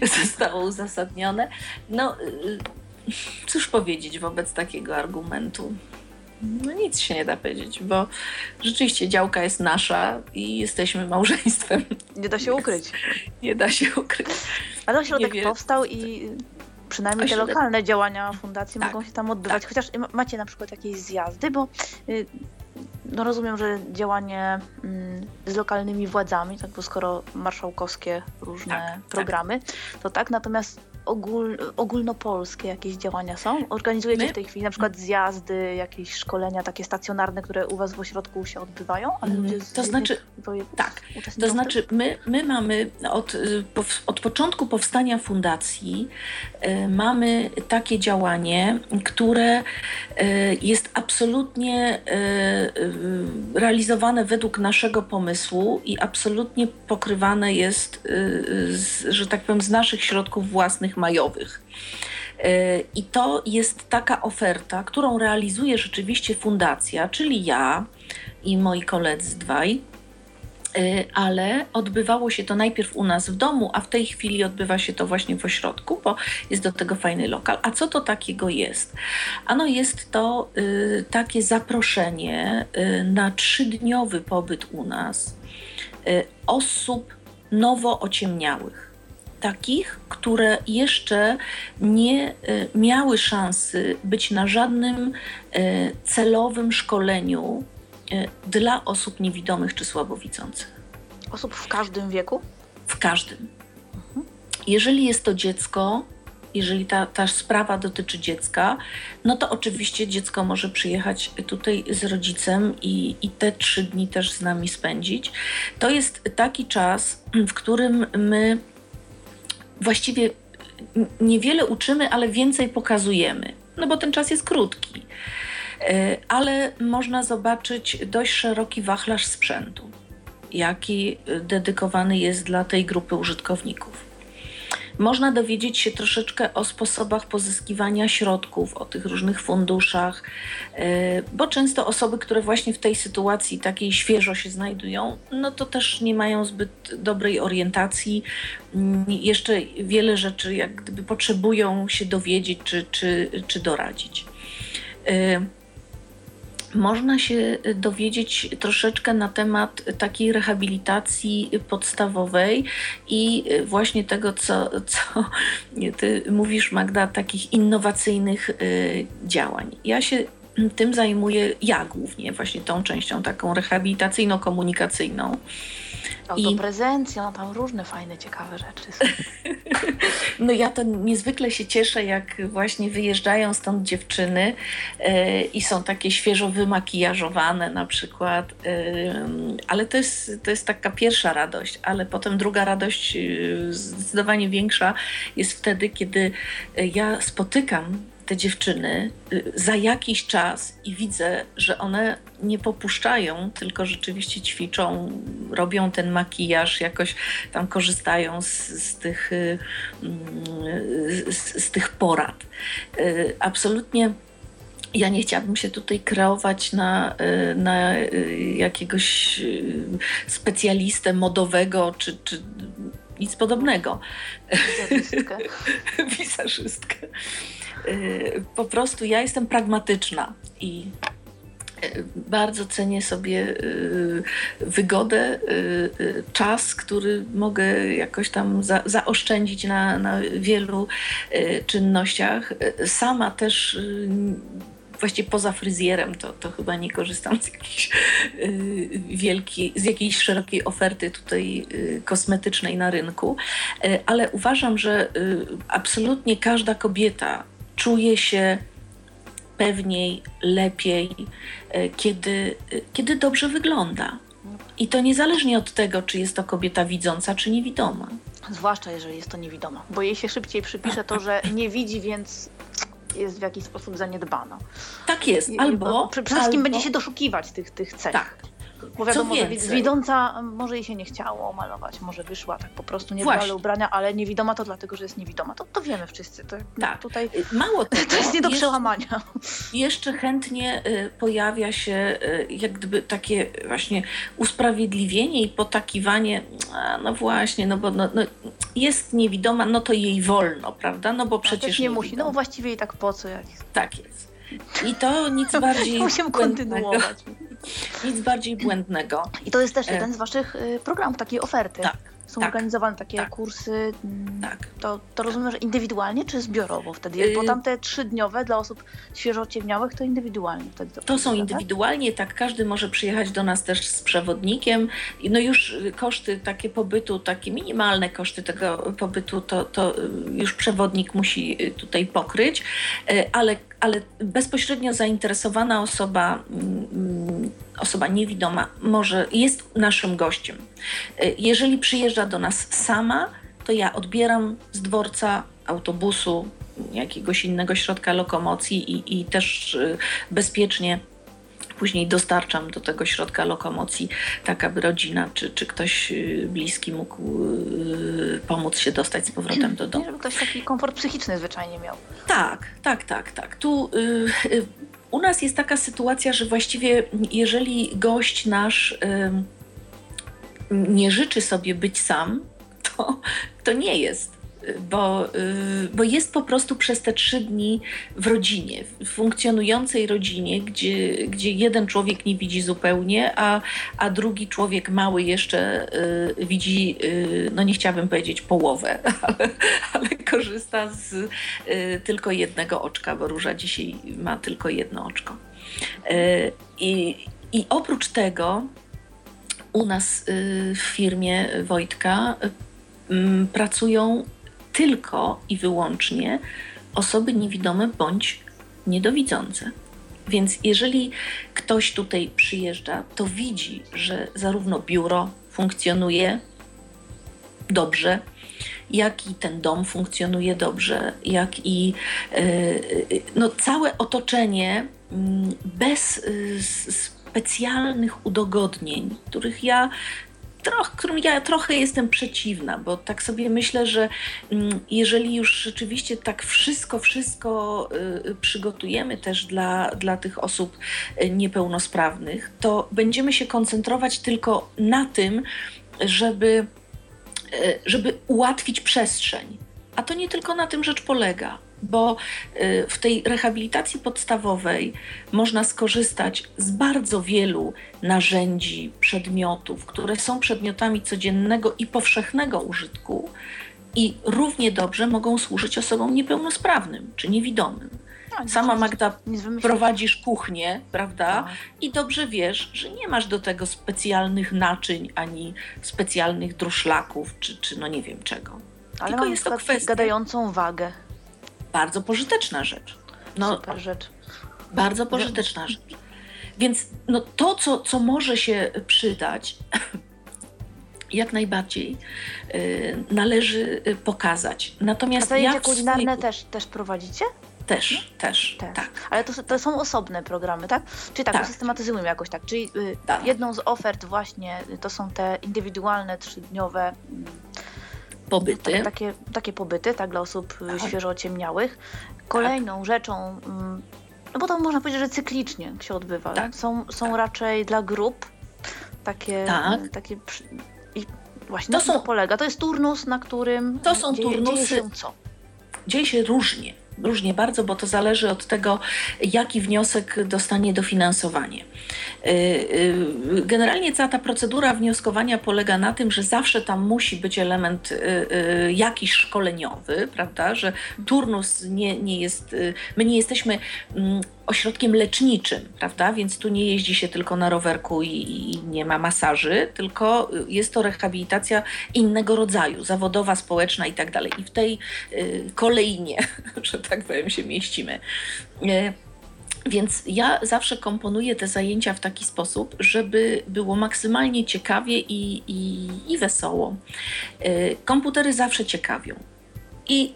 [laughs] zostało uzasadnione. No, cóż powiedzieć wobec takiego argumentu? No nic się nie da powiedzieć, bo rzeczywiście działka jest nasza i jesteśmy małżeństwem. Nie da się ukryć. [laughs] Nie da się ukryć. Ale ośrodek powstał i przynajmniej te lokalne działania fundacji tak, mogą się tam odbywać. Tak. Chociaż macie na przykład jakieś zjazdy, bo y, no rozumiem, że działanie mm, z lokalnymi władzami, tak, bo skoro marszałkowskie różne tak, tak. programy, tak. to tak, natomiast ogól, ogólnopolskie jakieś działania są? Organizujecie My? w tej chwili na przykład zjazdy, jakieś szkolenia takie stacjonarne, które u Was w ośrodku się odbywają? Ale mm, to znaczy, tak, to znaczy my, my mamy od, od początku powstania fundacji y, mamy takie działanie, które y, jest absolutnie realizowane według naszego pomysłu i absolutnie pokrywane jest, z, że tak powiem, z naszych środków własnych majowych. E, I to jest taka oferta, którą realizuje rzeczywiście fundacja, czyli ja i moi koledzy dwaj, e, ale odbywało się to najpierw u nas w domu, a w tej chwili odbywa się to właśnie w ośrodku, bo jest do tego fajny lokal. A co to takiego jest? Ano jest to e, takie zaproszenie na trzydniowy pobyt u nas osób nowo ociemniałych takich, które jeszcze nie e, miały szansy być na żadnym e, celowym szkoleniu e, dla osób niewidomych czy słabowidzących. Osób w każdym wieku? W każdym. Mhm. Jeżeli jest to dziecko, jeżeli ta, ta sprawa dotyczy dziecka, no to oczywiście dziecko może przyjechać tutaj z rodzicem i, i te trzy dni też z nami spędzić. To jest taki czas, w którym my właściwie niewiele uczymy, ale więcej pokazujemy, no bo ten czas jest krótki. E, ale można zobaczyć dość szeroki wachlarz sprzętu, jaki dedykowany jest dla tej grupy użytkowników. Można dowiedzieć się troszeczkę o sposobach pozyskiwania środków, o tych różnych funduszach, e, bo często osoby, które właśnie w tej sytuacji takiej świeżo się znajdują, no to też nie mają zbyt dobrej orientacji. Mm, jeszcze wiele rzeczy, jak gdyby potrzebują się dowiedzieć czy, czy, czy doradzić. Można się dowiedzieć troszeczkę na temat takiej rehabilitacji podstawowej i właśnie tego, co, co [laughs] ty mówisz, Magda, takich innowacyjnych y, działań. Ja się tym zajmuję, ja głównie, właśnie tą częścią taką rehabilitacyjno-komunikacyjną. Autoprezencja, no tam różne fajne, ciekawe rzeczy są. [laughs] No ja to niezwykle się cieszę, jak właśnie wyjeżdżają stąd dziewczyny yy, i są takie świeżo wymakijażowane na przykład, yy, ale to jest, to jest taka pierwsza radość, ale potem druga radość yy, zdecydowanie większa jest wtedy, kiedy ja spotykam te dziewczyny y, za jakiś czas i widzę, że one nie popuszczają, tylko rzeczywiście ćwiczą, robią ten makijaż, jakoś tam korzystają z, z tych, y, mm, z, z tych porad. Y, absolutnie ja nie chciałabym się tutaj kreować na, na jakiegoś specjalistę modowego czy, czy nic podobnego. Wizażystkę. [laughs] Wizażystkę. Y, po prostu ja jestem pragmatyczna i y, bardzo cenię sobie y, wygodę, czas, który mogę jakoś tam za, zaoszczędzić na, na wielu czynnościach. Sama też właściwie poza fryzjerem to, to chyba nie korzystam z jakiejś, wielkiej, z jakiejś szerokiej oferty tutaj kosmetycznej na rynku, ale uważam, że absolutnie każda kobieta czuje się pewniej, lepiej, e, kiedy, e, kiedy dobrze wygląda. I to niezależnie od tego, czy jest to kobieta widząca, czy niewidoma. Zwłaszcza jeżeli jest to niewidoma, bo jej się szybciej przypisze to, że nie widzi, więc jest w jakiś sposób zaniedbana. Tak jest, albo... Przede wszystkim albo... będzie się doszukiwać tych, tych cech. Tak. Bo wiadomo, że widząca może jej się nie chciało malować, może wyszła tak po prostu, nie ale ubrania, ale niewidoma to dlatego, że jest niewidoma. To, to wiemy wszyscy. To, tak. Tutaj Mało tego. [laughs] To jest nie do przełamania. Jeszcze chętnie y, pojawia się y, jak gdyby takie właśnie usprawiedliwienie i potakiwanie, a, no właśnie, no bo no, no, jest niewidoma, no to jej wolno, prawda? No bo przecież nie musi, no właściwie i tak po co? Jak... Tak jest. I to nic bardziej. [laughs] Musimy kontynuować. Nic bardziej błędnego. I to jest też e, jeden z Waszych y, programów, takiej oferty. Tak. są Tak, organizowane takie tak. kursy. mm, Tak. To, to rozumiem, że indywidualnie czy zbiorowo wtedy? Bo Y- tamte trzydniowe dla osób świeżo ociemniałych to indywidualnie wtedy. To są przebiega, tak? indywidualnie, tak, każdy może przyjechać do nas też z przewodnikiem. No już y, koszty takie pobytu, takie minimalne koszty tego pobytu, to, to już przewodnik musi tutaj pokryć, Y, ale, ale bezpośrednio zainteresowana osoba, mm, osoba niewidoma, może jest naszym gościem. Y, Jeżeli przyjeżdża do nas sama, to ja odbieram z dworca autobusu, jakiegoś innego środka lokomocji i, i też y, bezpiecznie później dostarczam do tego środka lokomocji, tak aby rodzina czy, czy ktoś y, bliski mógł y, pomóc się dostać z powrotem do domu. żeby ktoś taki komfort psychiczny zwyczajnie miał. Tak, tak, tak, tak. Tu y, y, u nas jest taka sytuacja, że właściwie jeżeli gość nasz ym, nie życzy sobie być sam, to, to nie jest. Bo, y, bo jest po prostu przez te trzy dni w rodzinie, w funkcjonującej rodzinie, gdzie, gdzie jeden człowiek nie widzi zupełnie, a, a drugi człowiek mały jeszcze y, widzi, y, no nie chciałabym powiedzieć połowę, [laughs] ale, ale korzysta z tylko jednego oczka, bo Róża dzisiaj ma tylko jedno oczko. I, i oprócz tego u nas w firmie Wojtka pracują tylko i wyłącznie osoby niewidome bądź niedowidzące. Więc jeżeli ktoś tutaj przyjeżdża, to widzi, że zarówno biuro funkcjonuje dobrze, jak i ten dom funkcjonuje dobrze, jak i y, y, no, całe otoczenie mm, bez s- specjalnych udogodnień, których ja troch, którym ja trochę jestem przeciwna, bo tak sobie myślę, że mm, jeżeli już rzeczywiście tak wszystko, wszystko y, y, przygotujemy też dla, dla tych osób y, niepełnosprawnych, to będziemy się koncentrować tylko na tym, żeby, żeby ułatwić przestrzeń. A to nie tylko na tym rzecz polega, bo y, w tej rehabilitacji podstawowej można skorzystać z bardzo wielu narzędzi, przedmiotów, które są przedmiotami codziennego i powszechnego użytku i równie dobrze mogą służyć osobom niepełnosprawnym czy niewidomym. No, Sama Magda prowadzisz kuchnię, prawda? Tak. I dobrze wiesz, że nie masz do tego specjalnych naczyń ani specjalnych druszlaków, czy, czy no nie wiem czego. Ale tylko jest to kwestia- gadającą wagę. Bardzo pożyteczna rzecz. No, Super rzecz. Bardzo pożyteczna rzecz. Więc no, to, co, co może się przydać, [laughs] jak najbardziej y, należy y, pokazać. A Natomiast zajęcia ja kulinarne swojej- też, też prowadzicie? też, też, Też. tak. Ale to, to są osobne programy, tak? Czyli tak, Tak. usystematyzujmy jakoś tak. Czyli y, Tak. jedną z ofert właśnie to są te indywidualne, trzydniowe mm, Pobyty. tak, takie, takie pobyty, tak, dla osób y, Tak. świeżo ociemniałych. Kolejną rzeczą, mm, no bo to można powiedzieć, że cyklicznie się odbywa. Tak. Są, są Tak. raczej dla grup takie, Tak. y, takie i właśnie To są- to polega. To jest turnus, na którym To są dzieje, dzieje turnusy- się co? Dzieje się różnie. Różnie bardzo, bo to zależy od tego, jaki wniosek dostanie dofinansowanie. Y, y, Generalnie cała ta procedura wnioskowania polega na tym, że zawsze tam musi być element y, jakiś szkoleniowy, prawda? Że turnus nie, nie jest. My nie jesteśmy mm, ośrodkiem leczniczym, prawda? Więc tu nie jeździ się tylko na rowerku i, i nie ma masaży, tylko jest to rehabilitacja innego rodzaju, zawodowa, społeczna i tak dalej. I w tej y, kolejnie, [laughs] że tak powiem, się mieścimy. Y, Więc ja zawsze komponuję te zajęcia w taki sposób, żeby było maksymalnie ciekawie i, i, i wesoło. Y, Komputery zawsze ciekawią. I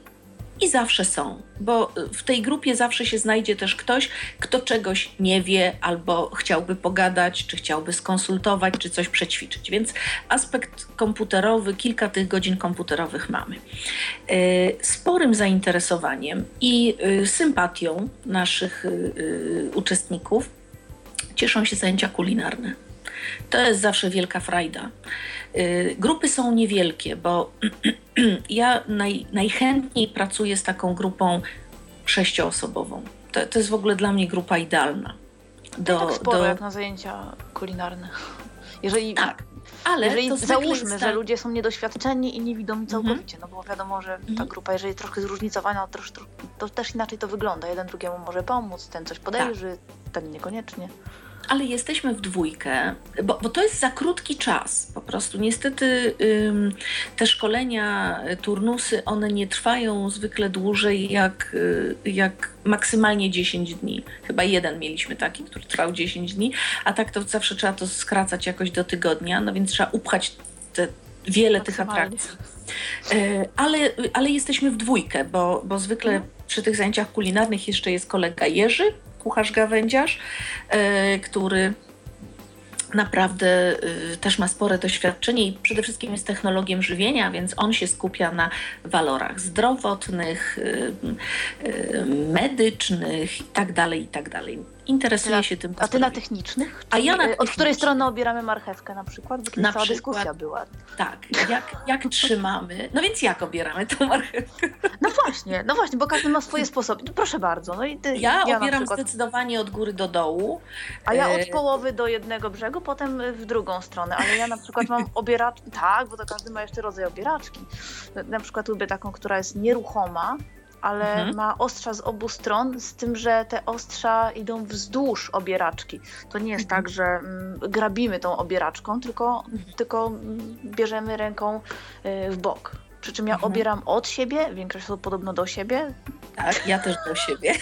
i zawsze są, bo w tej grupie zawsze się znajdzie też ktoś, kto czegoś nie wie, albo chciałby pogadać, czy chciałby skonsultować, czy coś przećwiczyć. Więc aspekt komputerowy, kilka tych godzin komputerowych mamy. E, Sporym zainteresowaniem i e, sympatią naszych e, uczestników cieszą się zajęcia kulinarne. To jest zawsze wielka frajda. Y, Grupy są niewielkie, bo [clears throat] ja naj, najchętniej pracuję z taką grupą sześcioosobową. To, to jest w ogóle dla mnie grupa idealna. Do, tak sporo jak na zajęcia kulinarne. [laughs] Jeżeli Tak. Ale jeżeli załóżmy, że ludzie są niedoświadczeni i niewidomi mhm. całkowicie, no bo wiadomo, że ta mhm. grupa, jeżeli jest trochę zróżnicowana, to, to też inaczej to wygląda. Jeden drugiemu może pomóc, ten coś podejrzy, tak. ten niekoniecznie ale jesteśmy w dwójkę, bo, bo to jest za krótki czas. Po prostu niestety ym, te szkolenia, y, turnusy, one nie trwają zwykle dłużej jak, y, jak maksymalnie 10 dni. Chyba jeden mieliśmy taki, który trwał 10 dni, a tak to zawsze trzeba to skracać jakoś do tygodnia, no więc trzeba upchać te, wiele tych atrakcji. Y, ale, ale jesteśmy w dwójkę, bo, bo zwykle mhm. przy tych zajęciach kulinarnych jeszcze jest kolega Jerzy, kucharz gawędziarz, e, który naprawdę y, też ma spore doświadczenie i przede wszystkim jest technologiem żywienia, więc on się skupia na walorach zdrowotnych, y, medycznych itd. tak itd. Interesuje się tym. A ty na technicznych? A ja na technicznych. Od której strony obieramy marchewkę na przykład? Bo na cała przykład, dyskusja była. Tak, jak, jak [laughs] trzymamy. No więc jak obieramy tą marchewkę? No właśnie, no właśnie, bo każdy ma swoje sposoby. Proszę bardzo. No i ty, ja, ja obieram przykład... zdecydowanie od góry do dołu. A ja od e, połowy do jednego brzegu, potem w drugą stronę. Ale ja na przykład mam [laughs] obieraczki, tak, bo to każdy ma jeszcze rodzaj obieraczki. Na przykład lubię taką, która jest nieruchoma, ale mhm. ma ostrza z obu stron, z tym, że te ostrza idą wzdłuż obieraczki. To nie jest mhm. tak, że mm, grabimy tą obieraczką, tylko, mhm. tylko bierzemy ręką y, w bok. Przy czym ja mhm. obieram od siebie, większość osób podobno do siebie. Tak, ja też do siebie.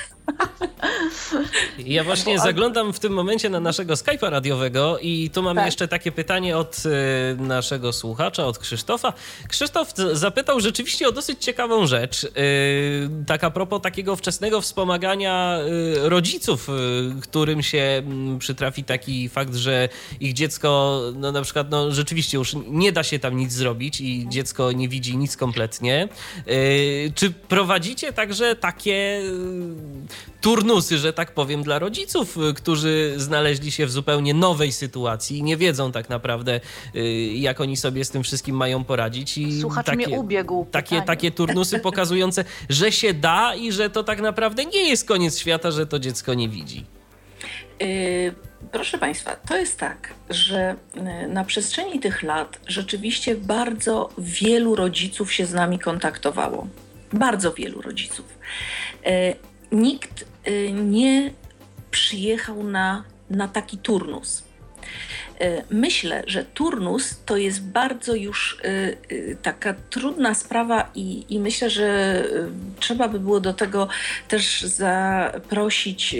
Ja właśnie zaglądam w tym momencie na naszego Skype'a radiowego i tu mamy tak. jeszcze takie pytanie od y, naszego słuchacza, od Krzysztofa. Krzysztof zapytał rzeczywiście o dosyć ciekawą rzecz. Y, tak a propos takiego wczesnego wspomagania y, rodziców, którym się mm, przytrafi taki fakt, że ich dziecko, no na przykład, no rzeczywiście już nie da się tam nic zrobić i dziecko nie widzi nic kompletnie. Czy prowadzicie także takie turnusy, że tak powiem, dla rodziców, y, którzy znaleźli się w zupełnie nowej sytuacji i nie wiedzą tak naprawdę, y, jak oni sobie z tym wszystkim mają poradzić. I Słuchacz takie, mnie ubiegł. Takie, takie turnusy pokazujące, [laughs] że się da i że to tak naprawdę nie jest koniec świata, że to dziecko nie widzi. Yy, proszę Państwa, to jest tak, że na przestrzeni tych lat rzeczywiście bardzo wielu rodziców się z nami kontaktowało. Bardzo wielu rodziców. Yy, nikt y, nie przyjechał na, na taki turnus. Y, myślę, że turnus to jest bardzo już y, taka trudna sprawa, i, i myślę, że trzeba by było do tego też zaprosić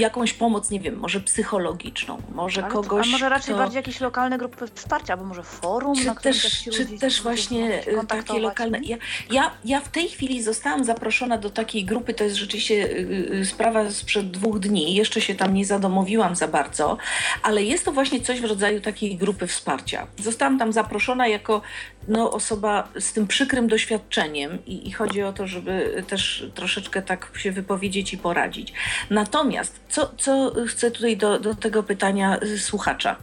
jakąś pomoc, nie wiem, może psychologiczną, może Ale kogoś. a może raczej kto... bardziej jakieś lokalne grupy wsparcia, albo może forum, czy na też, Czy też właśnie y, takie lokalne. Ja, ja, ja w tej chwili zostałam zaproszona do takiej grupy, to jest rzeczywiście y, y, sprawa sprzed dwóch dni, jeszcze się tam nie zadomowiłam za bardzo, ale jest to właśnie coś w rodzaju takiej grupy wsparcia. Zostałam tam zaproszona jako no, osoba z tym przykrym doświadczeniem i, i chodzi o to, żeby też troszeczkę tak się wypowiedzieć i poradzić. Natomiast co, co chcę tutaj do, do tego pytania słuchacza?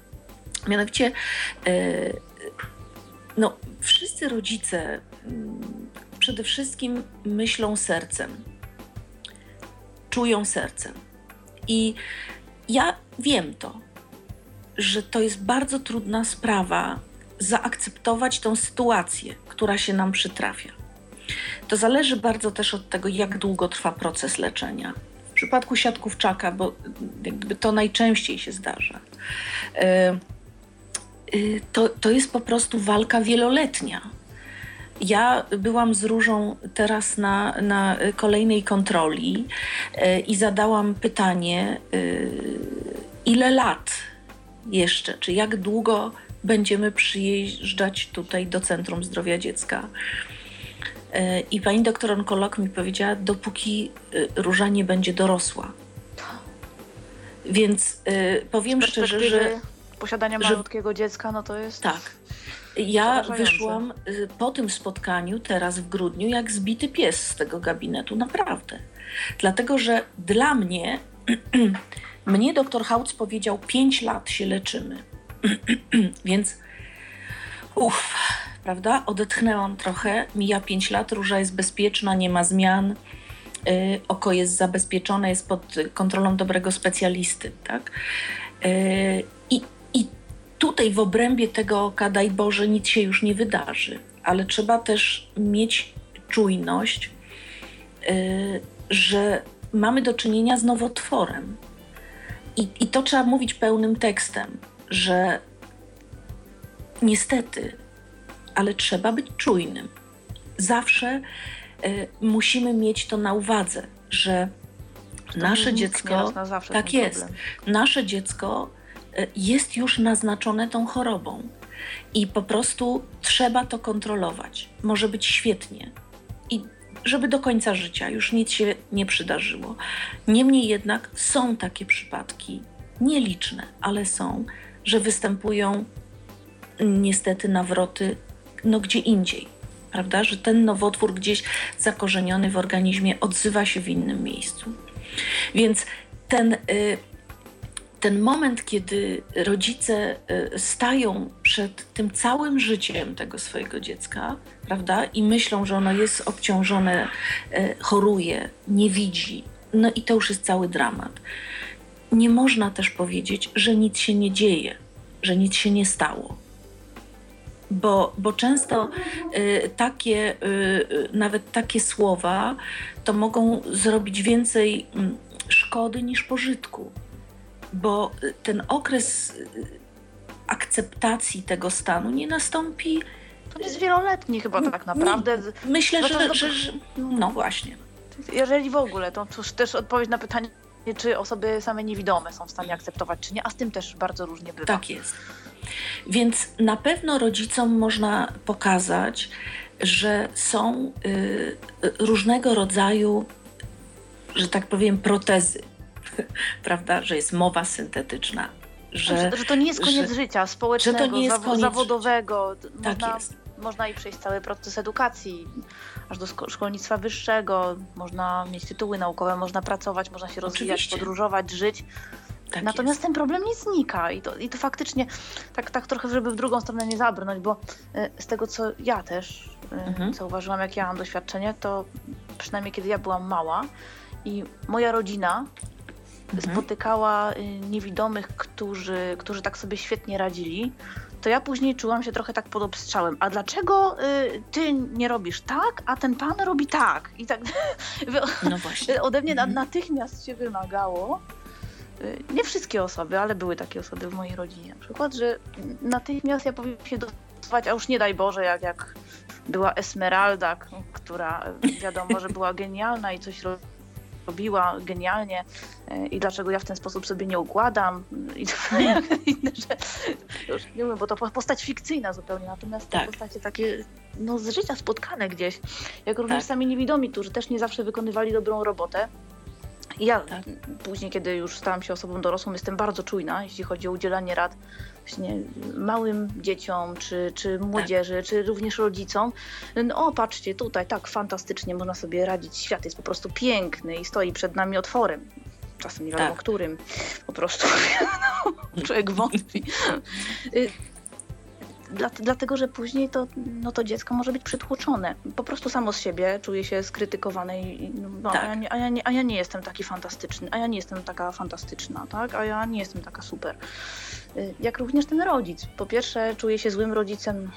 Mianowicie, yy, no, wszyscy rodzice yy, przede wszystkim myślą sercem, czują sercem. I ja wiem to, że to jest bardzo trudna sprawa zaakceptować tą sytuację, która się nam przytrafia. To zależy bardzo też od tego, jak długo trwa proces leczenia. W przypadku siatkówczaka, bo jakby to najczęściej się zdarza, e, e, to, to jest po prostu walka wieloletnia. Ja byłam z Różą teraz na, na kolejnej kontroli e, i zadałam pytanie, ile lat jeszcze, czy jak długo będziemy przyjeżdżać tutaj do Centrum Zdrowia Dziecka. E, I pani doktor onkolog mi powiedziała, dopóki e, róża nie będzie dorosła. Więc y, powiem szczerze, że. Posiadania że, malutkiego dziecka, no to jest. Tak. Ja wyszłam po tym spotkaniu teraz w grudniu jak zbity pies z tego gabinetu, naprawdę. Dlatego, że dla mnie, [clears throat] mnie doktor Hauc powiedział, 5 lat się leczymy. [clears throat] Więc uff, prawda? Odetchnęłam trochę. Mija 5 lat, róża jest bezpieczna, nie ma zmian. Yy, oko jest zabezpieczone, jest pod kontrolą dobrego specjalisty, tak? Yy, I, tutaj w obrębie tego oka, daj Boże, nic się już nie wydarzy, ale trzeba też mieć czujność, yy, że mamy do czynienia z nowotworem. I, I to trzeba mówić pełnym tekstem, że niestety, ale trzeba być czujnym. Zawsze y, musimy mieć to na uwadze, że nasze dziecko, tak jest, problem. nasze dziecko y, jest już naznaczone tą chorobą i po prostu trzeba to kontrolować. Może być świetnie. I żeby do końca życia już nic się nie przydarzyło. Niemniej jednak są takie przypadki, nieliczne, ale są, że występują niestety nawroty no gdzie indziej, prawda? Że ten nowotwór gdzieś zakorzeniony w organizmie odzywa się w innym miejscu. Więc ten, y, ten moment, kiedy rodzice y, stają przed tym całym życiem tego swojego dziecka, prawda, i myślą, że ono jest obciążone, y, choruje, nie widzi, no i to już jest cały dramat. Nie można też powiedzieć, że nic się nie dzieje, że nic się nie stało bo, bo często y, takie, y, y, nawet takie słowa to mogą zrobić więcej mm, szkody niż pożytku, bo ten okres akceptacji tego stanu nie nastąpi. To jest wieloletni chyba tak naprawdę. Myślę, no że, że, że, No właśnie. Jeżeli w ogóle, to też odpowiedź na pytanie, czy osoby same niewidome są w stanie akceptować, czy nie, a z tym też bardzo różnie bywa. Tak jest. Więc na pewno rodzicom można pokazać, że są y, różnego rodzaju, że tak powiem, protezy, [laughs] prawda? Że jest mowa syntetyczna. Że, że to nie jest koniec że, życia społecznego, że to nie jest koniec zawodowego. Tak można, jest. Można i przejść cały proces edukacji, aż do szkolnictwa wyższego, można mieć tytuły naukowe, można pracować, można się rozwijać, Oczywiście. podróżować, żyć. Tak Natomiast jest. ten problem nie znika i to, i to faktycznie tak, tak trochę, żeby w drugą stronę nie zabrnąć, bo y, z tego, co ja też y, mhm. zauważyłam, jak ja mam doświadczenie, to przynajmniej kiedy ja byłam mała i moja rodzina mhm. spotykała y, niewidomych, którzy, którzy tak sobie świetnie radzili, to ja później czułam się trochę tak pod obstrzałem. A dlaczego y, ty nie robisz tak, a ten pan robi tak? I tak [laughs] no właśnie. [laughs] ode mnie mhm. natychmiast się wymagało, Y, nie wszystkie osoby, ale były takie osoby w mojej rodzinie na przykład, że natychmiast ja powiem się dostosować, a już nie daj Boże, jak, jak była Esmeralda, która wiadomo, że była genialna i coś robiła genialnie y, i dlaczego ja w ten sposób sobie nie układam i [laughs] inne rzeczy. Już nie wiem, bo to postać fikcyjna zupełnie, natomiast tak. te postacie takie no, z życia spotkane gdzieś, jak również tak. sami niewidomi, którzy też nie zawsze wykonywali dobrą robotę, ja tak. później, kiedy już stałam się osobą dorosłą, jestem bardzo czujna, jeśli chodzi o udzielanie rad właśnie małym dzieciom, czy, czy młodzieży, tak. czy również rodzicom. No patrzcie, tutaj tak fantastycznie można sobie radzić. Świat jest po prostu piękny i stoi przed nami otworem. Czasem nie wiadomo tak. którym. Po prostu no, człowiek wątpi. Dla, dlatego, że później to, no to dziecko może być przytłoczone. Po prostu samo z siebie czuje się skrytykowane i no, tak. a, ja nie, a, ja nie, a ja nie jestem taki fantastyczny, a ja nie jestem taka fantastyczna, tak? A ja nie jestem taka super. Y, jak również ten rodzic. Po pierwsze, czuje się złym rodzicem.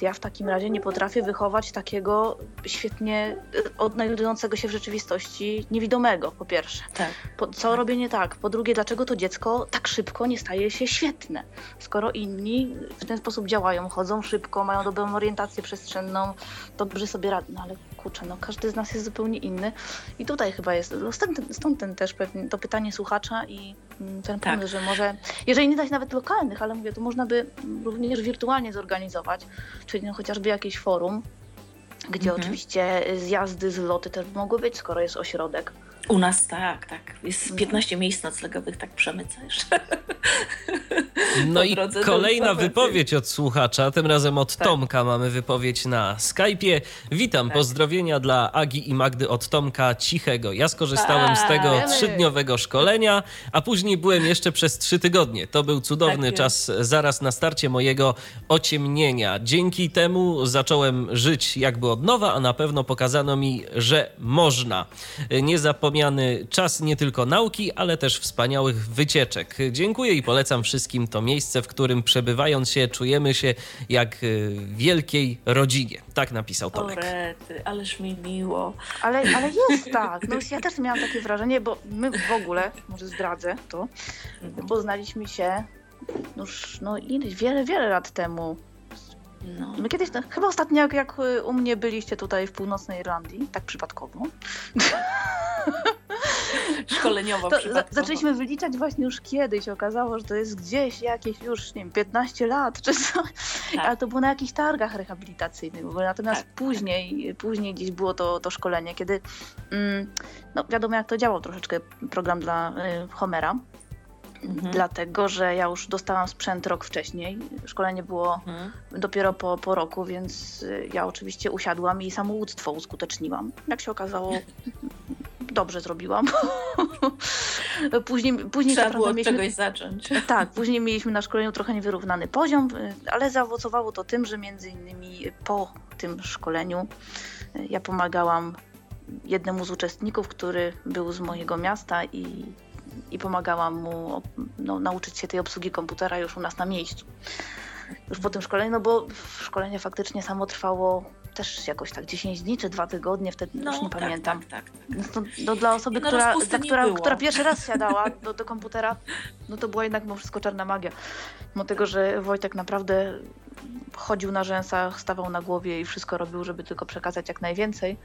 Ja w takim razie nie potrafię wychować takiego świetnie y, odnajdującego się w rzeczywistości niewidomego, po pierwsze. Tak. Po, co robię nie tak? Po drugie, dlaczego to dziecko tak szybko nie staje się świetne, skoro inni w ten sposób działają, chodzą szybko, mają dobrą orientację przestrzenną, dobrze sobie radzą, no ale kurczę, no każdy z nas jest zupełnie inny i tutaj chyba jest, no stąd, stąd ten też pewnie to pytanie słuchacza i ten tak. pomysł, że może, jeżeli nie dać nawet lokalnych, ale mówię, to można by również wirtualnie zorganizować, czyli no chociażby jakieś forum, gdzie mhm. oczywiście zjazdy, zloty też mogły być, skoro jest ośrodek. U nas tak, tak. Jest 15 miejsc noclegowych, tak przemycasz. No i kolejna wypowiedź od słuchacza, tym razem od tak. Tomka mamy wypowiedź na Skype'ie. Witam, tak. pozdrowienia dla Agi i Magdy od Tomka Cichego. Ja skorzystałem z tego tak. trzydniowego szkolenia, a później byłem jeszcze przez trzy tygodnie. To był cudowny tak czas zaraz na starcie mojego ociemnienia. Dzięki temu zacząłem żyć jakby od nowa, a na pewno pokazano mi, że można. Nie zapomniałem czas nie tylko nauki, ale też wspaniałych wycieczek. Dziękuję i polecam wszystkim to miejsce, w którym przebywając się czujemy się jak w wielkiej rodzinie. Tak napisał Tomek. Orety, ależ mi miło. Ale, ale jest tak. [laughs] No, ja też miałam takie wrażenie, bo my w ogóle, może zdradzę to, Mhm. poznaliśmy się już no wiele, wiele lat temu. No. My kiedyś, no, chyba ostatnio jak, jak y, u mnie byliście tutaj w północnej Irlandii, tak przypadkowo, [laughs] Szkoleniowo to przypadkowo. zaczęliśmy wyliczać właśnie już kiedyś. Okazało, że to jest gdzieś jakieś już, nie wiem, 15 lat czy co. Tak. Ale to było na jakichś targach rehabilitacyjnych. Bo natomiast Tak, tak. później, później gdzieś było to, to szkolenie, kiedy mm, no wiadomo jak to działał troszeczkę program dla y, Homera. Mhm. Dlatego, że ja już dostałam sprzęt rok wcześniej. Szkolenie było Mhm. dopiero po, po roku, więc y, ja oczywiście usiadłam i samouctwo uskuteczniłam. Jak się okazało, [laughs] dobrze zrobiłam. [laughs] później później Trzeba było prawda, od mieliśmy, czegoś zacząć. [laughs] tak, później mieliśmy na szkoleniu trochę niewyrównany poziom, y, ale zaowocowało to tym, że między innymi po tym szkoleniu y, ja pomagałam jednemu z uczestników, który był z mojego miasta i, i pomagałam mu no, nauczyć się tej obsługi komputera już u nas na miejscu. Już po tym szkoleniu, no bo szkolenie faktycznie samo trwało też jakoś tak 10 dni czy dwa tygodnie, wtedy już nie tak, pamiętam. Tak, tak, tak. No no dla osoby, No, która, dla, nie która, było. która pierwszy raz siadała do, do komputera, no to była jednak mimo wszystko czarna magia. Mimo tego, że Wojtek naprawdę chodził na rzęsach, stawał na głowie i wszystko robił, żeby tylko przekazać jak najwięcej,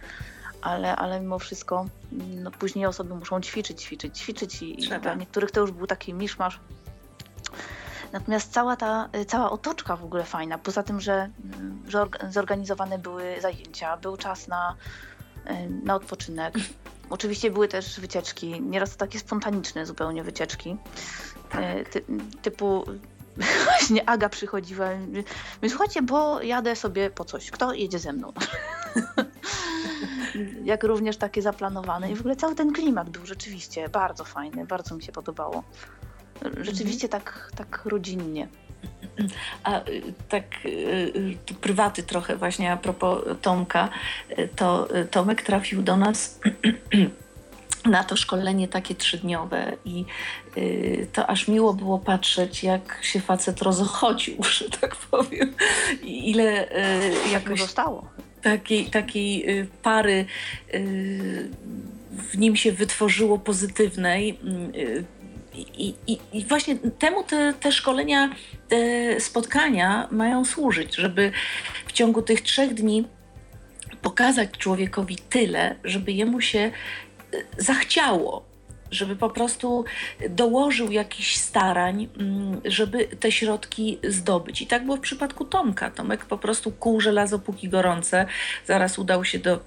ale, ale mimo wszystko no, później osoby muszą ćwiczyć, ćwiczyć, ćwiczyć i, i dla niektórych to już był taki miszmasz. Natomiast cała ta, cała otoczka w ogóle fajna, poza tym, że, mm, że orga- zorganizowane były zajęcia, był czas na, y, na odpoczynek. Oczywiście były też wycieczki, nieraz to takie spontaniczne zupełnie wycieczki, y, ty, typu [laughs] właśnie Aga przychodziła mówi, słuchajcie, bo jadę sobie po coś, kto jedzie ze mną? [laughs] [laughs] Jak również takie zaplanowane i w ogóle cały ten klimat był rzeczywiście bardzo fajny, bardzo mi się podobało. Rzeczywiście tak, tak rodzinnie. A y, tak y, y, prywaty trochę właśnie a propos Tomka, to Tomek trafił do nas [clears throat] na to szkolenie takie trzydniowe i y, to aż miło było patrzeć, jak się facet rozchodził, [laughs] że tak powiem. I ile y, Jak jakoś zostało. Takiej, takiej y, pary y, w nim się wytworzyło pozytywnej. y, I, i, I właśnie temu te, te szkolenia, te spotkania mają służyć, żeby w ciągu tych trzech dni pokazać człowiekowi tyle, żeby jemu się zachciało, żeby po prostu dołożył jakichś starań, mm, żeby te środki zdobyć. I tak było w przypadku Tomka. Tomek po prostu kuł żelazo póki gorące. Zaraz udał się do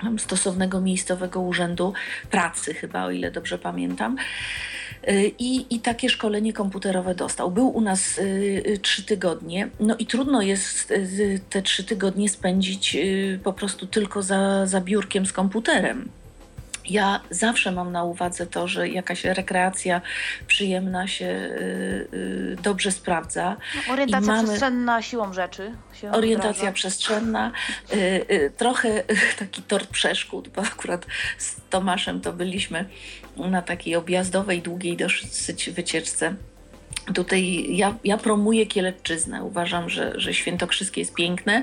tam, stosownego miejscowego urzędu pracy, chyba, o ile dobrze pamiętam. Y, I, I takie szkolenie komputerowe dostał. Był u nas y, y, trzy tygodnie. No i trudno jest te trzy tygodnie spędzić po prostu tylko za, za biurkiem z komputerem. Ja zawsze mam na uwadze to, że jakaś rekreacja przyjemna się y, y, dobrze sprawdza. Orientacja mamy- przestrzenna siłą rzeczy. Się Orientacja przestrzenna, y, y, trochę taki tort przeszkód, bo akurat z Tomaszem to byliśmy na takiej objazdowej, długiej dosyć wycieczce. Tutaj ja, ja promuję Kielecczyznę. Uważam, że, że Świętokrzyskie jest piękne.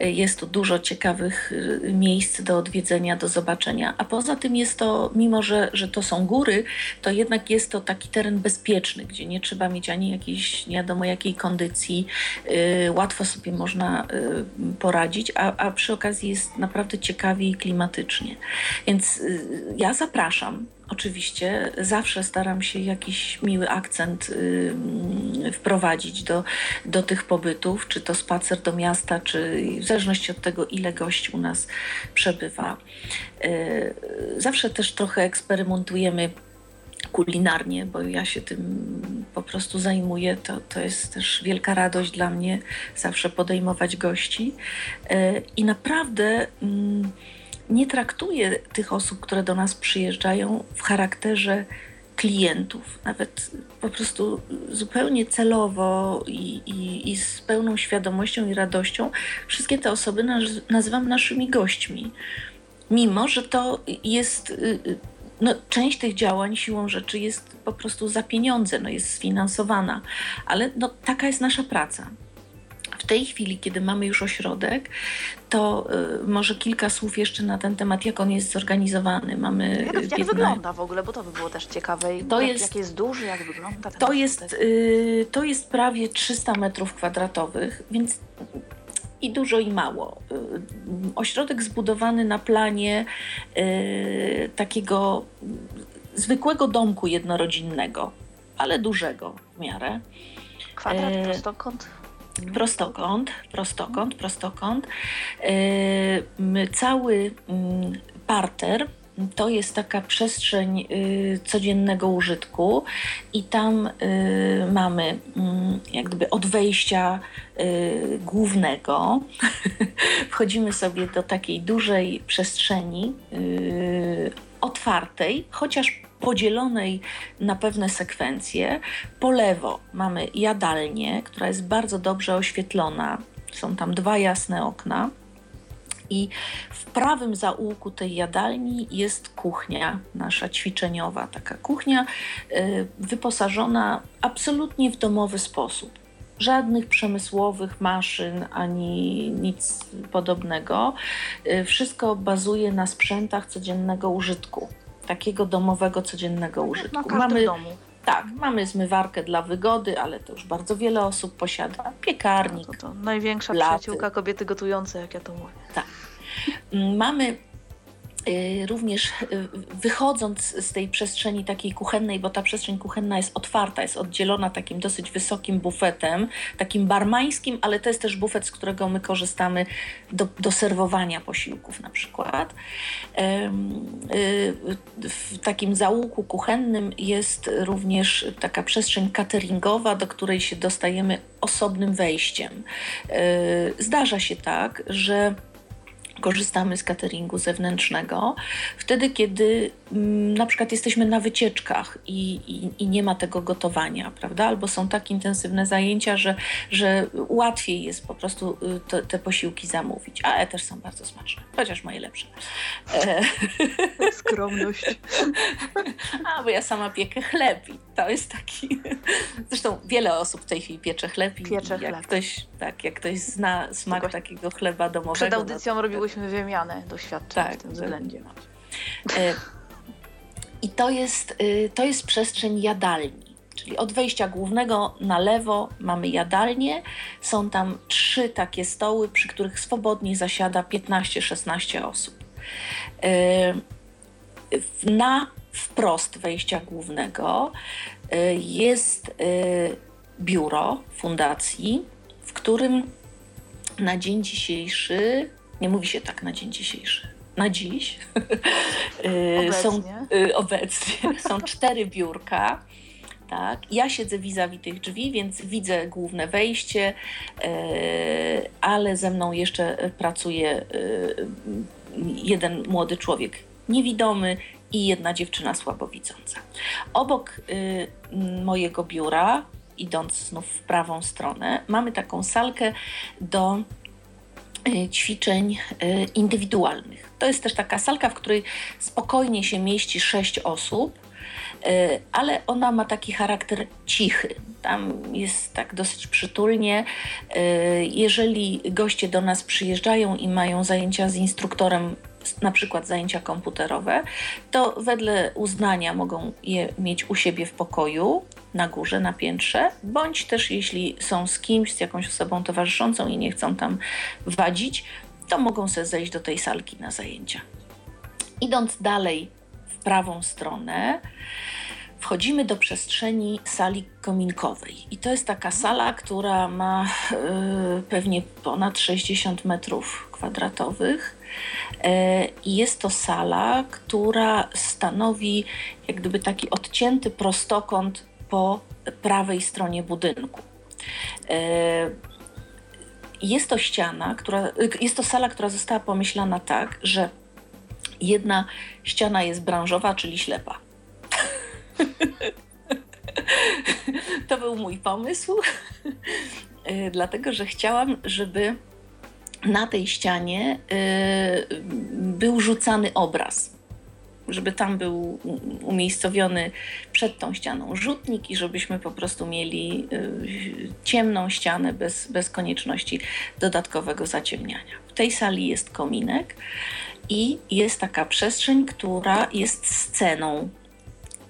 Jest tu dużo ciekawych y, miejsc do odwiedzenia, do zobaczenia. A poza tym jest to, mimo że, że to są góry, to jednak jest to taki teren bezpieczny, gdzie nie trzeba mieć ani jakiejś nie wiadomo jakiej kondycji. Y, Łatwo sobie można y, poradzić, a, a przy okazji jest naprawdę ciekawie i klimatycznie. Więc y, ja zapraszam. Oczywiście zawsze staram się jakiś miły akcent y, wprowadzić do, do tych pobytów, czy to spacer do miasta, czy w zależności od tego, ile gości u nas przebywa. Y, Zawsze też trochę eksperymentujemy kulinarnie, bo ja się tym po prostu zajmuję. To, to jest też wielka radość dla mnie zawsze podejmować gości. Y, I naprawdę mm, nie traktuję tych osób, które do nas przyjeżdżają w charakterze klientów. Nawet po prostu zupełnie celowo i, i, i z pełną świadomością i radością wszystkie te osoby naz- nazywam naszymi gośćmi. Mimo, że to jest y, y, no, część tych działań siłą rzeczy jest po prostu za pieniądze, no, jest sfinansowana, ale no, taka jest nasza praca. W tej chwili, kiedy mamy już ośrodek, to y, może kilka słów jeszcze na ten temat, jak on jest zorganizowany. Mamy jak, jak 15... wygląda w ogóle, bo to by było też ciekawe. To jak, jest, jak jest duży, jak wygląda? To jest, y, to jest prawie 300 metrów kwadratowych, więc i dużo i mało. Y, ośrodek zbudowany na planie y, takiego zwykłego domku jednorodzinnego, ale dużego w miarę. Kwadrat, y, prostokąt? Prostokąt, prostokąt, prostokąt. Cały mm, parter to jest taka przestrzeń y, codziennego użytku i tam y, mamy y, jak gdyby od wejścia y, głównego [laughs] wchodzimy sobie do takiej dużej przestrzeni otwartej, chociaż podzielonej na pewne sekwencje. Po lewo mamy jadalnię, która jest bardzo dobrze oświetlona. Są tam dwa jasne okna. I w prawym zaułku tej jadalni jest kuchnia, nasza ćwiczeniowa, taka kuchnia y, wyposażona absolutnie w domowy sposób. Żadnych przemysłowych maszyn ani nic podobnego. Y, wszystko bazuje na sprzętach codziennego użytku, takiego domowego, codziennego użytku. Na Mamy domu. Tak, mamy zmywarkę dla wygody, ale to już bardzo wiele osób posiada. Piekarnik. No to, to największa laty. przyjaciółka kobiety gotujące, jak ja to mówię. Tak. Mamy Y, również y, wychodząc z tej przestrzeni takiej kuchennej, bo ta przestrzeń kuchenna jest otwarta, jest oddzielona takim dosyć wysokim bufetem, takim barmańskim, ale to jest też bufet, z którego my korzystamy do, do serwowania posiłków na przykład. Y, w takim załuku kuchennym jest również taka przestrzeń cateringowa, do której się dostajemy osobnym wejściem. Zdarza się tak, że korzystamy z cateringu zewnętrznego, wtedy kiedy na przykład jesteśmy na wycieczkach i, i, i, nie ma tego gotowania, prawda? Albo są tak intensywne zajęcia, że, że łatwiej jest po prostu y, te, te posiłki zamówić. A e też są bardzo smaczne, chociaż moje lepsze. E... [laughs] Skromność. [laughs] A, bo ja sama piekę chleb i to jest taki... [laughs] Zresztą wiele osób w tej chwili piecze chleb i piecze jak chleb. ktoś, tak, jak ktoś zna smak Tylko takiego chleba domowego... Przed audycją no, robiły miałyśmy wymianę doświadczeń tak, w tym względzie. E, I to jest, y, to jest przestrzeń jadalni. Czyli od wejścia głównego na lewo mamy jadalnię. Są tam trzy takie stoły, przy których swobodnie zasiada 15-16 osób. E, na wprost wejścia głównego e, jest biuro fundacji, w którym na dzień dzisiejszy nie mówi się tak na dzień dzisiejszy. Na dziś [laughs] y, obecnie. są y, obecnie są cztery biurka. Tak. Ja siedzę vis-a-vis tych drzwi, więc widzę główne wejście, y, ale ze mną jeszcze pracuje jeden młody człowiek niewidomy i jedna dziewczyna słabowidząca. Obok mojego biura, idąc znów w prawą stronę, mamy taką salkę do Y, ćwiczeń y, indywidualnych. To jest też taka salka, w której spokojnie się mieści sześć osób, y, ale ona ma taki charakter cichy. Tam jest tak dosyć przytulnie. Jeżeli goście do nas przyjeżdżają i mają zajęcia z instruktorem, na przykład zajęcia komputerowe, to wedle uznania mogą je mieć u siebie w pokoju na górze, na piętrze, bądź też jeśli są z kimś, z jakąś osobą towarzyszącą i nie chcą tam wadzić, to mogą sobie zejść do tej salki na zajęcia. Idąc dalej w prawą stronę, wchodzimy do przestrzeni sali kominkowej. I to jest taka sala, która ma yy, pewnie ponad 60 metrów kwadratowych. E, I jest to sala, która stanowi jak gdyby taki odcięty prostokąt po prawej stronie budynku. E, jest to ściana, która, jest to sala, która została pomyślana tak, że jedna ściana jest branżowa, czyli ślepa. [laughs] to był mój pomysł, e, dlatego że chciałam, żeby na tej ścianie e, był rzucany obraz żeby tam był umiejscowiony przed tą ścianą rzutnik i żebyśmy po prostu mieli y, ciemną ścianę bez, bez konieczności dodatkowego zaciemniania. W tej sali jest kominek i jest taka przestrzeń, która jest sceną.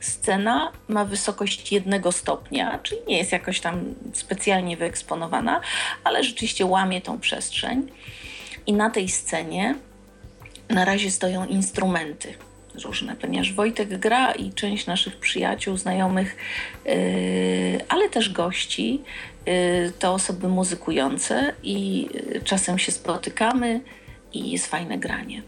Scena ma wysokość jednego stopnia, czyli nie jest jakoś tam specjalnie wyeksponowana, ale rzeczywiście łamie tą przestrzeń. I na tej scenie na razie stoją instrumenty różne, ponieważ Wojtek gra i część naszych przyjaciół, znajomych, yy, ale też gości, yy, to osoby muzykujące i yy, czasem się spotykamy i jest fajne granie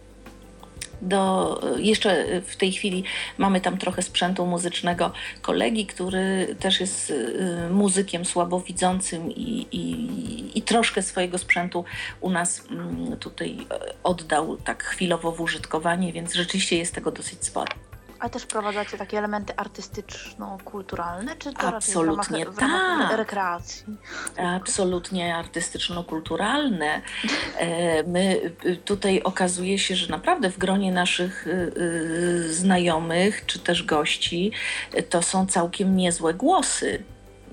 do, jeszcze w tej chwili mamy tam trochę sprzętu muzycznego kolegi, który też jest y, muzykiem słabowidzącym i, i, i troszkę swojego sprzętu u nas mm, tutaj oddał tak chwilowo w użytkowanie, więc rzeczywiście jest tego dosyć sporo. A też wprowadzacie takie elementy artystyczno-kulturalne, czy to Absolutnie raczej w ramach, w ramach tak. rekreacji? Absolutnie artystyczno-kulturalne. E, my y, tutaj okazuje się, że naprawdę w gronie naszych y, y, znajomych czy też gości to są całkiem niezłe głosy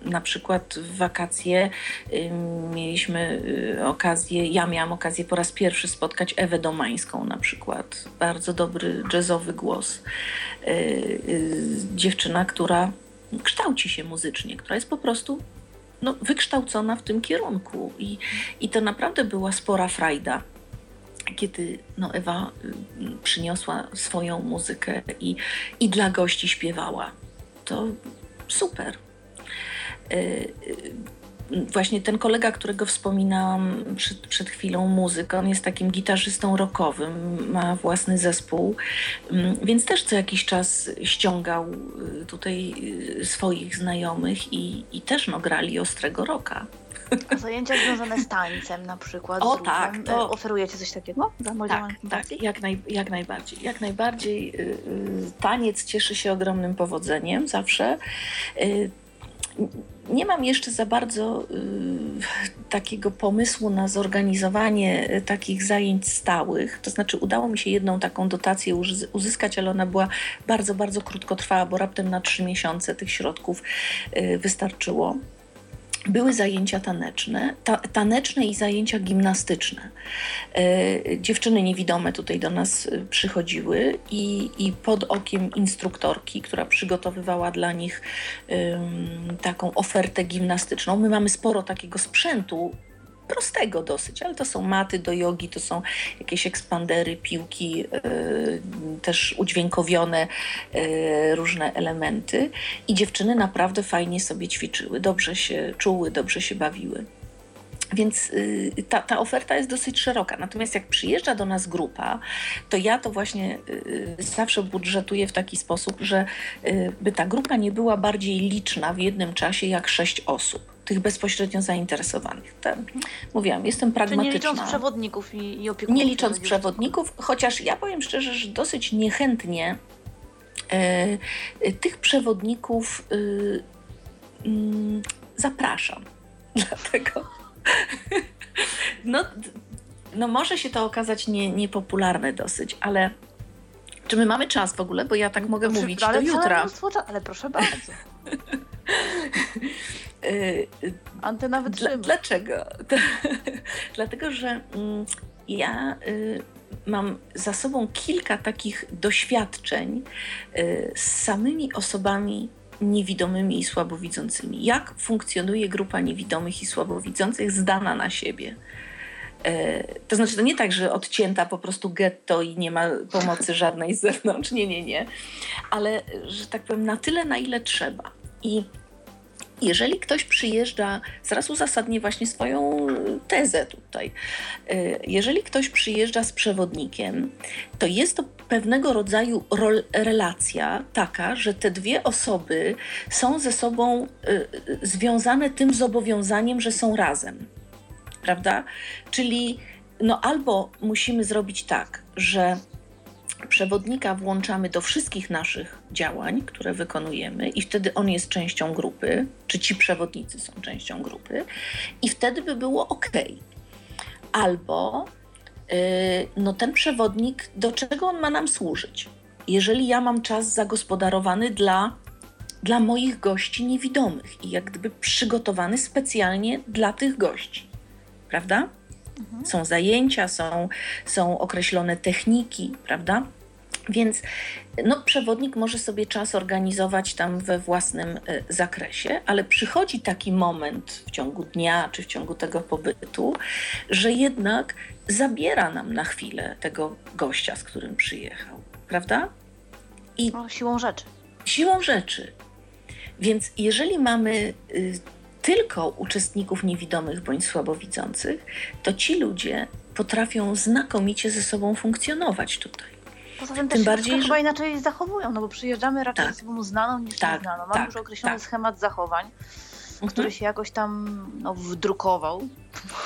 na przykład w wakacje y, mieliśmy y, okazję, ja miałam okazję po raz pierwszy spotkać Ewę Domańską na przykład. Bardzo dobry jazzowy głos. Y, dziewczyna, która kształci się muzycznie, która jest po prostu no, wykształcona w tym kierunku. I, I to naprawdę była spora frajda kiedy no, Ewa przyniosła swoją muzykę i, i dla gości śpiewała. To super. Y, y, właśnie ten kolega, którego wspominałam przed, przed chwilą, muzyk, on jest takim gitarzystą rockowym, ma własny zespół, mm, więc też co jakiś czas ściągał y, tutaj swoich znajomych i, i też no, grali ostrego rocka. A zajęcia związane z tańcem na przykład? O tak, to... Oferujecie coś takiego? Tak, tak jak, naj, jak najbardziej. Jak najbardziej taniec cieszy się ogromnym powodzeniem zawsze nie mam jeszcze za bardzo y, takiego pomysłu na zorganizowanie y, takich zajęć stałych. To znaczy, udało mi się jedną taką dotację uzyskać, ale ona była bardzo, bardzo krótkotrwała, bo raptem na trzy miesiące tych środków y, wystarczyło były zajęcia taneczne, ta, taneczne i zajęcia gimnastyczne. E, dziewczyny niewidome tutaj do nas e, przychodziły i, i pod okiem instruktorki, która przygotowywała dla nich taką ofertę gimnastyczną. My mamy sporo takiego sprzętu prostego dosyć, ale to są maty do jogi, to są jakieś ekspandery, piłki, yy, też udźwiękowione yy, różne elementy i dziewczyny naprawdę fajnie sobie ćwiczyły, dobrze się czuły, dobrze się bawiły. Więc y, ta, ta oferta jest dosyć szeroka. Natomiast jak przyjeżdża do nas grupa, to ja to właśnie y, zawsze budżetuję w taki sposób, że y, by ta grupa nie była bardziej liczna w jednym czasie jak sześć osób tych bezpośrednio zainteresowanych. Te, mówiłam, jestem pragmatyczna. nie licząc przewodników i, i opiekunów. Nie licząc przewodników, chociaż ja powiem szczerze, że dosyć niechętnie e, tych przewodników e, mm, zapraszam. [laughs] Dlatego [laughs] no, no może się to okazać nie, niepopularne dosyć, ale czy my mamy czas w ogóle? Bo ja tak mogę no, mówić do jutra. Ale proszę bardzo. Antena wytrzyma. Dlaczego? Dlatego, że mm, ja y, mam za sobą kilka takich doświadczeń y, z samymi osobami niewidomymi i słabowidzącymi. Jak funkcjonuje grupa niewidomych i słabowidzących zdana na siebie? To znaczy, to nie tak, że odcięta po prostu getto i nie ma pomocy żadnej z zewnątrz. Nie, nie, nie. Ale, że tak powiem, na tyle, na ile trzeba. I jeżeli ktoś przyjeżdża, zaraz uzasadnię właśnie swoją tezę tutaj. Y, jeżeli ktoś przyjeżdża z przewodnikiem, to jest to pewnego rodzaju relacja taka, że te dwie osoby są ze sobą y, y, związane tym zobowiązaniem, że są razem. Prawda? Czyli no albo musimy zrobić tak, że przewodnika włączamy do wszystkich naszych działań, które wykonujemy, i wtedy on jest częścią grupy, czy ci przewodnicy są częścią grupy, i wtedy by było ok. Albo yy, no ten przewodnik, do czego on ma nam służyć? jeżeli ja mam czas zagospodarowany dla, dla moich gości niewidomych i jak gdyby przygotowany specjalnie dla tych gości, prawda? Mhm. Są zajęcia, są, są określone techniki, prawda? Więc no, przewodnik może sobie czas organizować tam we własnym y, zakresie, ale przychodzi taki moment w ciągu dnia czy w ciągu tego pobytu, że jednak zabiera nam na chwilę tego gościa, z którym przyjechał, prawda? I siłą rzeczy. Siłą rzeczy. Więc jeżeli mamy y, tylko uczestników niewidomych bądź słabowidzących, to ci ludzie potrafią znakomicie ze sobą funkcjonować tutaj. Poza tym, tym bardziej, że... chyba inaczej zachowują, no bo przyjeżdżamy raczej tak. osobą znaną niż tak, nieznaną. Mamy tak, już określony tak. schemat zachowań, mhm. który się jakoś tam no, wdrukował.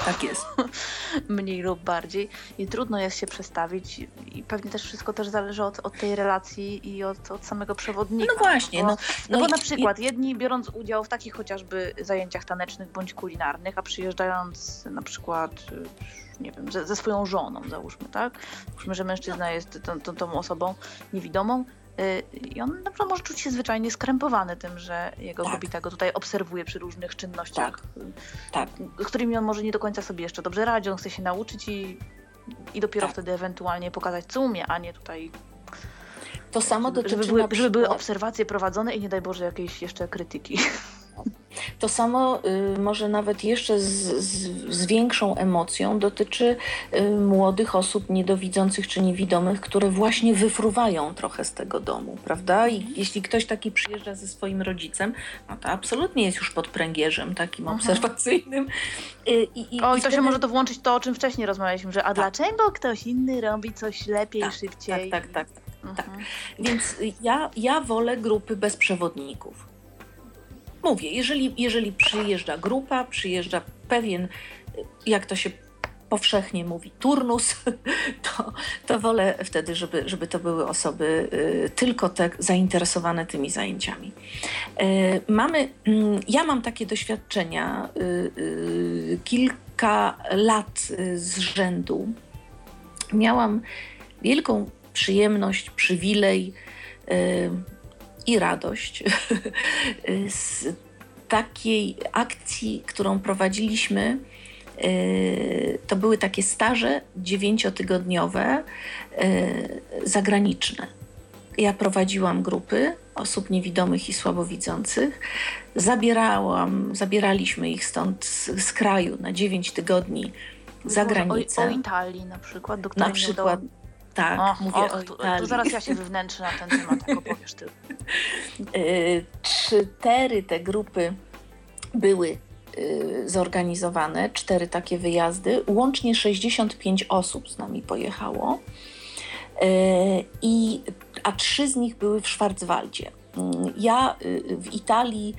Tak jest. [laughs] Mniej lub bardziej. I trudno jest się przestawić i pewnie też wszystko też zależy od, od tej relacji i od, od samego przewodnika. No właśnie. No, no, no, no bo i, na przykład i... jedni biorąc udział w takich chociażby zajęciach tanecznych bądź kulinarnych, a przyjeżdżając na przykład nie wiem, ze, ze swoją żoną, załóżmy, tak? Załóżmy, że mężczyzna jest tą, tą, tą osobą niewidomą, i on na przykład może czuć się zwyczajnie skrępowany tym, że jego tak. kobieta go tutaj obserwuje przy różnych czynnościach, tak. tak. z którymi on może nie do końca sobie jeszcze dobrze radzi, on chce się nauczyć i, i dopiero tak. wtedy ewentualnie pokazać, co umie, a nie tutaj... To samo dotyczy żeby były, żeby były obserwacje prowadzone i nie daj Boże jakiejś jeszcze krytyki. [laughs] To samo y, może nawet jeszcze z, z, z, większą emocją dotyczy y, młodych osób niedowidzących czy niewidomych, które właśnie wyfruwają trochę z tego domu, prawda? I jeśli ktoś taki przyjeżdża ze swoim rodzicem, no to absolutnie jest już pod pręgierzem takim mhm. obserwacyjnym. Y, I, i, o, i to wtedy... się może to włączyć to, o czym wcześniej rozmawialiśmy, że a tak. dlaczego ktoś inny robi coś lepiej, tak, szybciej? Tak, tak, tak. tak. tak. Mhm. Więc ja, ja wolę grupy bez przewodników mówię, jeżeli, jeżeli przyjeżdża grupa, przyjeżdża pewien, jak to się powszechnie mówi, turnus, [laughs] to, to wolę wtedy, żeby, żeby to były osoby y, tylko te zainteresowane tymi zajęciami. Y, mamy, mm, ja mam takie doświadczenia y, kilka lat z rzędu. Miałam wielką przyjemność, przywilej i radość [laughs] z takiej akcji, którą prowadziliśmy. E, to były takie staże dziewięciotygodniowe, e, zagraniczne. Ja prowadziłam grupy osób niewidomych i słabowidzących. Zabierałam, zabieraliśmy ich stąd z, z kraju na dziewięć tygodni za granicę. O, o Italii na przykład, do której na przykład, tak, och, mówię och, o zaraz ja się wywnętrzę na ten temat, jak opowiesz ty. [laughs] Y, cztery te grupy były y, zorganizowane, cztery takie wyjazdy. Łącznie 65 osób z nami pojechało. Y, I, a trzy z nich były w Schwarzwaldzie. Ja w Italii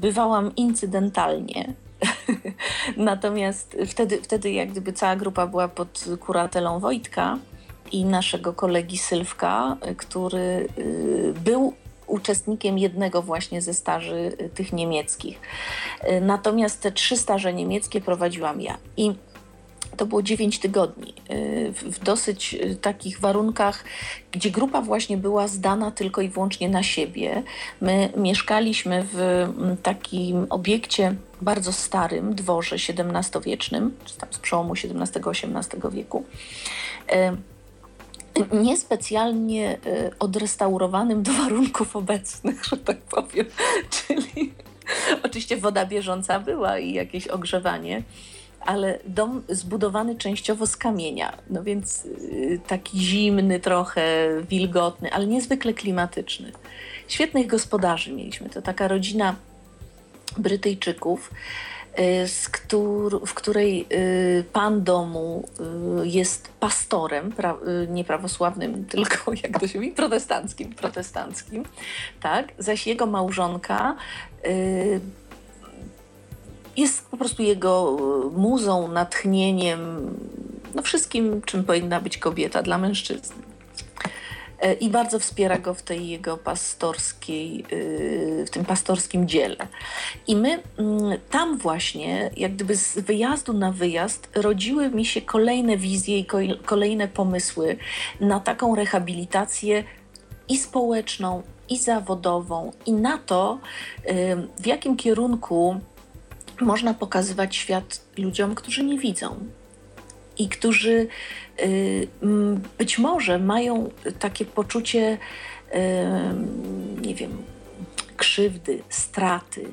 bywałam incydentalnie, [laughs] Natomiast wtedy, wtedy jak gdyby cała grupa była pod kuratelą Wojtka i naszego kolegi Sylwka, który y, był uczestnikiem jednego właśnie ze staży y, tych niemieckich. Y, natomiast te trzy staże niemieckie prowadziłam ja. I to było 9 tygodni y, w dosyć y, takich warunkach, gdzie grupa właśnie była zdana tylko i wyłącznie na siebie. My mieszkaliśmy w mm, takim obiekcie bardzo starym, dworze XVII-wiecznym, czy tam z przełomu XVII-XVIII wieku y, niespecjalnie odrestaurowanym do warunków obecnych, że tak powiem. [laughs] Czyli oczywiście woda bieżąca była i jakieś ogrzewanie, ale dom zbudowany częściowo z kamienia, no więc y, taki zimny trochę, wilgotny, ale niezwykle klimatyczny. Świetnych gospodarzy mieliśmy. To taka rodzina Brytyjczyków, y, w której y, pan domu jest pastorem, pra, nie prawosławnym, [laughs] tylko jak to się mówi, protestanckim, protestanckim, tak? Zaś jego małżonka jest po prostu jego e, muzą, natchnieniem, no wszystkim, czym powinna być kobieta dla mężczyzny. e, i bardzo wspiera go w tej jego pastorskiej, w tym pastorskim dziele. I my mm, tam właśnie, jak gdyby z wyjazdu na wyjazd, rodziły mi się kolejne wizje i kolejne pomysły na taką rehabilitację i społeczną, i zawodową, i na to, w jakim kierunku można pokazywać świat ludziom, którzy nie widzą i którzy y, być może mają takie poczucie, nie wiem, krzywdy, straty.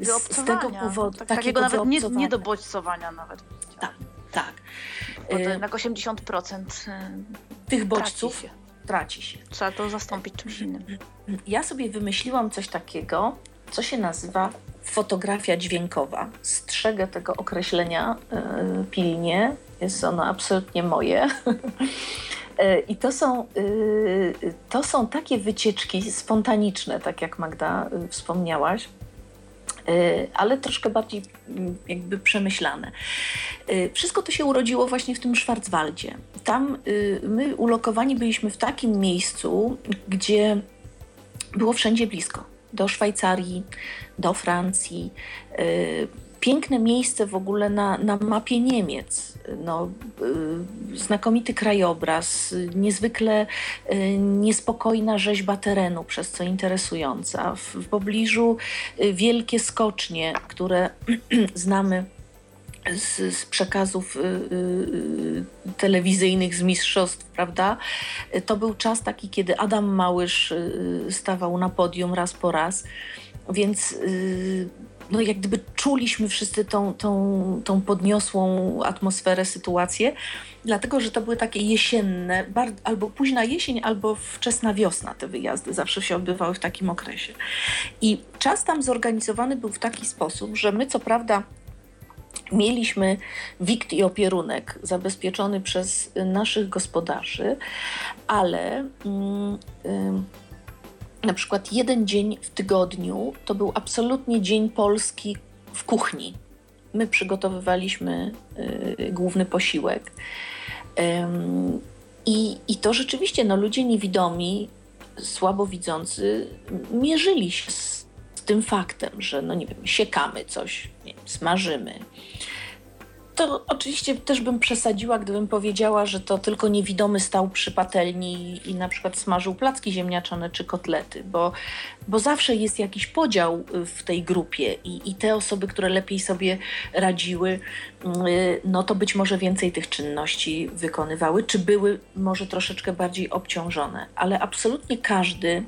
Z, tego powodu. Tak, takiego, takiego nawet nie, nie do bodźcowania nawet. Tak, tak. Bo to y, jednak 80% y, tych bodźców traci się. traci się. Trzeba to zastąpić czymś innym. Ja sobie wymyśliłam coś takiego, co się nazywa fotografia dźwiękowa. Strzegę tego określenia y, pilnie, jest ono absolutnie moje. [laughs] E, I to są, y, to są takie wycieczki spontaniczne, tak jak Magda wspomniałaś, ale troszkę bardziej mm, jakby przemyślane. Wszystko to się urodziło właśnie w tym Szwarcwaldzie. Tam my ulokowani byliśmy w takim miejscu, gdzie było wszędzie blisko. Do Szwajcarii, do Francji. Y, piękne miejsce w ogóle na, na mapie Niemiec. No, y, znakomity krajobraz, niezwykle y, niespokojna rzeźba terenu, przez co interesująca. W, w pobliżu wielkie skocznie, które [clears throat] znamy z, z, przekazów y, y, telewizyjnych z mistrzostw, prawda? To był czas taki, kiedy Adam Małysz y, stawał na podium raz po raz. Więc y, no jak gdyby czuliśmy wszyscy tą, tą, tą podniosłą atmosferę, sytuację, dlatego że to były takie jesienne, albo późna jesień, albo wczesna wiosna te wyjazdy zawsze się odbywały w takim okresie. I czas tam zorganizowany był w taki sposób, że my co prawda mieliśmy wikt i opierunek zabezpieczony przez naszych gospodarzy, ale. Mm, na przykład jeden dzień w tygodniu to był absolutnie dzień polski w kuchni. My przygotowywaliśmy y, główny posiłek. I, I to rzeczywiście no, ludzie niewidomi, słabowidzący mierzyli się z, tym faktem, że no nie wiem, siekamy coś, smażymy, to oczywiście też bym przesadziła, gdybym powiedziała, że to tylko niewidomy stał przy patelni i na przykład smażył placki ziemniaczane czy kotlety, bo, bo zawsze jest jakiś podział w tej grupie i, i te osoby, które lepiej sobie radziły, y, no to być może więcej tych czynności wykonywały, czy były może troszeczkę bardziej obciążone, ale absolutnie każdy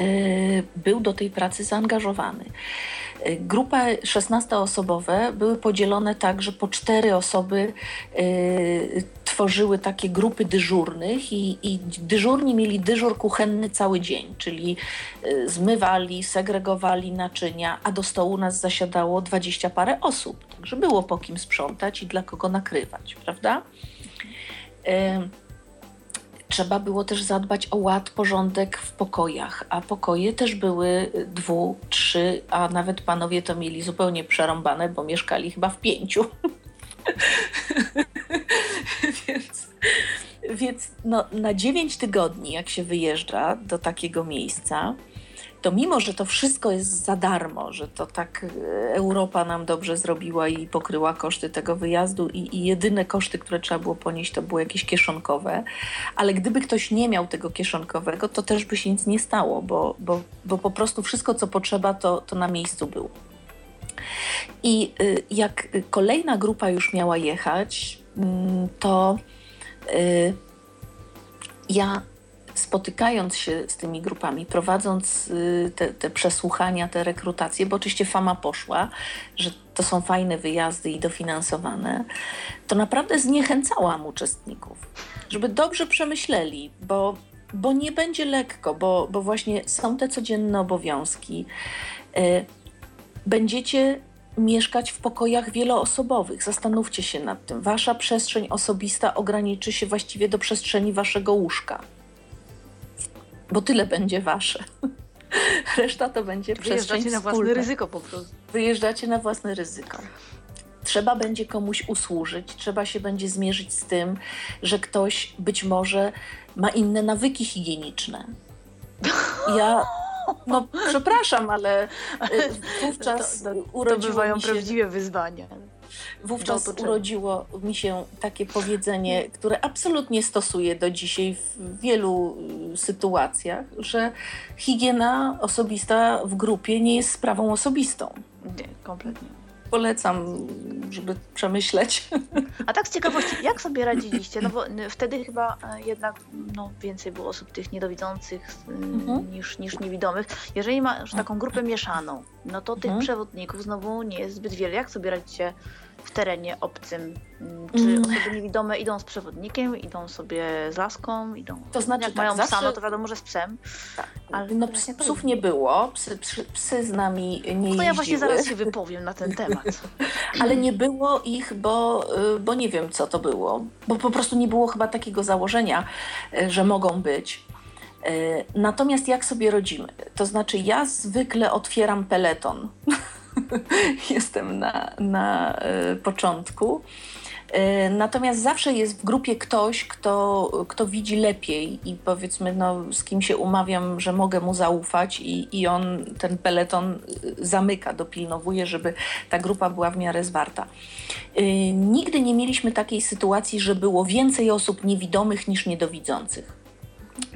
y, był do tej pracy zaangażowany. Grupy 16-osobowe były podzielone tak, że po cztery osoby y, tworzyły takie grupy dyżurnych i, i dyżurni mieli dyżur kuchenny cały dzień, czyli y, zmywali, segregowali naczynia, a do stołu nas zasiadało dwadzieścia parę osób, także było po kim sprzątać i dla kogo nakrywać, prawda? Y, trzeba było też zadbać o ład, porządek w pokojach, a pokoje też były dwu, trzy, a nawet panowie to mieli zupełnie przerąbane, bo mieszkali chyba w pięciu. [laughs] więc więc no, na dziewięć tygodni, jak się wyjeżdża do takiego miejsca, to mimo, że to wszystko jest za darmo, że to tak e, Europa nam dobrze zrobiła i pokryła koszty tego wyjazdu i, i jedyne koszty, które trzeba było ponieść, to były jakieś kieszonkowe, ale gdyby ktoś nie miał tego kieszonkowego, to też by się nic nie stało, bo, bo, bo po prostu wszystko, co potrzeba, to, to na miejscu było. I y, jak kolejna grupa już miała jechać, mm, to y, ja spotykając się z tymi grupami, prowadząc y, te, te, przesłuchania, te rekrutacje, bo oczywiście fama poszła, że to są fajne wyjazdy i dofinansowane, to naprawdę zniechęcałam uczestników, żeby dobrze przemyśleli, bo, bo nie będzie lekko, bo, bo właśnie są te codzienne obowiązki. Y, będziecie mieszkać w pokojach wieloosobowych. Zastanówcie się nad tym. Wasza przestrzeń osobista ograniczy się właściwie do przestrzeni waszego łóżka bo tyle będzie wasze. [laughs] Reszta to będzie przestrzeń Wyjeżdżacie na własne ryzyko po prostu. Wyjeżdżacie na własne ryzyko. trzeba będzie komuś usłużyć, trzeba się będzie zmierzyć z tym, że ktoś być może ma inne nawyki higieniczne. Ja, no [laughs] przepraszam, ale wówczas to, to, urodziło to bywają mi się... prawdziwe wyzwania. Wówczas urodziło mi się takie powiedzenie, które absolutnie stosuję do dzisiaj w wielu y, sytuacjach, że higiena osobista w grupie nie jest sprawą osobistą. Nie, kompletnie. Polecam, żeby przemyśleć. A tak z ciekawości, jak sobie radziliście? No bo [laughs] wtedy chyba e, jednak no, więcej było osób tych niedowidzących mhm. niż, niż niewidomych. Jeżeli masz taką grupę mieszaną, no to tych mhm. przewodników znowu nie jest zbyt wiele. Jak sobie radzicie w terenie obcym? Mm, czy mm. osoby niewidome idą z przewodnikiem, idą sobie z laską, idą. To znaczy, jak tak, mają zawsze... psa, no to wiadomo, że z psem. Tak. Ale no psów nie było, psy, psy, psy, z nami nie jeździły. To ja właśnie zaraz się wypowiem na ten temat. [laughs] Ale nie było ich, bo, y, bo nie wiem co to było, bo po prostu nie było chyba takiego założenia, y, że mogą być. Y, natomiast jak sobie rodzimy? To znaczy, ja zwykle otwieram peleton. [laughs] [laughs] Jestem na, na początku. Natomiast zawsze jest w grupie ktoś, kto, kto widzi lepiej i powiedzmy, no, z kim się umawiam, że mogę mu zaufać, i, i on ten peleton zamyka, dopilnowuje, żeby ta grupa była w miarę zwarta. Nigdy nie mieliśmy takiej sytuacji, że było więcej osób niewidomych niż niedowidzących.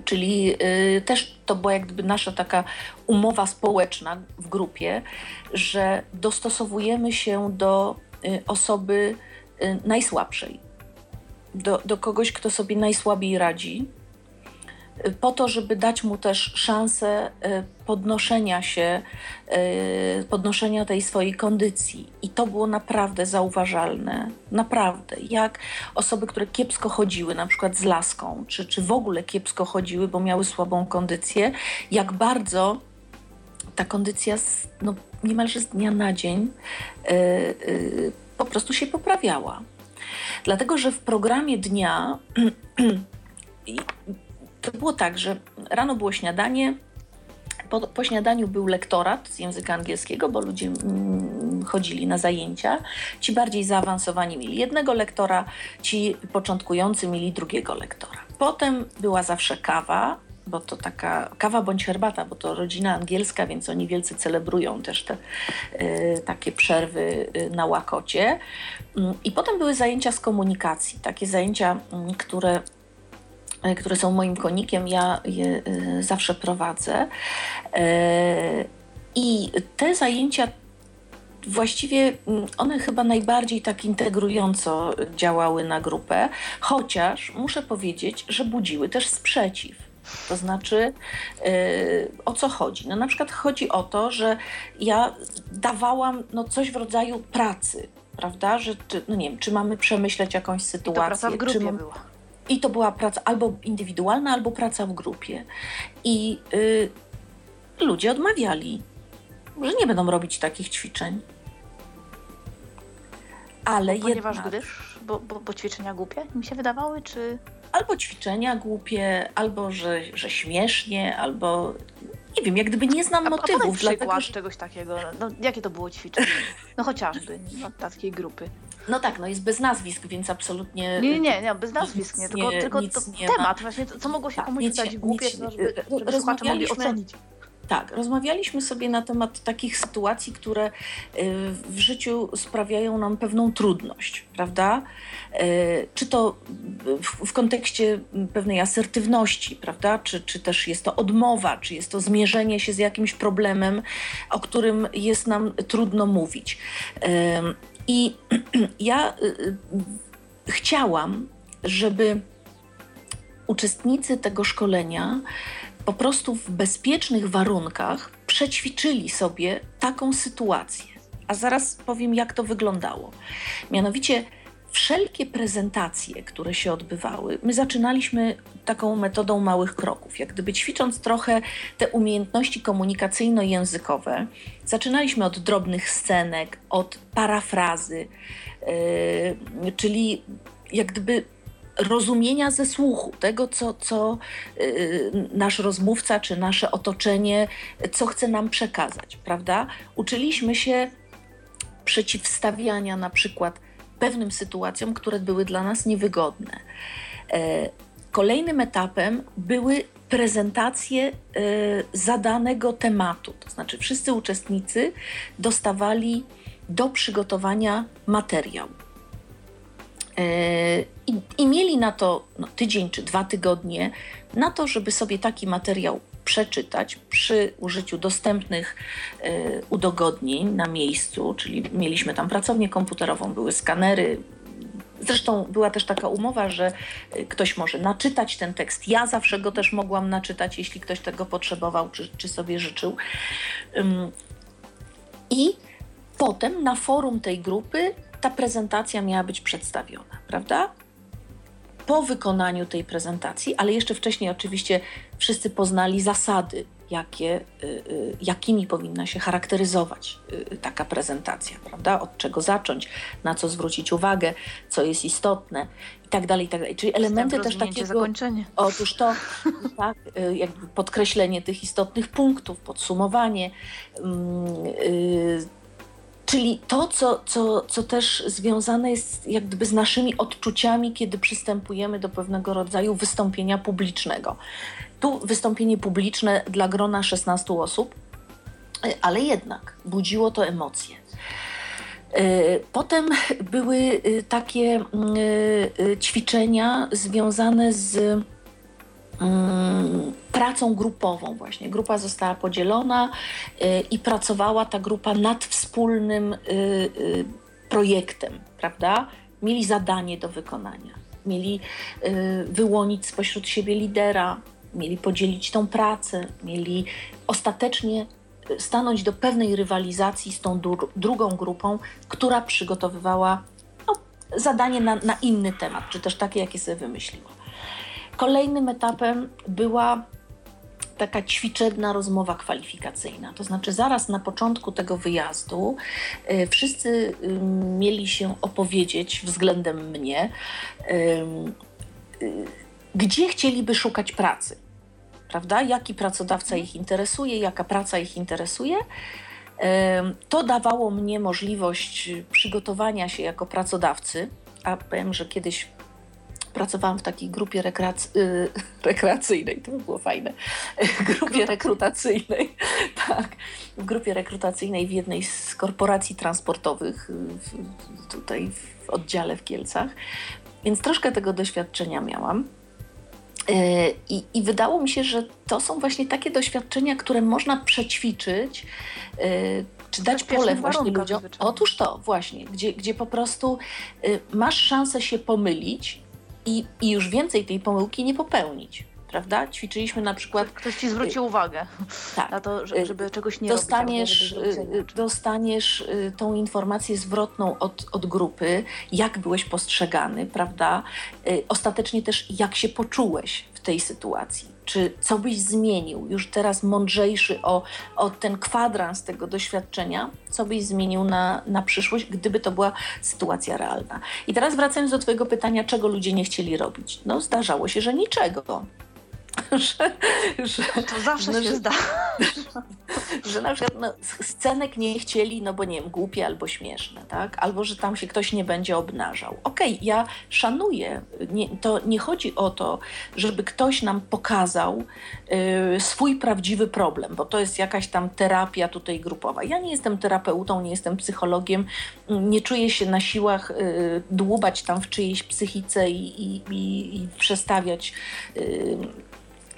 Czyli y, też to była jak gdyby nasza taka umowa społeczna w grupie, że dostosowujemy się do y, osoby y, najsłabszej, do, do kogoś, kto sobie najsłabiej radzi, po to, żeby dać mu też szansę e, podnoszenia się, e, podnoszenia tej swojej kondycji. I to było naprawdę zauważalne. Naprawdę. Jak osoby, które kiepsko chodziły, na przykład z laską, czy, czy w ogóle kiepsko chodziły, bo miały słabą kondycję, jak bardzo ta kondycja no, niemalże z dnia na dzień yy, yy, po prostu się poprawiała. Dlatego, że w programie dnia [clears throat] to było tak, że rano było śniadanie, po, po, śniadaniu był lektorat z języka angielskiego, bo ludzie mm, chodzili na zajęcia. Ci bardziej zaawansowani mieli jednego lektora, ci początkujący mieli drugiego lektora. Potem była zawsze kawa, bo to taka kawa bądź herbata, bo to rodzina angielska, więc oni wielce celebrują też te y, takie przerwy y, na łakocie. Y, I potem były zajęcia z komunikacji, takie zajęcia, mm, które które są moim konikiem, ja je e, zawsze prowadzę. E, I te zajęcia właściwie mm, one chyba najbardziej tak integrująco działały na grupę, chociaż muszę powiedzieć, że budziły też sprzeciw. To znaczy, o co chodzi? No na przykład chodzi o to, że ja dawałam no, coś w rodzaju pracy, prawda? Że, no nie wiem, czy mamy przemyśleć jakąś sytuację. I to praca w grupie czy była. I to była praca albo indywidualna, albo praca w grupie. I y, ludzie odmawiali, że nie będą robić takich ćwiczeń. Ale ponieważ jednak... gdyż, bo, bo, bo ćwiczenia głupie mi się wydawały, czy... Albo ćwiczenia głupie, albo że, że śmiesznie, albo nie wiem, jak gdyby nie znam a, motywów. A dlatego, że... czegoś takiego. No, jakie to było ćwiczenie? No chociażby no, takiej grupy. No tak, no jest bez nazwisk, więc absolutnie. Nie, nie, nie, bez nazwisk, nie, tylko, nie, tylko to nie temat, ma. właśnie, co mogło się tak, komuś zdać głupie, żeby, żeby słuchacze mogli ocenić. Tak, rozmawialiśmy sobie na temat takich sytuacji, które y, w życiu sprawiają nam pewną trudność, prawda? Y, czy to w kontekście pewnej asertywności, prawda? Czy, czy też jest to odmowa, czy jest to zmierzenie się z jakimś problemem, o którym jest nam trudno mówić. I [clears throat] ja y, chciałam, żeby uczestnicy tego szkolenia po prostu w bezpiecznych warunkach przećwiczyli sobie taką sytuację. A zaraz powiem, jak to wyglądało. Mianowicie, wszelkie prezentacje, które się odbywały, my zaczynaliśmy taką metodą małych kroków, jak gdyby ćwicząc trochę te umiejętności komunikacyjno-językowe. Zaczynaliśmy od drobnych scenek, od parafrazy, yy, czyli jak gdyby rozumienia ze słuchu, tego, co, co yy, nasz rozmówca czy nasze otoczenie, co chce nam przekazać, prawda? Uczyliśmy się przeciwstawiania na przykład pewnym sytuacjom, które były dla nas niewygodne. E, kolejnym etapem były prezentacje e, zadanego tematu, to znaczy wszyscy uczestnicy dostawali do przygotowania materiał. E, I, I, mieli na to no, tydzień czy dwa tygodnie, na to, żeby sobie taki materiał przeczytać przy użyciu dostępnych y, udogodnień na miejscu, czyli mieliśmy tam pracownię komputerową, były skanery. Zresztą była też taka umowa, że e, ktoś może naczytać ten tekst. Ja zawsze go też mogłam naczytać, jeśli ktoś tego potrzebował czy, czy sobie życzył. I potem na forum tej grupy ta prezentacja miała być przedstawiona, prawda? Po wykonaniu tej prezentacji, ale jeszcze wcześniej oczywiście wszyscy poznali zasady, jakie, y, y, jakimi powinna się charakteryzować y, taka prezentacja, prawda? Od czego zacząć, na co zwrócić uwagę, co jest istotne i tak dalej, i tak dalej. Czyli elementy też takiego... zakończenie. Otóż to, [laughs] tak, jakby podkreślenie tych istotnych punktów, podsumowanie, mm, Czyli to, co, co, co też związane jest jak gdyby z naszymi odczuciami, kiedy przystępujemy do pewnego rodzaju wystąpienia publicznego. Tu wystąpienie publiczne dla grona 16 osób, ale jednak budziło to emocje. E, potem były e, takie e, ćwiczenia związane z Mm, pracą grupową właśnie. Grupa została podzielona y, i pracowała ta grupa nad wspólnym y, y, projektem, prawda? Mieli zadanie do wykonania, mieli wyłonić spośród siebie lidera, mieli podzielić tą pracę, mieli ostatecznie stanąć do pewnej rywalizacji z tą drugą grupą, która przygotowywała no, zadanie na, na inny temat, czy też takie, jakie sobie wymyśliła. Kolejnym etapem była taka ćwiczebna rozmowa kwalifikacyjna. To znaczy, zaraz na początku tego wyjazdu y, wszyscy y, mieli się opowiedzieć względem mnie, y, gdzie chcieliby szukać pracy. Prawda? Jaki pracodawca ich interesuje, jaka praca ich interesuje. To dawało mnie możliwość przygotowania się jako pracodawcy, a powiem, że kiedyś pracowałam w takiej grupie rekreac y, [laughs] rekreacyjnej, to by było fajne, [laughs] grupie rekrutacyjnej, [laughs] tak, w grupie rekrutacyjnej w jednej z korporacji transportowych w, tutaj w oddziale w Kielcach, więc troszkę tego doświadczenia miałam. Y, I, I, wydało mi się, że to są właśnie takie doświadczenia, które można przećwiczyć, y, czy dać pole właśnie ludziom. Otóż to, właśnie, gdzie, gdzie po prostu masz szansę się pomylić, i, i już więcej tej pomyłki nie popełnić prawda? Ćwiczyliśmy na przykład. Ktoś ci zwrócił uwagę tak. na to, żeby czegoś nie dostaniesz, robić. Żeby dostaniesz y, tą informację zwrotną od, od grupy, jak byłeś postrzegany, prawda? Y, ostatecznie też jak się poczułeś w tej sytuacji czy co byś zmienił, już teraz mądrzejszy o, o ten kwadrans tego doświadczenia, co byś zmienił na, na przyszłość, gdyby to była sytuacja realna. I teraz wracając do Twojego pytania, czego ludzie nie chcieli robić. No, zdarzało się, że niczego. Że, że, to zawsze no, się że, zda. [laughs] Że na przykład no, scenek nie chcieli, no bo nie wiem, głupie albo śmieszne, tak? Albo, że tam się ktoś nie będzie obnażał. Okej, okay, ja szanuję. Nie, to nie chodzi o to, żeby ktoś nam pokazał y, swój prawdziwy problem, bo to jest jakaś tam terapia tutaj grupowa. Ja nie jestem terapeutą, nie jestem psychologiem, nie czuję się na siłach y, dłubać tam w czyjejś psychice i, i, i, i przestawiać y,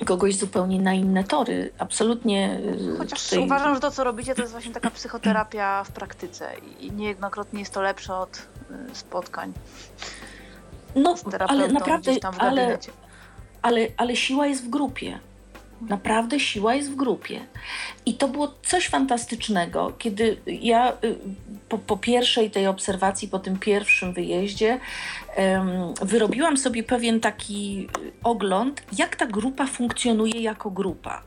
kogoś zupełnie na inne tory. Absolutnie. Y, Chociaż tutaj... uważam, że to, co robicie, to jest właśnie taka psychoterapia w praktyce i niejednokrotnie jest to lepsze od y, spotkań. No, ale naprawdę, ale, ale, ale siła jest w grupie. Naprawdę siła jest w grupie. I to było coś fantastycznego, kiedy ja y, po, po pierwszej tej obserwacji, po tym pierwszym wyjeździe, um, wyrobiłam sobie pewien taki ogląd, jak ta grupa funkcjonuje jako grupa.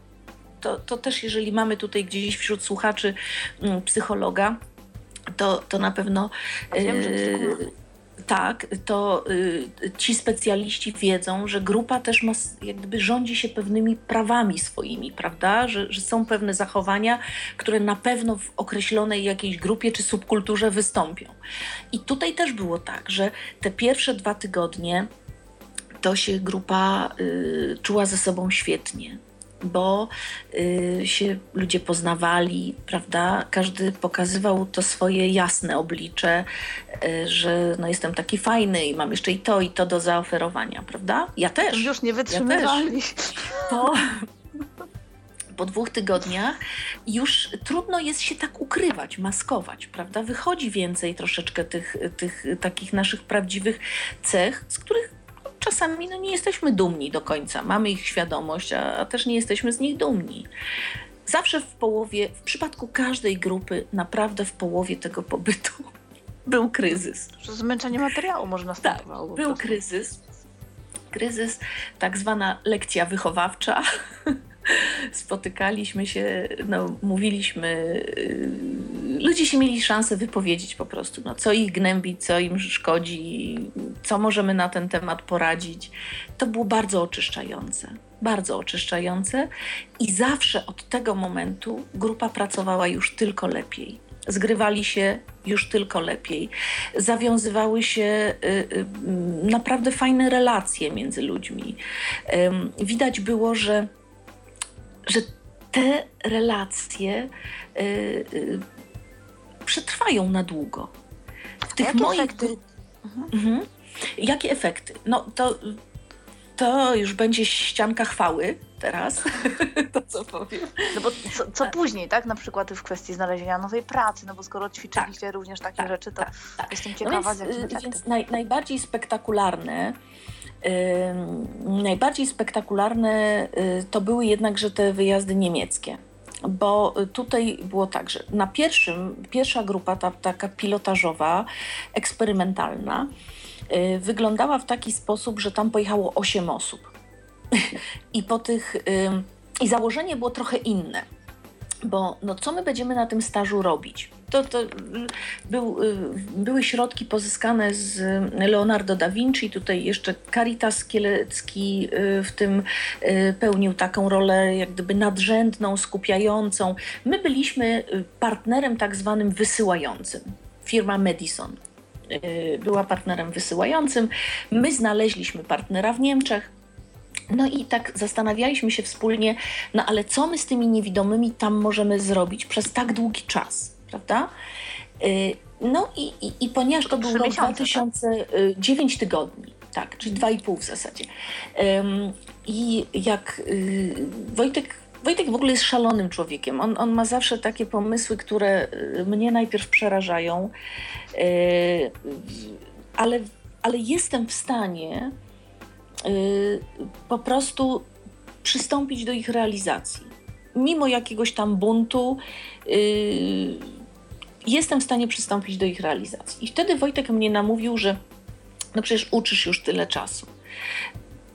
To, to też, jeżeli mamy tutaj gdzieś wśród słuchaczy um, psychologa, to, to na pewno. Wiem, że tak, to y, ci specjaliści wiedzą, że grupa też ma, jak gdyby rządzi się pewnymi prawami swoimi, prawda? Że, że są pewne zachowania, które na pewno w określonej jakiejś grupie czy subkulturze wystąpią. I tutaj też było tak, że te pierwsze dwa tygodnie to się grupa y, czuła ze sobą świetnie bo y, się ludzie poznawali, prawda? Każdy pokazywał to swoje jasne oblicze, y, że no jestem taki fajny i mam jeszcze i to, i to do zaoferowania, prawda? Ja też. Już nie wytrzymywali. Ja po, po dwóch tygodniach już trudno jest się tak ukrywać, maskować, prawda? Wychodzi więcej troszeczkę tych, tych takich naszych prawdziwych cech, z których czasami no, nie jesteśmy dumni do końca. Mamy ich świadomość, a, a też nie jesteśmy z nich dumni. Zawsze w połowie, w przypadku każdej grupy, naprawdę w połowie tego pobytu [laughs] był kryzys. Zmęczenie materiału można Tak, był kryzys. Kryzys, tak zwana lekcja wychowawcza. [laughs] Spotykaliśmy się, no, mówiliśmy, y, ludzie się mieli szansę wypowiedzieć po prostu, no, co ich gnębi, co im szkodzi, co możemy na ten temat poradzić. To było bardzo oczyszczające, bardzo oczyszczające i zawsze od tego momentu grupa pracowała już tylko lepiej. Zgrywali się już tylko lepiej. Zawiązywały się y, y, naprawdę fajne relacje między ludźmi. Widać było, że, że te relacje y, przetrwają na długo. W tych Jakie moich. Efekty? Mhm. Jakie efekty? No to, to już będzie ścianka chwały teraz, [laughs] to co powiem. No bo co, co tak. później, tak? Na przykład w kwestii znalezienia nowej pracy, no bo skoro ćwiczyliście tak, również takie tak, rzeczy, to tak, tak. jestem ciekawa, no więc, więc naj, najbardziej spektakularne najbardziej spektakularne y, to były jednakże te wyjazdy niemieckie bo tutaj było tak, że na pierwszym, pierwsza grupa, ta, taka pilotażowa, eksperymentalna, yy, wyglądała w taki sposób, że tam pojechało 8 osób. [laughs] I po tych, i założenie było trochę inne bo no, co my będziemy na tym stażu robić? To, to był, y, były środki pozyskane z Leonardo da Vinci, tutaj jeszcze Caritas Kielecki y, w tym y, pełnił taką rolę jak gdyby nadrzędną, skupiającą. My byliśmy partnerem tak zwanym wysyłającym, firma Madison była partnerem wysyłającym. My znaleźliśmy partnera w Niemczech, no i tak zastanawialiśmy się wspólnie, no ale co my z tymi niewidomymi tam możemy zrobić przez tak długi czas, prawda? Y, no i, i, i ponieważ to był rok 2009 tak? tygodni, tak, czyli dwa i pół w zasadzie. I jak y, Wojtek Wojtek w ogóle jest szalonym człowiekiem. On, on ma zawsze takie pomysły, które y, mnie najpierw przerażają, ale, ale jestem w stanie po prostu przystąpić do ich realizacji. Mimo jakiegoś tam buntu, jestem w stanie przystąpić do ich realizacji. I wtedy Wojtek mnie namówił, że no przecież uczysz już tyle czasu.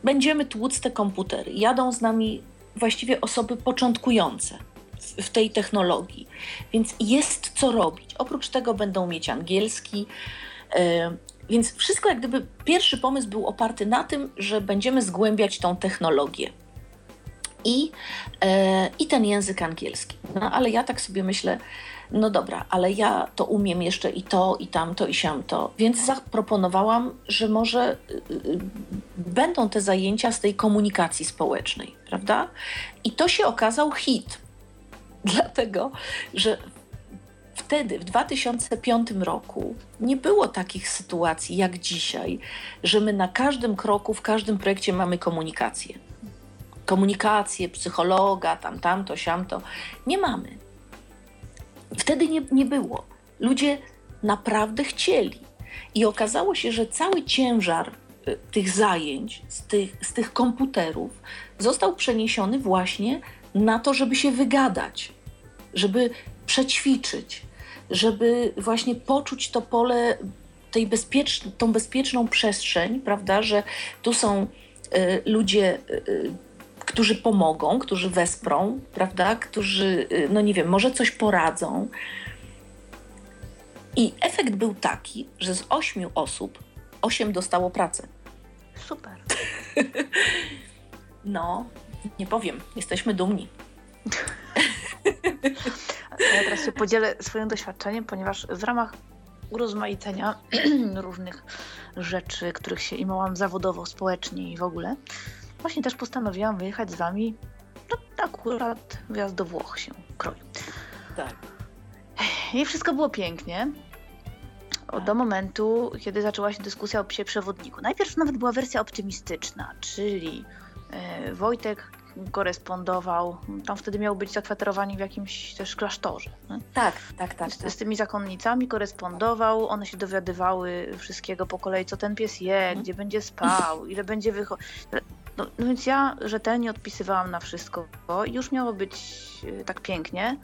Będziemy tłuc te komputery. Jadą z nami właściwie osoby początkujące w tej technologii, więc jest co robić. Oprócz tego będą mieć angielski, y, więc wszystko jak gdyby pierwszy pomysł był oparty na tym, że będziemy zgłębiać tą technologię. I, e, I ten język angielski. No ale ja tak sobie myślę, no dobra, ale ja to umiem jeszcze i to, i tamto, i siamto. Więc zaproponowałam, że może y, y, będą te zajęcia z tej komunikacji społecznej, prawda? I to się okazał hit. [laughs] Dlatego, że wtedy, w 2005 roku, nie było takich sytuacji jak dzisiaj, że my na każdym kroku, w każdym projekcie mamy komunikację. Komunikację, psychologa, tam, tamto, siamto. Nie mamy. Wtedy nie, nie było. Ludzie naprawdę chcieli. I okazało się, że cały ciężar y, tych zajęć, z tych, z tych komputerów, został przeniesiony właśnie na to, żeby się wygadać, żeby przećwiczyć, żeby właśnie poczuć to pole, tej bezpiecz, tą bezpieczną przestrzeń, prawda, że tu są y, ludzie, y, którzy pomogą, którzy wesprą, prawda, którzy, y, no nie wiem, może coś poradzą. I efekt był taki, że z ośmiu osób osiem dostało pracę. Super. no, nie powiem, jesteśmy dumni. Ja teraz się podzielę swoim doświadczeniem, ponieważ w ramach urozmaicenia [clears throat] różnych rzeczy, których się imałam zawodowo, społecznie i w ogóle, właśnie też postanowiłam wyjechać z wami. No, akurat wyjazd do Włoch się kroi. Tak. I wszystko było pięknie. Tak. Do momentu, kiedy zaczęła się dyskusja o psie przewodniku. Najpierw nawet była wersja optymistyczna, czyli e, Wojtek korespondował, tam wtedy miał być zakwaterowani w jakimś też klasztorze. nie? Tak, tak, tak. Z, tak. z tymi zakonnicami korespondował, one się dowiadywały wszystkiego po kolei, co ten pies je, Mhm. gdzie będzie spał, ile będzie wychodził. No, no więc ja rzetelnie odpisywałam na wszystko i już miało być e, tak pięknie.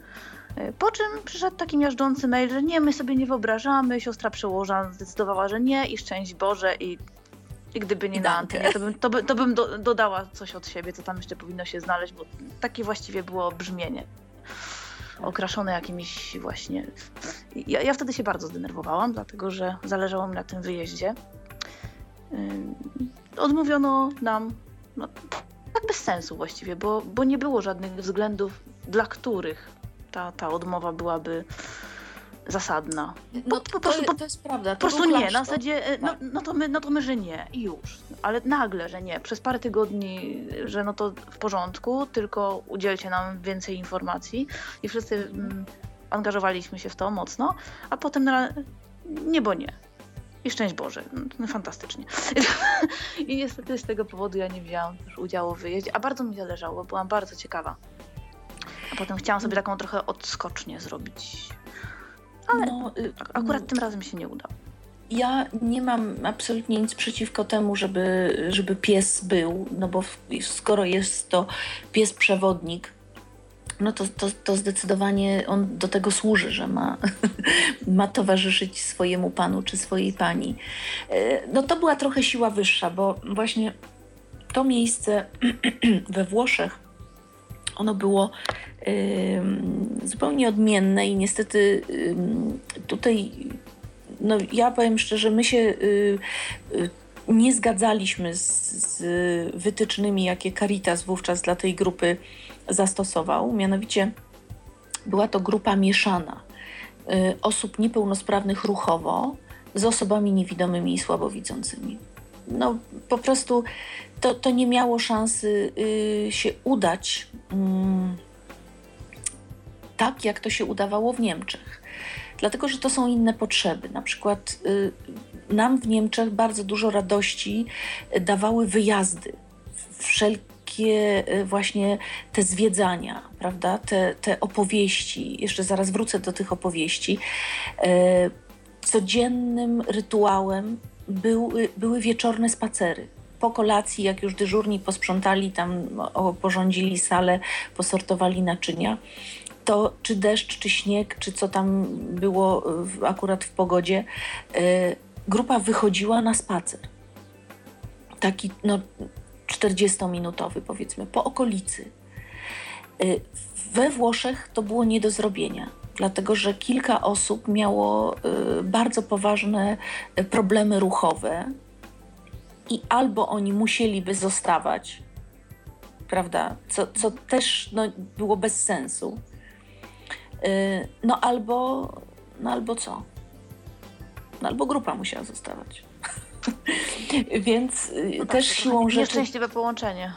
E, Po czym przyszedł taki miażdżący mail, że nie, my sobie nie wyobrażamy, siostra przełoża zdecydowała, że nie i szczęść Boże i, i gdyby nie I na antenie, to bym, to by, to bym do, dodała coś od siebie, co tam jeszcze powinno się znaleźć, bo takie właściwie było brzmienie okraszone jakimiś właśnie. Ja, ja wtedy się bardzo zdenerwowałam, dlatego że zależało mi na tym wyjeździe. Odmówiono nam no, tak bez sensu właściwie, bo, bo nie było żadnych względów, dla których ta, ta odmowa byłaby zasadna. No, po to, prostu- to, po- jest prawda. Po to prostu nie, na zasadzie, e, no, Tak. no, to my, no to my, że nie i już. Ale nagle, że nie. Przez parę tygodni, że no to w porządku, tylko udzielcie nam więcej informacji i wszyscy mm, angażowaliśmy się w to mocno, a potem na, nie, bo nie. I szczęść Boże, no, fantastycznie. [laughs] I niestety z tego powodu ja nie wzięłam też udziału w wyjeździe, a bardzo mi zależało, byłam bardzo ciekawa. A potem chciałam sobie taką trochę odskocznię zrobić. Ale No, y, akurat tym razem się nie udało. Ja nie mam absolutnie nic przeciwko temu, żeby, żeby pies był, no bo skoro jest to pies przewodnik, no to, to, to zdecydowanie on do tego służy, że ma, [laughs] ma towarzyszyć swojemu panu czy swojej pani. E, No to była trochę siła wyższa, bo właśnie to miejsce [clears throat] we Włoszech, ono było zupełnie odmienne i niestety tutaj no ja powiem szczerze, my się y, y, nie zgadzaliśmy z, z wytycznymi, jakie Caritas wówczas dla tej grupy zastosował. Mianowicie była to grupa mieszana y, osób niepełnosprawnych ruchowo z osobami niewidomymi i słabowidzącymi. No po prostu to, to nie miało szansy y, się udać mm, tak, jak to się udawało w Niemczech dlatego że to są inne potrzeby. Na przykład y, nam w Niemczech bardzo dużo radości dawały wyjazdy, wszelkie y, właśnie te zwiedzania, prawda, te, te opowieści. Jeszcze zaraz wrócę do tych opowieści. Y, codziennym rytuałem były, były wieczorne spacery. Po kolacji, jak już dyżurni posprzątali tam, porządzili salę, posortowali naczynia, to czy deszcz, czy śnieg, czy co tam było akurat w pogodzie, y, grupa wychodziła na spacer. Taki no, 40-minutowy powiedzmy, po okolicy. Y, we Włoszech to było nie do zrobienia, dlatego że kilka osób miało y, bardzo poważne y, problemy ruchowe i albo oni musieliby zostawać, prawda, co, co też no, było bez sensu. No albo, no albo co? No albo grupa musiała zostawać. [laughs] Więc y, No tak, też siłą rzeczy. Nieszczęśliwe połączenie.